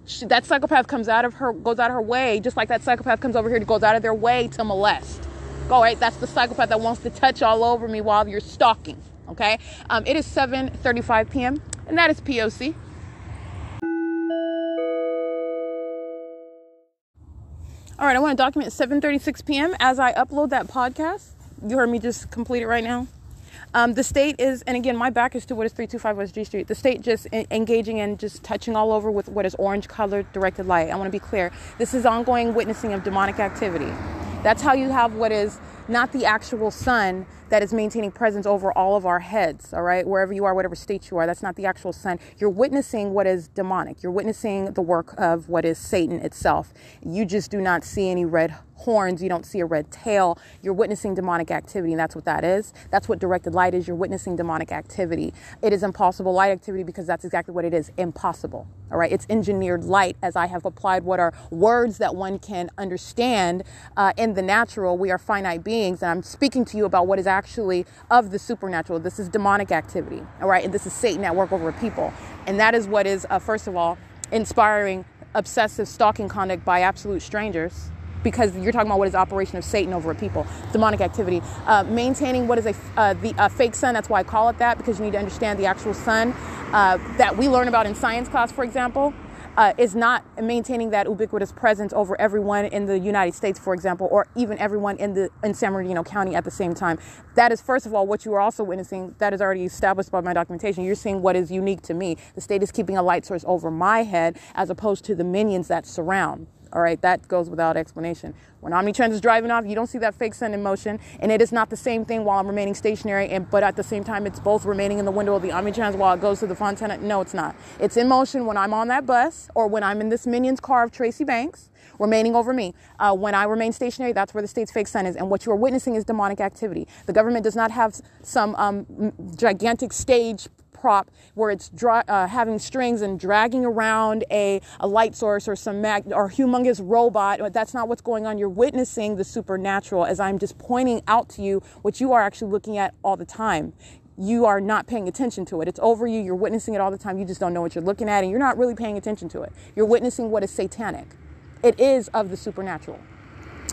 She, that psychopath comes out of her, goes out of her way, just like that psychopath comes over here goes out of their way to molest. All right. That's the psychopath that wants to touch all over me while you're stalking. Okay. Um, it is 7:35 p.m. and that is POC. All right, I want to document 7:36 p.m. as I upload that podcast. You heard me just complete it right now. Um, the state is, and again, my back is to what is 325 West G Street. The state just engaging and just touching all over with what is orange colored directed light. I want to be clear. This is ongoing witnessing of demonic activity. That's how you have what is not the actual sun that is maintaining presence over all of our heads, all right? Wherever you are, whatever state you are, that's not the actual sun. You're witnessing what is demonic. You're witnessing the work of what is Satan itself. You just do not see any red horns, you don't see a red tail, you're witnessing demonic activity, and that's what that is. That's what directed light is. You're witnessing demonic activity. It is impossible light activity because that's exactly what it is impossible. All right, it's engineered light as I have applied what are words that one can understand uh, in the natural. We are finite beings, and I'm speaking to you about what is actually of the supernatural. This is demonic activity, all right, and this is Satan at work over people. And that is what is, uh, first of all, inspiring obsessive stalking conduct by absolute strangers because you're talking about what is operation of Satan over a people, demonic activity. Uh, maintaining what is a uh, the fake sun. That's why I call it that because you need to understand the actual sun uh, that we learn about in science class, for example. Uh, is not maintaining that ubiquitous presence over everyone in the United States, for example, or even everyone in the in San Bernardino County at the same time. That is, first of all, what you are also witnessing. That is already established by my documentation. You're seeing what is unique to me. The state is keeping a light source over my head as opposed to the minions that surround. All right, that goes without explanation. When Omnitrans is driving off, you don't see that fake sun in motion, and it is not the same thing while I'm remaining stationary. And but at the same time, it's both remaining in the window of the Omnitrans while it goes to the Fontana. No, it's not. It's in motion when I'm on that bus or when I'm in this Minions car of Tracy Banks remaining over me. Uh, when I remain stationary, that's where the state's fake sun is. And what you are witnessing is demonic activity. The government does not have some um, gigantic stage prop where it's dra- uh, having strings and dragging around a, a light source or some mag- or humongous robot. That's not what's going on. You're witnessing the supernatural as I'm just pointing out to you what you are actually looking at all the time you are not paying attention to it. It's over you. You're witnessing it all the time. You just don't know what you're looking at, and you're not really paying attention to it. You're witnessing what is satanic. It is of the supernatural.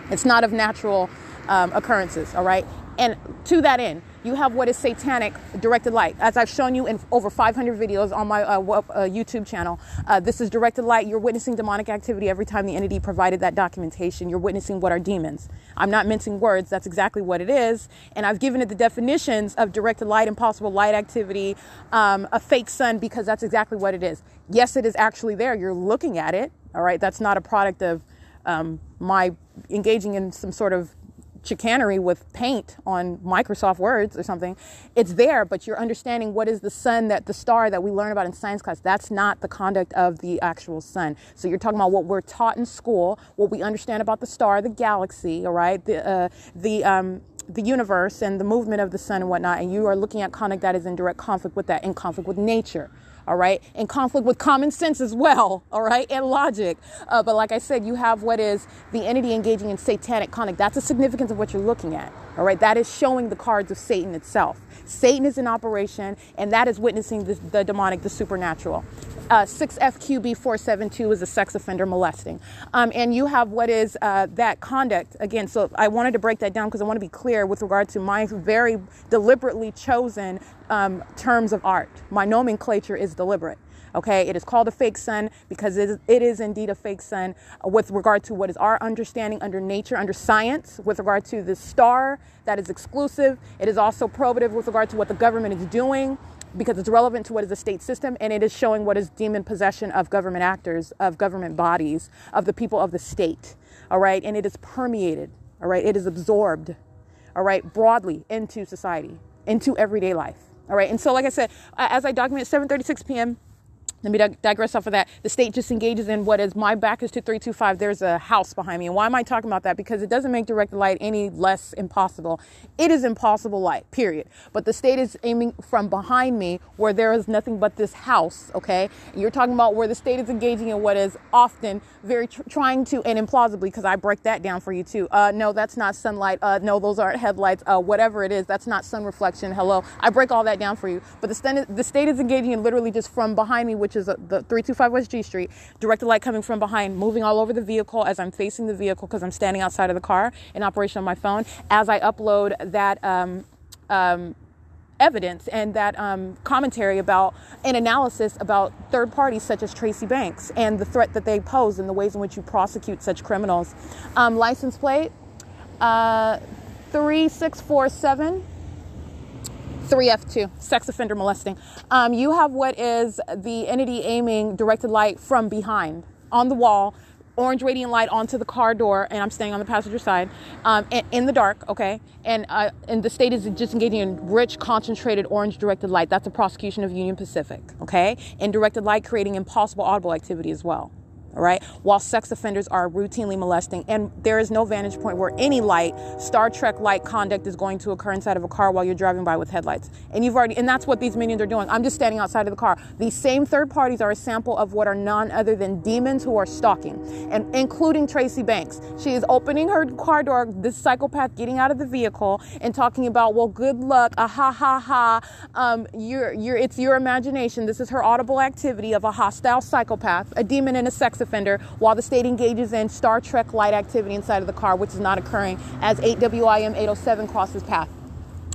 It's not of natural um, occurrences, all right? And to that end, you have what is satanic directed light. As I've shown you in over 500 videos on my uh, uh, YouTube channel, uh, this is directed light. You're witnessing demonic activity every time the entity provided that documentation. You're witnessing what are demons. I'm not mincing words. That's exactly what it is. And I've given it the definitions of directed light, impossible light activity, um, a fake sun, because that's exactly what it is. Yes, it is actually there. You're looking at it. All right. That's not a product of um, my engaging in some sort of chicanery with paint on Microsoft Words or something. It's there, but you're understanding what is the sun that the star that we learn about in science class. That's not the conduct of the actual sun. So you're talking about what we're taught in school, what we understand about the star, the galaxy, all right, the uh, the um, the universe and the movement of the sun and whatnot, and you are looking at conduct that is in direct conflict with that, in conflict with nature all right, in conflict with common sense as well, all right, and logic. Uh, but like I said, you have what is the entity engaging in satanic conduct. That's the significance of what you're looking at, all right. That is showing the cards of Satan itself. Satan is in operation, and that is witnessing the, the demonic, the supernatural. Uh, 6FQB472 is a sex offender molesting. Um, and you have what is uh, that conduct. Again, so I wanted to break that down because I want to be clear with regard to my very deliberately chosen um, terms of art. My nomenclature is deliberate. Okay, it is called a fake sun because it is, it is indeed a fake sun with regard to what is our understanding under nature, under science, with regard to the star that is exclusive. It is also probative with regard to what the government is doing because it's relevant to what is the state system and it is showing what is demon possession of government actors, of government bodies, of the people of the state. All right, and it is permeated. All right, it is absorbed. All right, broadly into society, into everyday life. All right. And so, like I said, as I document 7:36 p.m let me digress off of that. The state just engages in what is my back is to 325. There's a house behind me. And why am I talking about that? Because it doesn't make direct light any less impossible. It is impossible light, period. But the state is aiming from behind me where there is nothing but this house, okay? And you're talking about where the state is engaging in what is often very tr- trying to, and implausibly, because I break that down for you too. Uh, no, that's not sunlight. Uh, no, those aren't headlights. Uh, whatever it is, that's not sun reflection. Hello. I break all that down for you. But the, st- the state is engaging in literally just from behind me, which is the 325 West G Street, directed light coming from behind, moving all over the vehicle as I'm facing the vehicle because I'm standing outside of the car in operation on my phone. As I upload that um, um, evidence and that um, commentary about an analysis about third parties such as Tracy Banks and the threat that they pose and the ways in which you prosecute such criminals. Um, license plate uh, 3647 3F2, sex offender molesting. Um, you have what is the entity aiming directed light from behind on the wall, orange radiant light onto the car door, and I'm staying on the passenger side um, in the dark, okay? And, uh, and the state is just engaging in rich, concentrated orange directed light. That's a prosecution of Union Pacific, okay? And directed light creating impossible audible activity as well right, while sex offenders are routinely molesting. And there is no vantage point where any light, Star Trek like conduct is going to occur inside of a car while you're driving by with headlights. And you've already, and that's what these minions are doing. I'm just standing outside of the car. These same third parties are a sample of what are none other than demons who are stalking, and including Tracy Banks. She is opening her car door, this psychopath getting out of the vehicle and talking about, well, good luck, ah ha ha ha. Um, you're, you're, it's your imagination. This is her audible activity of a hostile psychopath, a demon and a sex offender while the state engages in Star Trek light activity inside of the car, which is not occurring as 8 WIM 807 crosses path.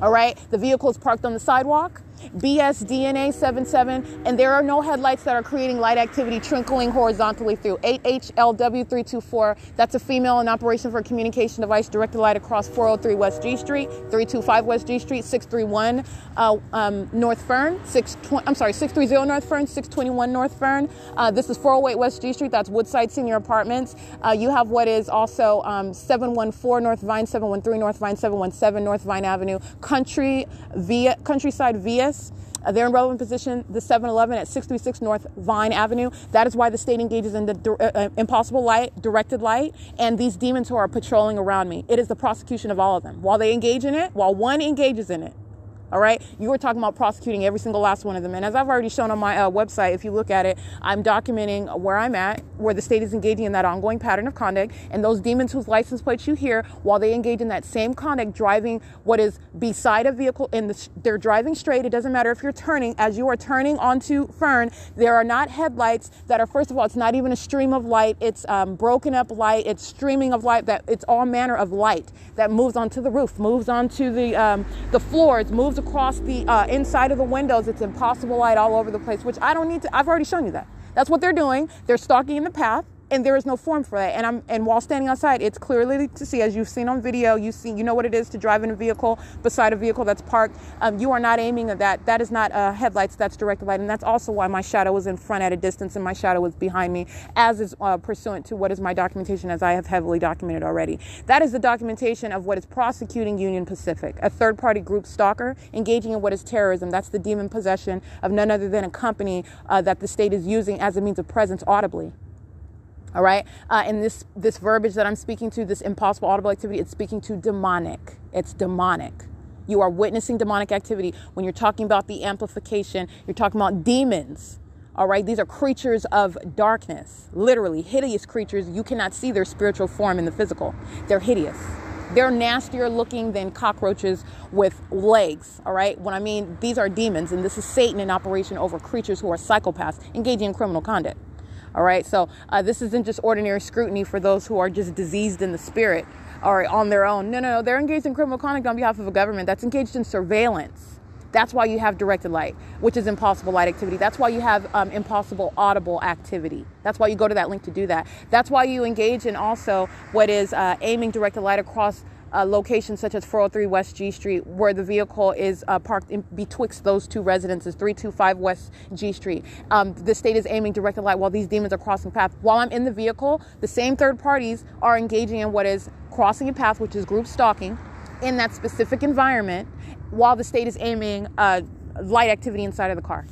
All right, the vehicle is parked on the sidewalk. BS DNA 77, and there are no headlights that are creating light activity trickling horizontally through. 8HLW324, that's a female in operation for a communication device directed light across 403 West G Street, 325 West G Street, 631 uh, um, North Fern, 620, I'm sorry, 630 North Fern, 621 North Fern. Uh, this is 408 West G Street, that's Woodside Senior Apartments. Uh, you have what is also um, 714 North Vine, 713 North Vine, 717 North Vine Avenue, Country via Countryside via uh, they're in relevant position, the 7 Eleven at 636 North Vine Avenue. That is why the state engages in the uh, uh, impossible light, directed light, and these demons who are patrolling around me. It is the prosecution of all of them. While they engage in it, while one engages in it, all right. You were talking about prosecuting every single last one of them. And as I've already shown on my uh, website, if you look at it, I'm documenting where I'm at, where the state is engaging in that ongoing pattern of conduct. And those demons whose license plates you hear, while they engage in that same conduct, driving what is beside a vehicle, and the, they're driving straight. It doesn't matter if you're turning. As you are turning onto Fern, there are not headlights that are, first of all, it's not even a stream of light. It's um, broken up light. It's streaming of light. That it's all manner of light that moves onto the roof, moves onto the um, the floors, moves across the uh, inside of the windows. It's impossible light all over the place, which I don't need to, I've already shown you that. That's what they're doing. They're stalking in the path and there is no form for that. And I'm and while standing outside, it's clearly to see, as you've seen on video, you see, you know what it is to drive in a vehicle beside a vehicle that's parked. Um, you are not aiming at that. That is not uh, headlights. That's directed light, and that's also why my shadow was in front at a distance and my shadow was behind me, as is uh, pursuant to what is my documentation, as I have heavily documented already. That is the documentation of what is prosecuting Union Pacific, a third-party group stalker engaging in what is terrorism. That's the demon possession of none other than a company uh, that the state is using as a means of presence audibly all right? Uh, and this this verbiage that i'm speaking to this impossible audible activity it's speaking to demonic. It's demonic. You are witnessing demonic activity. When you're talking about the amplification you're talking about demons. All right? These are creatures of darkness. Literally hideous creatures. You cannot see their spiritual form in the physical. They're hideous. They're nastier looking than cockroaches with legs. All right? What i mean these are demons and this is satan in operation over creatures who are psychopaths engaging in criminal conduct all right, so uh, this isn't just ordinary scrutiny for those who are just diseased in the spirit or on their own. No, no, no. They're engaged in criminal conduct on behalf of a government that's engaged in surveillance. That's why you have directed light, which is impossible light activity. That's why you have um, impossible audible activity. That's why you go to that link to do that. That's why you engage in also what is uh, aiming directed light across uh, locations such as 403 West G Street, where the vehicle is uh, parked in betwixt those two residences, 325 West G Street. Um, the state is aiming directed light while these demons are crossing path. While I'm in the vehicle, the same third parties are engaging in what is crossing a path, which is group stalking, in that specific environment, while the state is aiming. Uh, light activity inside of the car.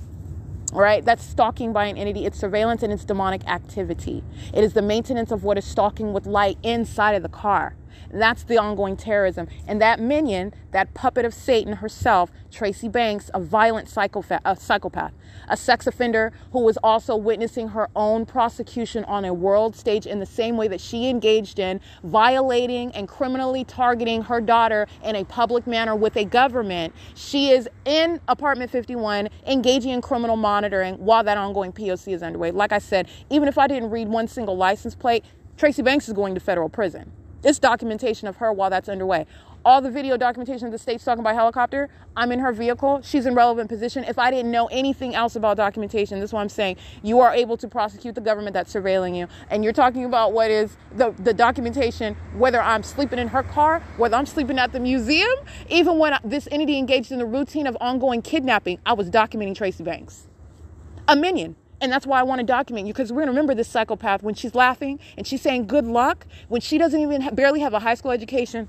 All right, that's stalking by an entity. It's surveillance and it's demonic activity. It is the maintenance of what is stalking with light inside of the car. That's the ongoing terrorism. And that minion, that puppet of Satan herself, Tracy Banks, a violent psychopath, a psychopath, a sex offender who was also witnessing her own prosecution on a world stage in the same way that she engaged in violating and criminally targeting her daughter in a public manner with a government. She is in apartment 51 engaging in criminal monitoring while that ongoing POC is underway. Like I said, even if I didn't read one single license plate, Tracy Banks is going to federal prison. It's documentation of her while that's underway. All the video documentation of the state's talking about helicopter, I'm in her vehicle. She's in relevant position. If I didn't know anything else about documentation, this is what I'm saying. You are able to prosecute the government that's surveilling you. And you're talking about what is the, the documentation, whether I'm sleeping in her car, whether I'm sleeping at the museum, even when this entity engaged in the routine of ongoing kidnapping, I was documenting Tracy Banks. A minion. And that's why I want to document you because we're going to remember this psychopath when she's laughing and she's saying good luck, when she doesn't even ha- barely have a high school education.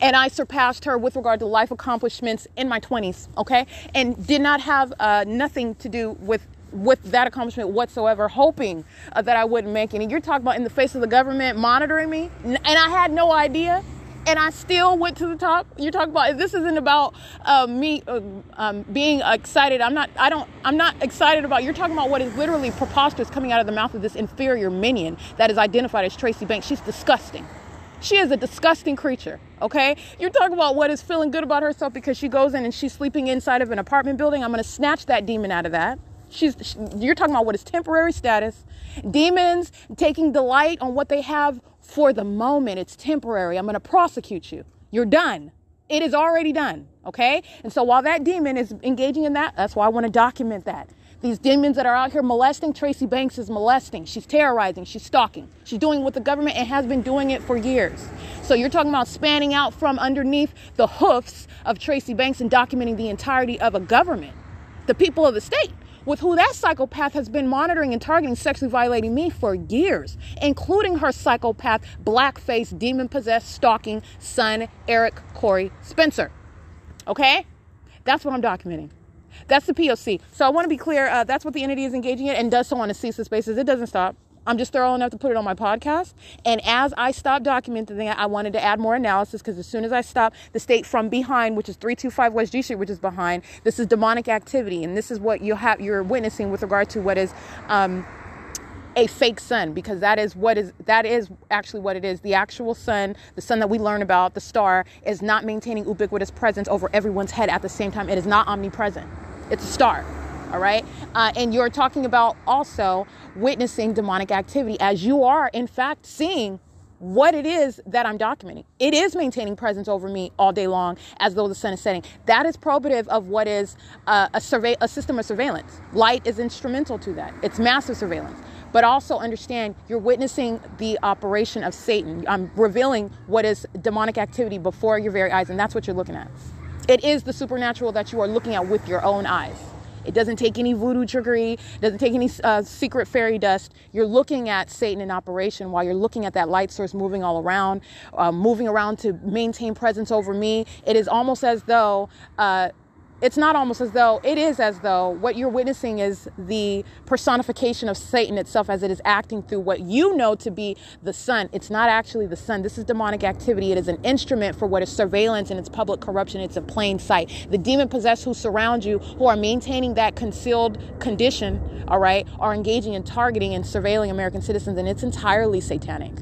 And I surpassed her with regard to life accomplishments in my 20s, okay? And did not have uh, nothing to do with with that accomplishment whatsoever, hoping uh, that I wouldn't make any. You're talking about in the face of the government monitoring me, and I had no idea and I still went to the top. You're talking about this isn't about uh, me uh, um, being excited. I'm not. I don't. I'm not excited about. You're talking about what is literally preposterous coming out of the mouth of this inferior minion that is identified as Tracy Banks. She's disgusting. She is a disgusting creature. Okay, you're talking about what is feeling good about herself because she goes in and she's sleeping inside of an apartment building. I'm to snatch that demon out of that. She's. She, you're talking about what is temporary status. Demons taking delight on what they have for the moment. It's temporary. I'm going to prosecute you. You're done. It is already done. Okay? And so while that demon is engaging in that, that's why I want to document that. These demons that are out here molesting, Tracy Banks is molesting. She's terrorizing. She's stalking. She's doing what the government and has been doing it for years. So you're talking about spanning out from underneath the hoofs of Tracy Banks and documenting the entirety of a government, the people of the state with who that psychopath has been monitoring and targeting sexually violating me for years, including her psychopath, blackface, demon possessed, stalking son, Eric Corey Spencer. Okay? That's what I'm documenting. That's the POC. So I want to be clear. Uh, that's what the entity is engaging in and does so on a ceaseless basis. It doesn't stop. I'm just thorough enough to put it on my podcast. And as I stopped documenting it, I wanted to add more analysis because as soon as I stopped the state from behind, which is 325 West G Street, which is behind, this is demonic activity. And this is what you have, you're witnessing with regard to what is, um, a fake sun because that is what is that is actually what it is the actual sun the sun that we learn about the star is not maintaining ubiquitous presence over everyone's head at the same time it is not omnipresent it's a star all right uh, and you're talking about also witnessing demonic activity as you are in fact seeing what it is that I'm documenting. It is maintaining presence over me all day long as though the sun is setting. That is probative of what is uh, a survey, a system of surveillance. Light is instrumental to that. It's massive surveillance. But also understand you're witnessing the operation of Satan. I'm revealing what is demonic activity before your very eyes, and that's what you're looking at. It is the supernatural that you are looking at with your own eyes. It doesn't take any voodoo trickery, It doesn't take any uh, secret fairy dust. You're looking at Satan in operation while you're looking at that light source moving all around, uh, moving around to maintain presence over me. It is almost as though uh, it's not almost as though it is as though what you're witnessing is the personification of Satan itself as it is acting through what you know to be the sun. It's not actually the sun. This is demonic activity. It is an instrument for what is surveillance and it's public corruption. It's a plain sight. The demon possessed who surround you, who are maintaining that concealed condition, all right, are engaging in targeting and surveilling American citizens, and it's entirely satanic.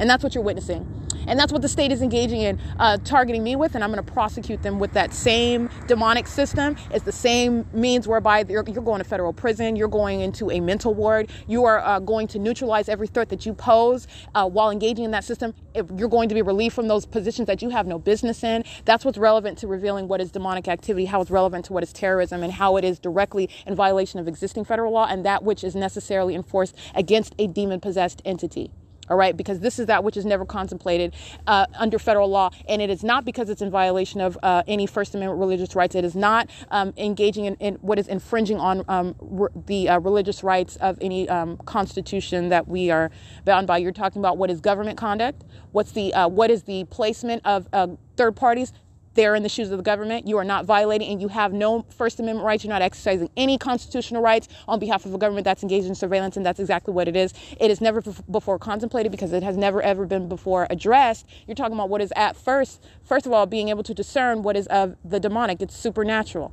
And that's what you're witnessing. And that's what the state is engaging in, uh, targeting me with, and I'm going to prosecute them with that same demonic system. It's the same means whereby you're, you're going to federal prison, you're going into a mental ward, you are uh, going to neutralize every threat that you pose uh, while engaging in that system. If you're going to be relieved from those positions that you have no business in. That's what's relevant to revealing what is demonic activity, how it's relevant to what is terrorism, and how it is directly in violation of existing federal law and that which is necessarily enforced against a demon possessed entity all right, because this is that which is never contemplated uh, under federal law, and it is not because it's in violation of uh, any First Amendment religious rights. It is not um, engaging in, in, what is infringing on um, re- the uh, religious rights of any um, constitution that we are bound by. You're talking about what is government conduct, what's the uh, what is the placement of uh, third parties they're in the shoes of the government. You are not violating and you have no First Amendment rights. You're not exercising any constitutional rights on behalf of a government that's engaged in surveillance, and that's exactly what it is. It is never before contemplated because it has never ever been before addressed. You're talking about what is at first, first of all, being able to discern what is of the demonic. It's supernatural.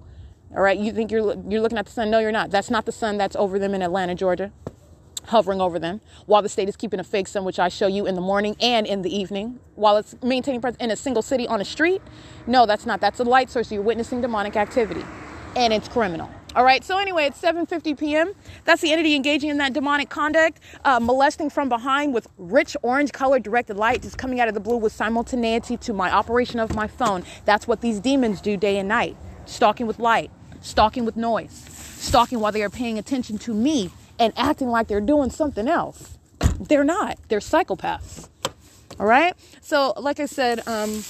All right, you think you're you're looking at the sun? No, you're not. That's not the sun that's over them in Atlanta, Georgia hovering over them while the state is keeping a fake sun, which I show you in the morning and in the evening, while it's maintaining presence in a single city on a street. No, that's not. That's a light source. You're witnessing demonic activity, and it's criminal. All right. So anyway, it's 7:50 p.m. That's the entity engaging in that demonic conduct, uh, molesting from behind with rich orange colored directed light, just coming out of the blue with simultaneity to my operation of my phone. That's what these demons do day and night, stalking with light, stalking with noise, stalking while they are paying attention to me and acting like they're doing something else. They're not. They're psychopaths. All right. So, like I said, um,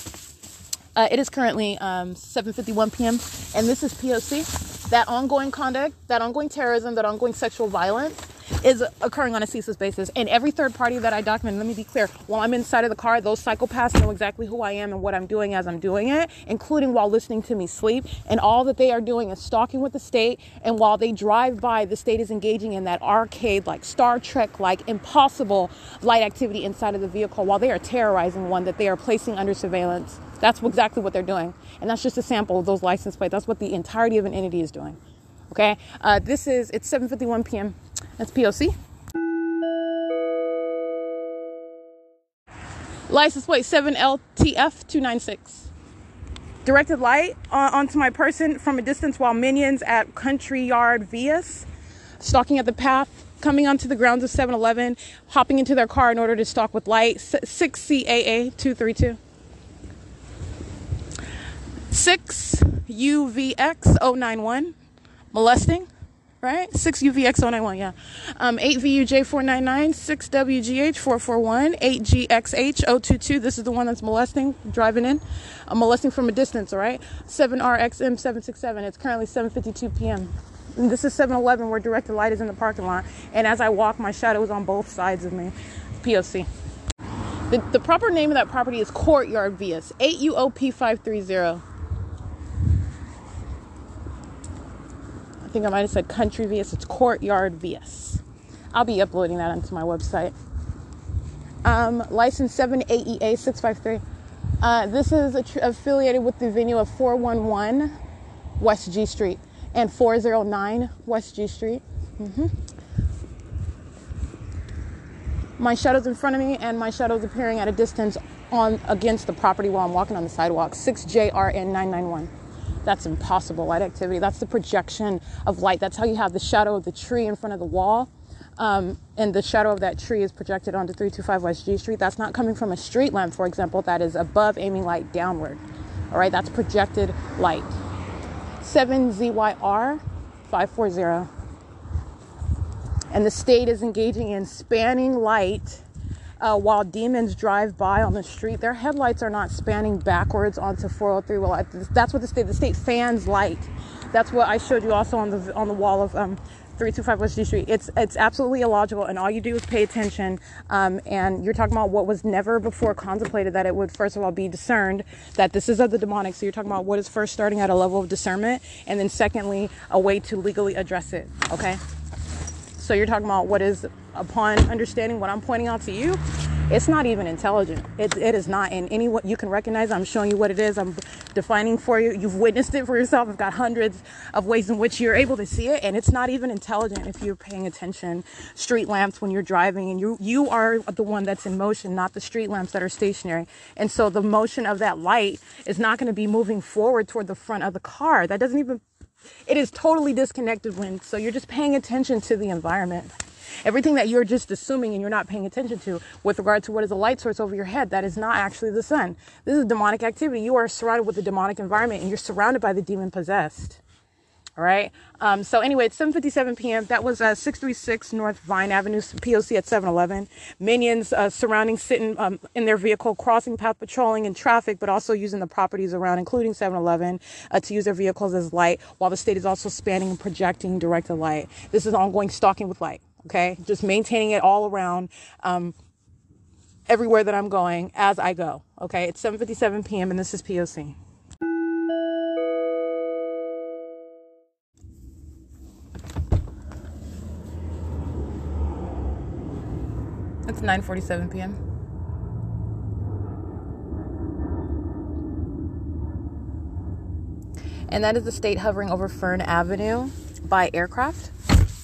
uh, it is currently um, 7:51 p.m. and this is POC. That ongoing conduct, that ongoing terrorism, that ongoing sexual violence is occurring on a ceaseless basis. And every third party that I document, let me be clear, while I'm inside of the car, those psychopaths know exactly who I am and what I'm doing as I'm doing it, including while listening to me sleep. And all that they are doing is stalking with the state. And while they drive by, the state is engaging in that arcade, like Star Trek, like impossible light activity inside of the vehicle while they are terrorizing one that they are placing under surveillance. That's exactly what they're doing. And that's just a sample of those license plates. That's what the entirety of an entity is doing. Okay? Uh, this is, it's 7.51 p.m. That's POC. License plate 7LTF296. Directed light uh, onto my person from a distance while minions at Country Yard Vias, stalking at the path, coming onto the grounds of 7 Eleven, hopping into their car in order to stalk with light. 6CAA232. 6UVX091. Molesting right? 6UVX091, yeah. Um, 8VUJ499, 6WGH441, 8GXH022. This is the one that's molesting, driving in. I'm molesting from a distance, all right? 7RXM767. It's currently 7.52 p.m. And this is 7-Eleven where directed light is in the parking lot. And as I walk, my shadow is on both sides of me. POC. The, the proper name of that property is Courtyard Vias, 8UOP530. I think I might have said Country VS. It's Courtyard VS. I'll be uploading that onto my website. Um, license 7AEA 653. Uh, this is tr- affiliated with the venue of 411 West G Street and 409 West G Street. Mm-hmm. My shadow's in front of me, and my shadow's appearing at a distance on against the property while I'm walking on the sidewalk. 6JRN 991. That's impossible light activity. That's the projection of light. That's how you have the shadow of the tree in front of the wall. Um, and the shadow of that tree is projected onto 325 West G Street. That's not coming from a street lamp, for example, that is above aiming light downward. All right, that's projected light. 7ZYR 540. And the state is engaging in spanning light uh, while demons drive by on the street, their headlights are not spanning backwards onto 403. Well, that's what the state the state fans light. That's what I showed you also on the on the wall of um, 325 West D Street. It's it's absolutely illogical, and all you do is pay attention. Um, and you're talking about what was never before contemplated that it would first of all be discerned that this is of the demonic. So you're talking about what is first starting at a level of discernment, and then secondly a way to legally address it. Okay. So you're talking about what is upon understanding what I'm pointing out to you, it's not even intelligent. It, it is not in any way you can recognize. I'm showing you what it is. I'm defining for you. You've witnessed it for yourself. I've got hundreds of ways in which you're able to see it, and it's not even intelligent if you're paying attention. Street lamps when you're driving, and you you are the one that's in motion, not the street lamps that are stationary. And so the motion of that light is not going to be moving forward toward the front of the car. That doesn't even it is totally disconnected when so you're just paying attention to the environment. Everything that you're just assuming and you're not paying attention to with regard to what is a light source over your head that is not actually the sun. This is demonic activity. You are surrounded with a demonic environment and you're surrounded by the demon possessed all right. Um, so anyway, it's 7:57 p.m. That was uh, 636 North Vine Avenue, POC at 7-Eleven. Minions uh, surrounding, sitting um, in their vehicle, crossing path, patrolling in traffic, but also using the properties around, including 7-Eleven, uh, to use their vehicles as light, while the state is also spanning and projecting directed light. This is ongoing stalking with light. Okay, just maintaining it all around. Um, everywhere that I'm going as I go. Okay, it's 7:57 p.m. and this is POC. It's 9:47 p.m. And that is the state hovering over Fern Avenue by aircraft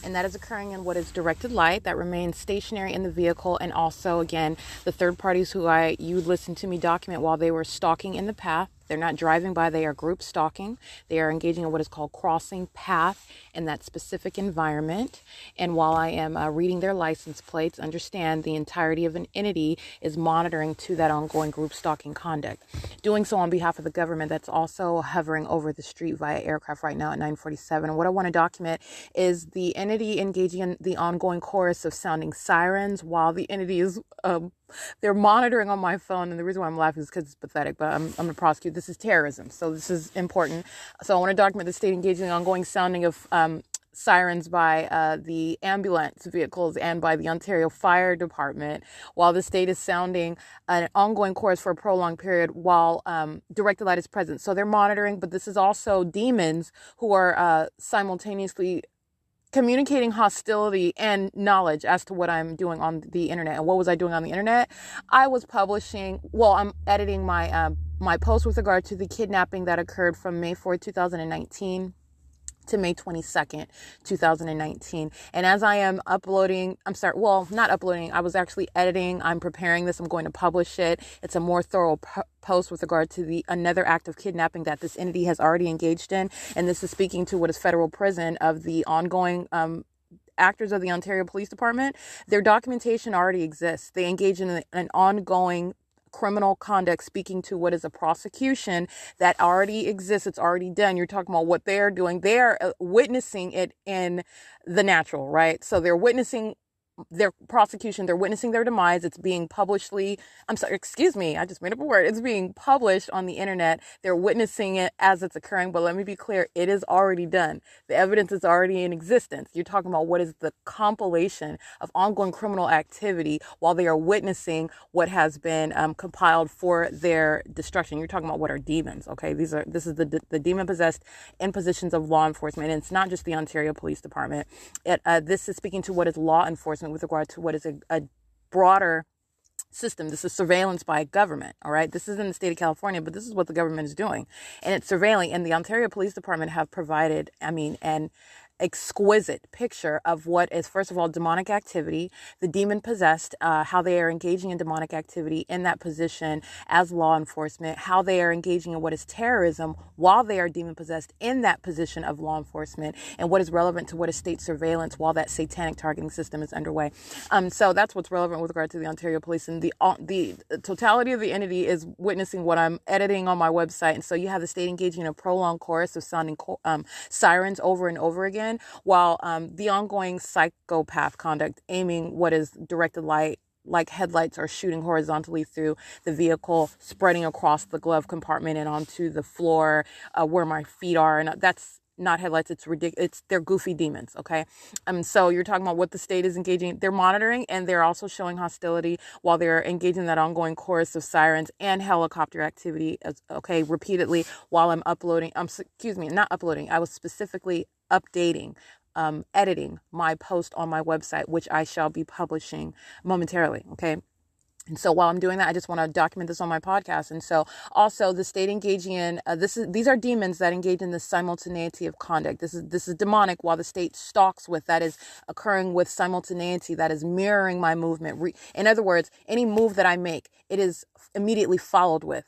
and that is occurring in what is directed light that remains stationary in the vehicle and also again the third parties who I you listen to me document while they were stalking in the path they're not driving by, they are group stalking. They are engaging in what is called crossing path in that specific environment. And while I am uh, reading their license plates, understand the entirety of an entity is monitoring to that ongoing group stalking conduct. Doing so on behalf of the government that's also hovering over the street via aircraft right now at 947. And what I want to document is the entity engaging in the ongoing chorus of sounding sirens while the entity is um, they're monitoring on my phone, and the reason why I'm laughing is because it's pathetic. But I'm, I'm going to prosecute. This is terrorism, so this is important. So I want to document the state engaging in the ongoing sounding of um, sirens by uh, the ambulance vehicles and by the Ontario Fire Department, while the state is sounding an ongoing chorus for a prolonged period while um, directed light is present. So they're monitoring, but this is also demons who are uh, simultaneously communicating hostility and knowledge as to what I'm doing on the internet. And what was I doing on the internet? I was publishing, well, I'm editing my uh, my post with regard to the kidnapping that occurred from May 4th, 2019 to May 22nd, 2019. And as I am uploading, I'm sorry, well, not uploading, I was actually editing. I'm preparing this. I'm going to publish it. It's a more thorough post with regard to the another act of kidnapping that this entity has already engaged in. And this is speaking to what is federal prison of the ongoing um, actors of the Ontario Police Department, their documentation already exists. They engage in an ongoing criminal conduct speaking to what is a prosecution that already exists it's already done. You're talking about what they're doing. They're uh, witnessing it in the natural right? So they're witnessing their prosecution, they're witnessing their demise. It's being publicly, I'm sorry, excuse me, I just made up a word. It's being published on the internet. They're witnessing it as it's occurring. But let me be clear, it is already done. The evidence is already in existence. You're talking about what is the compilation of ongoing criminal activity while they are witnessing what has been um, compiled for their destruction. You're talking about what are demons, okay? These are, this is the, the demon possessed in positions of law enforcement. And it's not just the Ontario Police Department. It, uh, this is speaking to what is law enforcement with regard to what is a, a broader system. This is surveillance by government. All right. This is in the state of California, but this is what the government is doing. And it's surveilling. And the Ontario Police Department have provided, I mean, and exquisite picture of what is, first of all, demonic activity, the demon possessed, uh, how they are engaging in demonic activity in that position as law enforcement, how they are engaging in what is terrorism while they are demon possessed in that position of law enforcement, and what is relevant to what is state surveillance while that satanic targeting system is underway. Um, so that's what's relevant with regard to the Ontario Police, and the uh, the totality of the entity is witnessing what I'm editing on my website, and so you have the state engaging in a prolonged chorus of sounding um, sirens over and over again while um, the ongoing psychopath conduct aiming what is directed light like headlights are shooting horizontally through the vehicle, spreading across the glove compartment and onto the floor uh, where my feet are. And that's not headlights. It's ridiculous. It's they're goofy demons. Okay. Um. So you're talking about what the state is engaging. They're monitoring and they're also showing hostility while they're engaging that ongoing chorus of sirens and helicopter activity. Okay, repeatedly while I'm uploading. Um. Excuse me, not uploading. I was specifically updating um, editing my post on my website, which I shall be publishing momentarily. Okay. And so while I'm doing that, I just want to document this on my podcast. And so also the state engaging in uh, this is these are demons that engage in the simultaneity of conduct. This is this is demonic while the state stalks with that is occurring with simultaneity that is mirroring my movement. Re- in other words, any move that I make, it is immediately followed with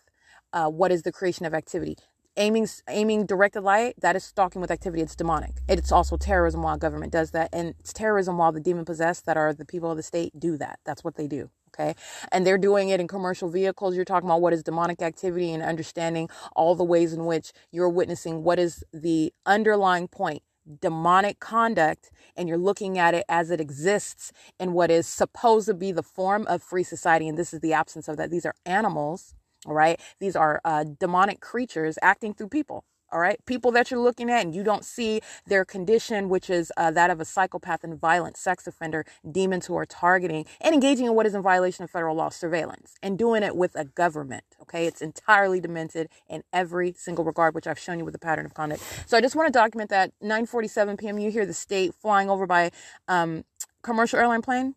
uh, what is the creation of activity aiming aiming directed light that is stalking with activity. It's demonic. It's also terrorism while government does that and it's terrorism while the demon possessed that are the people of the state do that. That's what they do okay? And they're doing it in commercial vehicles. You're talking about what is demonic activity and understanding all the ways in which you're witnessing what is the underlying point demonic conduct and you're looking at it as it exists in what is supposed to be the form of free society. And this is the absence of that. These are animals all right. These are uh, demonic creatures acting through people. All right. People that you're looking at and you don't see their condition, which is uh, that of a psychopath and violent sex offender, demons who are targeting and engaging in what is in violation of federal law surveillance and doing it with a government. Okay. It's entirely demented in every single regard, which I've shown you with the pattern of conduct. So I just want to document that 947 p.m. You hear the state flying over by um, commercial airline plane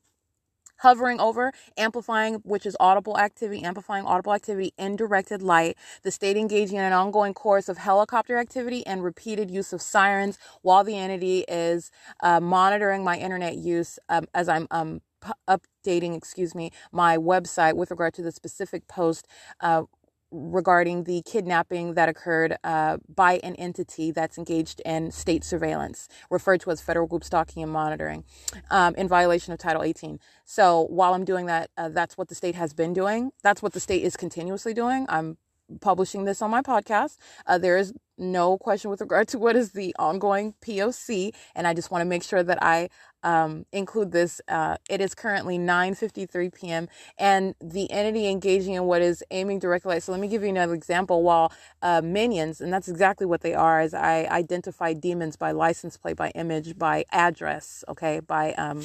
hovering over, amplifying, which is audible activity, amplifying audible activity in directed light. The state engaging in an ongoing course of helicopter activity and repeated use of sirens while the entity is uh, monitoring my internet use um, as I'm um, updating, excuse me, my website with regard to the specific post. Uh, regarding the kidnapping that occurred uh, by an entity that's engaged in state surveillance, referred to as federal group stalking and monitoring, um, in violation of Title 18. So while I'm doing that, uh, that's what the state has been doing. That's what the state is continuously doing. I'm publishing this on my podcast. Uh, there is no question with regard to what is the ongoing POC, and I just want to make sure that I um, include this. Uh, it is currently 9:53 p.m. and the entity engaging in what is aiming directly. Light. So let me give you another example. While uh, minions, and that's exactly what they are, as I identify demons by license plate, by image, by address, okay, by um,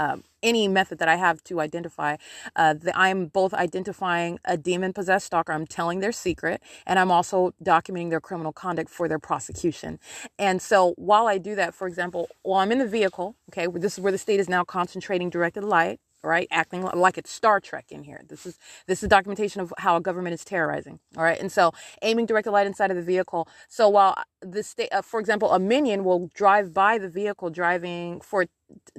um, any method that I have to identify. Uh, the, I'm both identifying a demon possessed stalker, I'm telling their secret, and I'm also documenting their criminal conduct for their prosecution. And so while I do that, for example, while I'm in the vehicle, okay, this is where the state is now concentrating directed light right acting like it's star trek in here this is this is documentation of how a government is terrorizing all right and so aiming directed light inside of the vehicle so while the state uh, for example a minion will drive by the vehicle driving for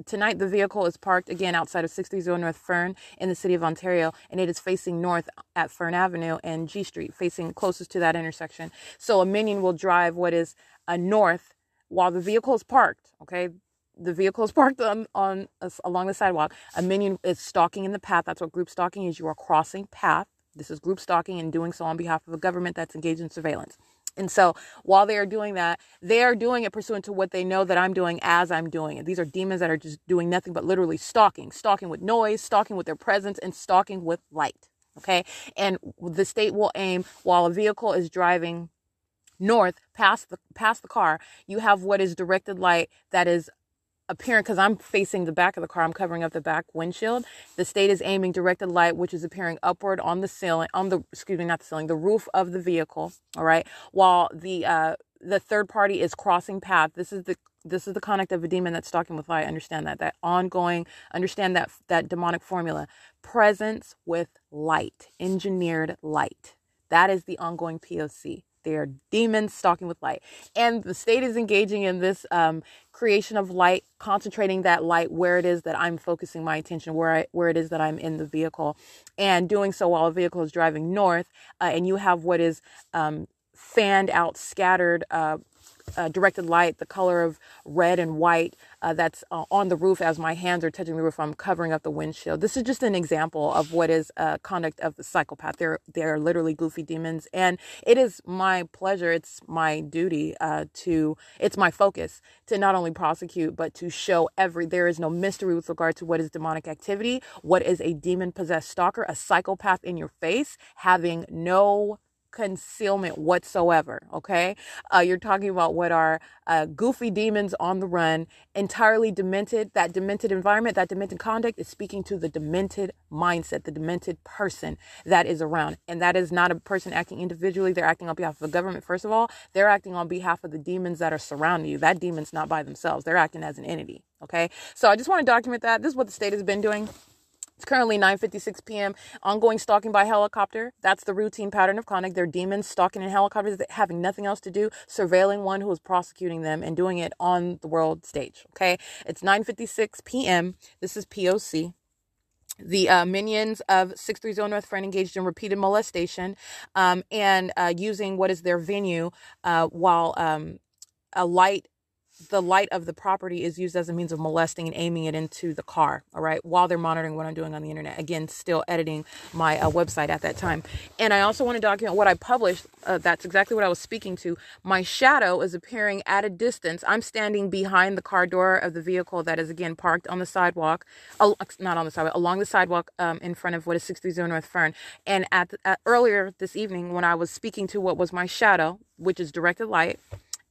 tonight the vehicle is parked again outside of 630 north fern in the city of ontario and it is facing north at fern avenue and g street facing closest to that intersection so a minion will drive what is a north while the vehicle is parked okay the vehicle is parked on, on uh, along the sidewalk. A minion is stalking in the path. That's what group stalking is. You are crossing path. This is group stalking and doing so on behalf of a government that's engaged in surveillance. And so while they are doing that, they are doing it pursuant to what they know that I'm doing as I'm doing it. These are demons that are just doing nothing but literally stalking, stalking with noise, stalking with their presence, and stalking with light. Okay. And the state will aim while a vehicle is driving north past the past the car you have what is directed light that is appearing because I'm facing the back of the car, I'm covering up the back windshield. The state is aiming directed light, which is appearing upward on the ceiling, on the excuse me, not the ceiling, the roof of the vehicle. All right, while the uh, the third party is crossing path. This is the this is the conduct of a demon that's stalking with light. Understand that that ongoing. Understand that that demonic formula. Presence with light, engineered light. That is the ongoing POC. They are demons stalking with light. And the state is engaging in this um, creation of light, concentrating that light where it is that I'm focusing my attention, where I, where it is that I'm in the vehicle, and doing so while the vehicle is driving north. Uh, and you have what is um, fanned out, scattered uh, uh, directed light, the color of red and white uh, that's uh, on the roof as my hands are touching the roof. I'm covering up the windshield. This is just an example of what is uh, conduct of the psychopath. They're they're literally goofy demons, and it is my pleasure. It's my duty uh, to. It's my focus to not only prosecute but to show every. There is no mystery with regard to what is demonic activity, what is a demon possessed stalker, a psychopath in your face, having no concealment whatsoever. Okay. Uh, you're talking about what are uh, goofy demons on the run, entirely demented. That demented environment, that demented conduct is speaking to the demented mindset, the demented person that is around. And that is not a person acting individually. They're acting on behalf of the government, first of all. They're acting on behalf of the demons that are surrounding you. That demon's not by themselves, they're acting as an entity. Okay. So I just want to document that. This is what the state has been doing. It's currently 9:56 p.m. Ongoing stalking by helicopter. That's the routine pattern of conduct. They're demons stalking in helicopters, having nothing else to do, surveilling one who is prosecuting them and doing it on the world stage. Okay, it's 9:56 p.m. This is POC. The uh, minions of 630 North Fern engaged in repeated molestation um, and uh, using what is their venue uh, while um, a light the light of the property is used as a means of molesting and aiming it into the car, all right, while they're monitoring what I'm doing on the internet. Again, still editing my uh, website at that time. And I also want to document what I published. Uh, that's exactly what I was speaking to. My shadow is appearing at a distance. I'm standing behind the car door of the vehicle that is, again, parked on the sidewalk, uh, not on the sidewalk, along the sidewalk um, in front of what is 630 North Fern. And at, at earlier this evening, when I was speaking to what was my shadow, which is directed light,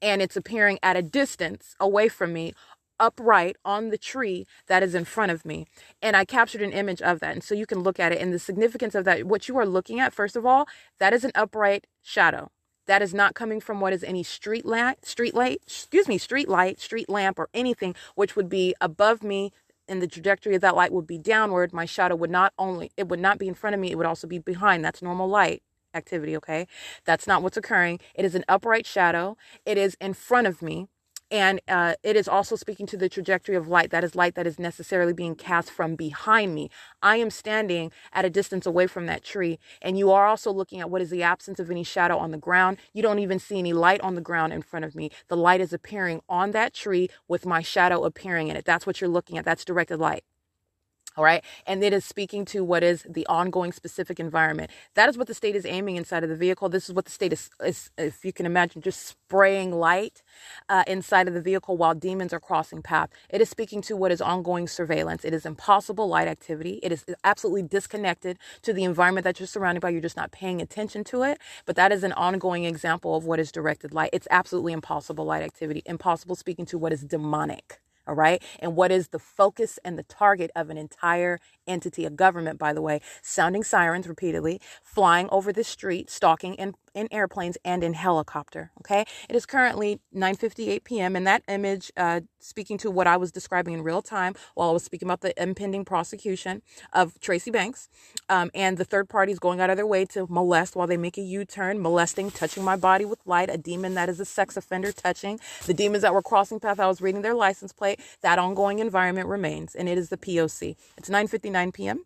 and it's appearing at a distance away from me upright on the tree that is in front of me. And I captured an image of that. And so you can look at it and the significance of that. What you are looking at, first of all, that is an upright shadow. That is not coming from what is any street light, street light, excuse me, street light, street lamp, or anything which would be above me and the trajectory of that light would be downward, my shadow would not only, it would not be in front of me, it would also be behind. That's normal light activity, okay? That's not what's occurring. It is an upright shadow. It is in front of me. And uh, it is also speaking to the trajectory of light. That is light that is necessarily being cast from behind me. I am standing at a distance away from that tree. And you are also looking at what is the absence of any shadow on the ground. You don't even see any light on the ground in front of me. The light is appearing on that tree with my shadow appearing in it. That's what you're looking at. That's directed light all right. And it is speaking to what is the ongoing specific environment. That is what the state is aiming inside of the vehicle. This is what the state is, is if you can imagine, just spraying light uh, inside of the vehicle while demons are crossing path. It is speaking to what is ongoing surveillance. It is impossible light activity. It is absolutely disconnected to the environment that you're surrounded by. You're just not paying attention to it. But that is an ongoing example of what is directed light. It's absolutely impossible light activity. Impossible speaking to what is demonic all right? And what is the focus and the target of an entire entity a government by the way sounding sirens repeatedly flying over the street stalking in, in airplanes and in helicopter okay it is currently 9:58 p.m. and that image uh, speaking to what I was describing in real time while I was speaking about the impending prosecution of Tracy Banks um, and the third parties going out of their way to molest while they make a U-turn molesting touching my body with light a demon that is a sex offender touching the demons that were crossing path I was reading their license plate that ongoing environment remains and it is the POC it's 9:59 p.m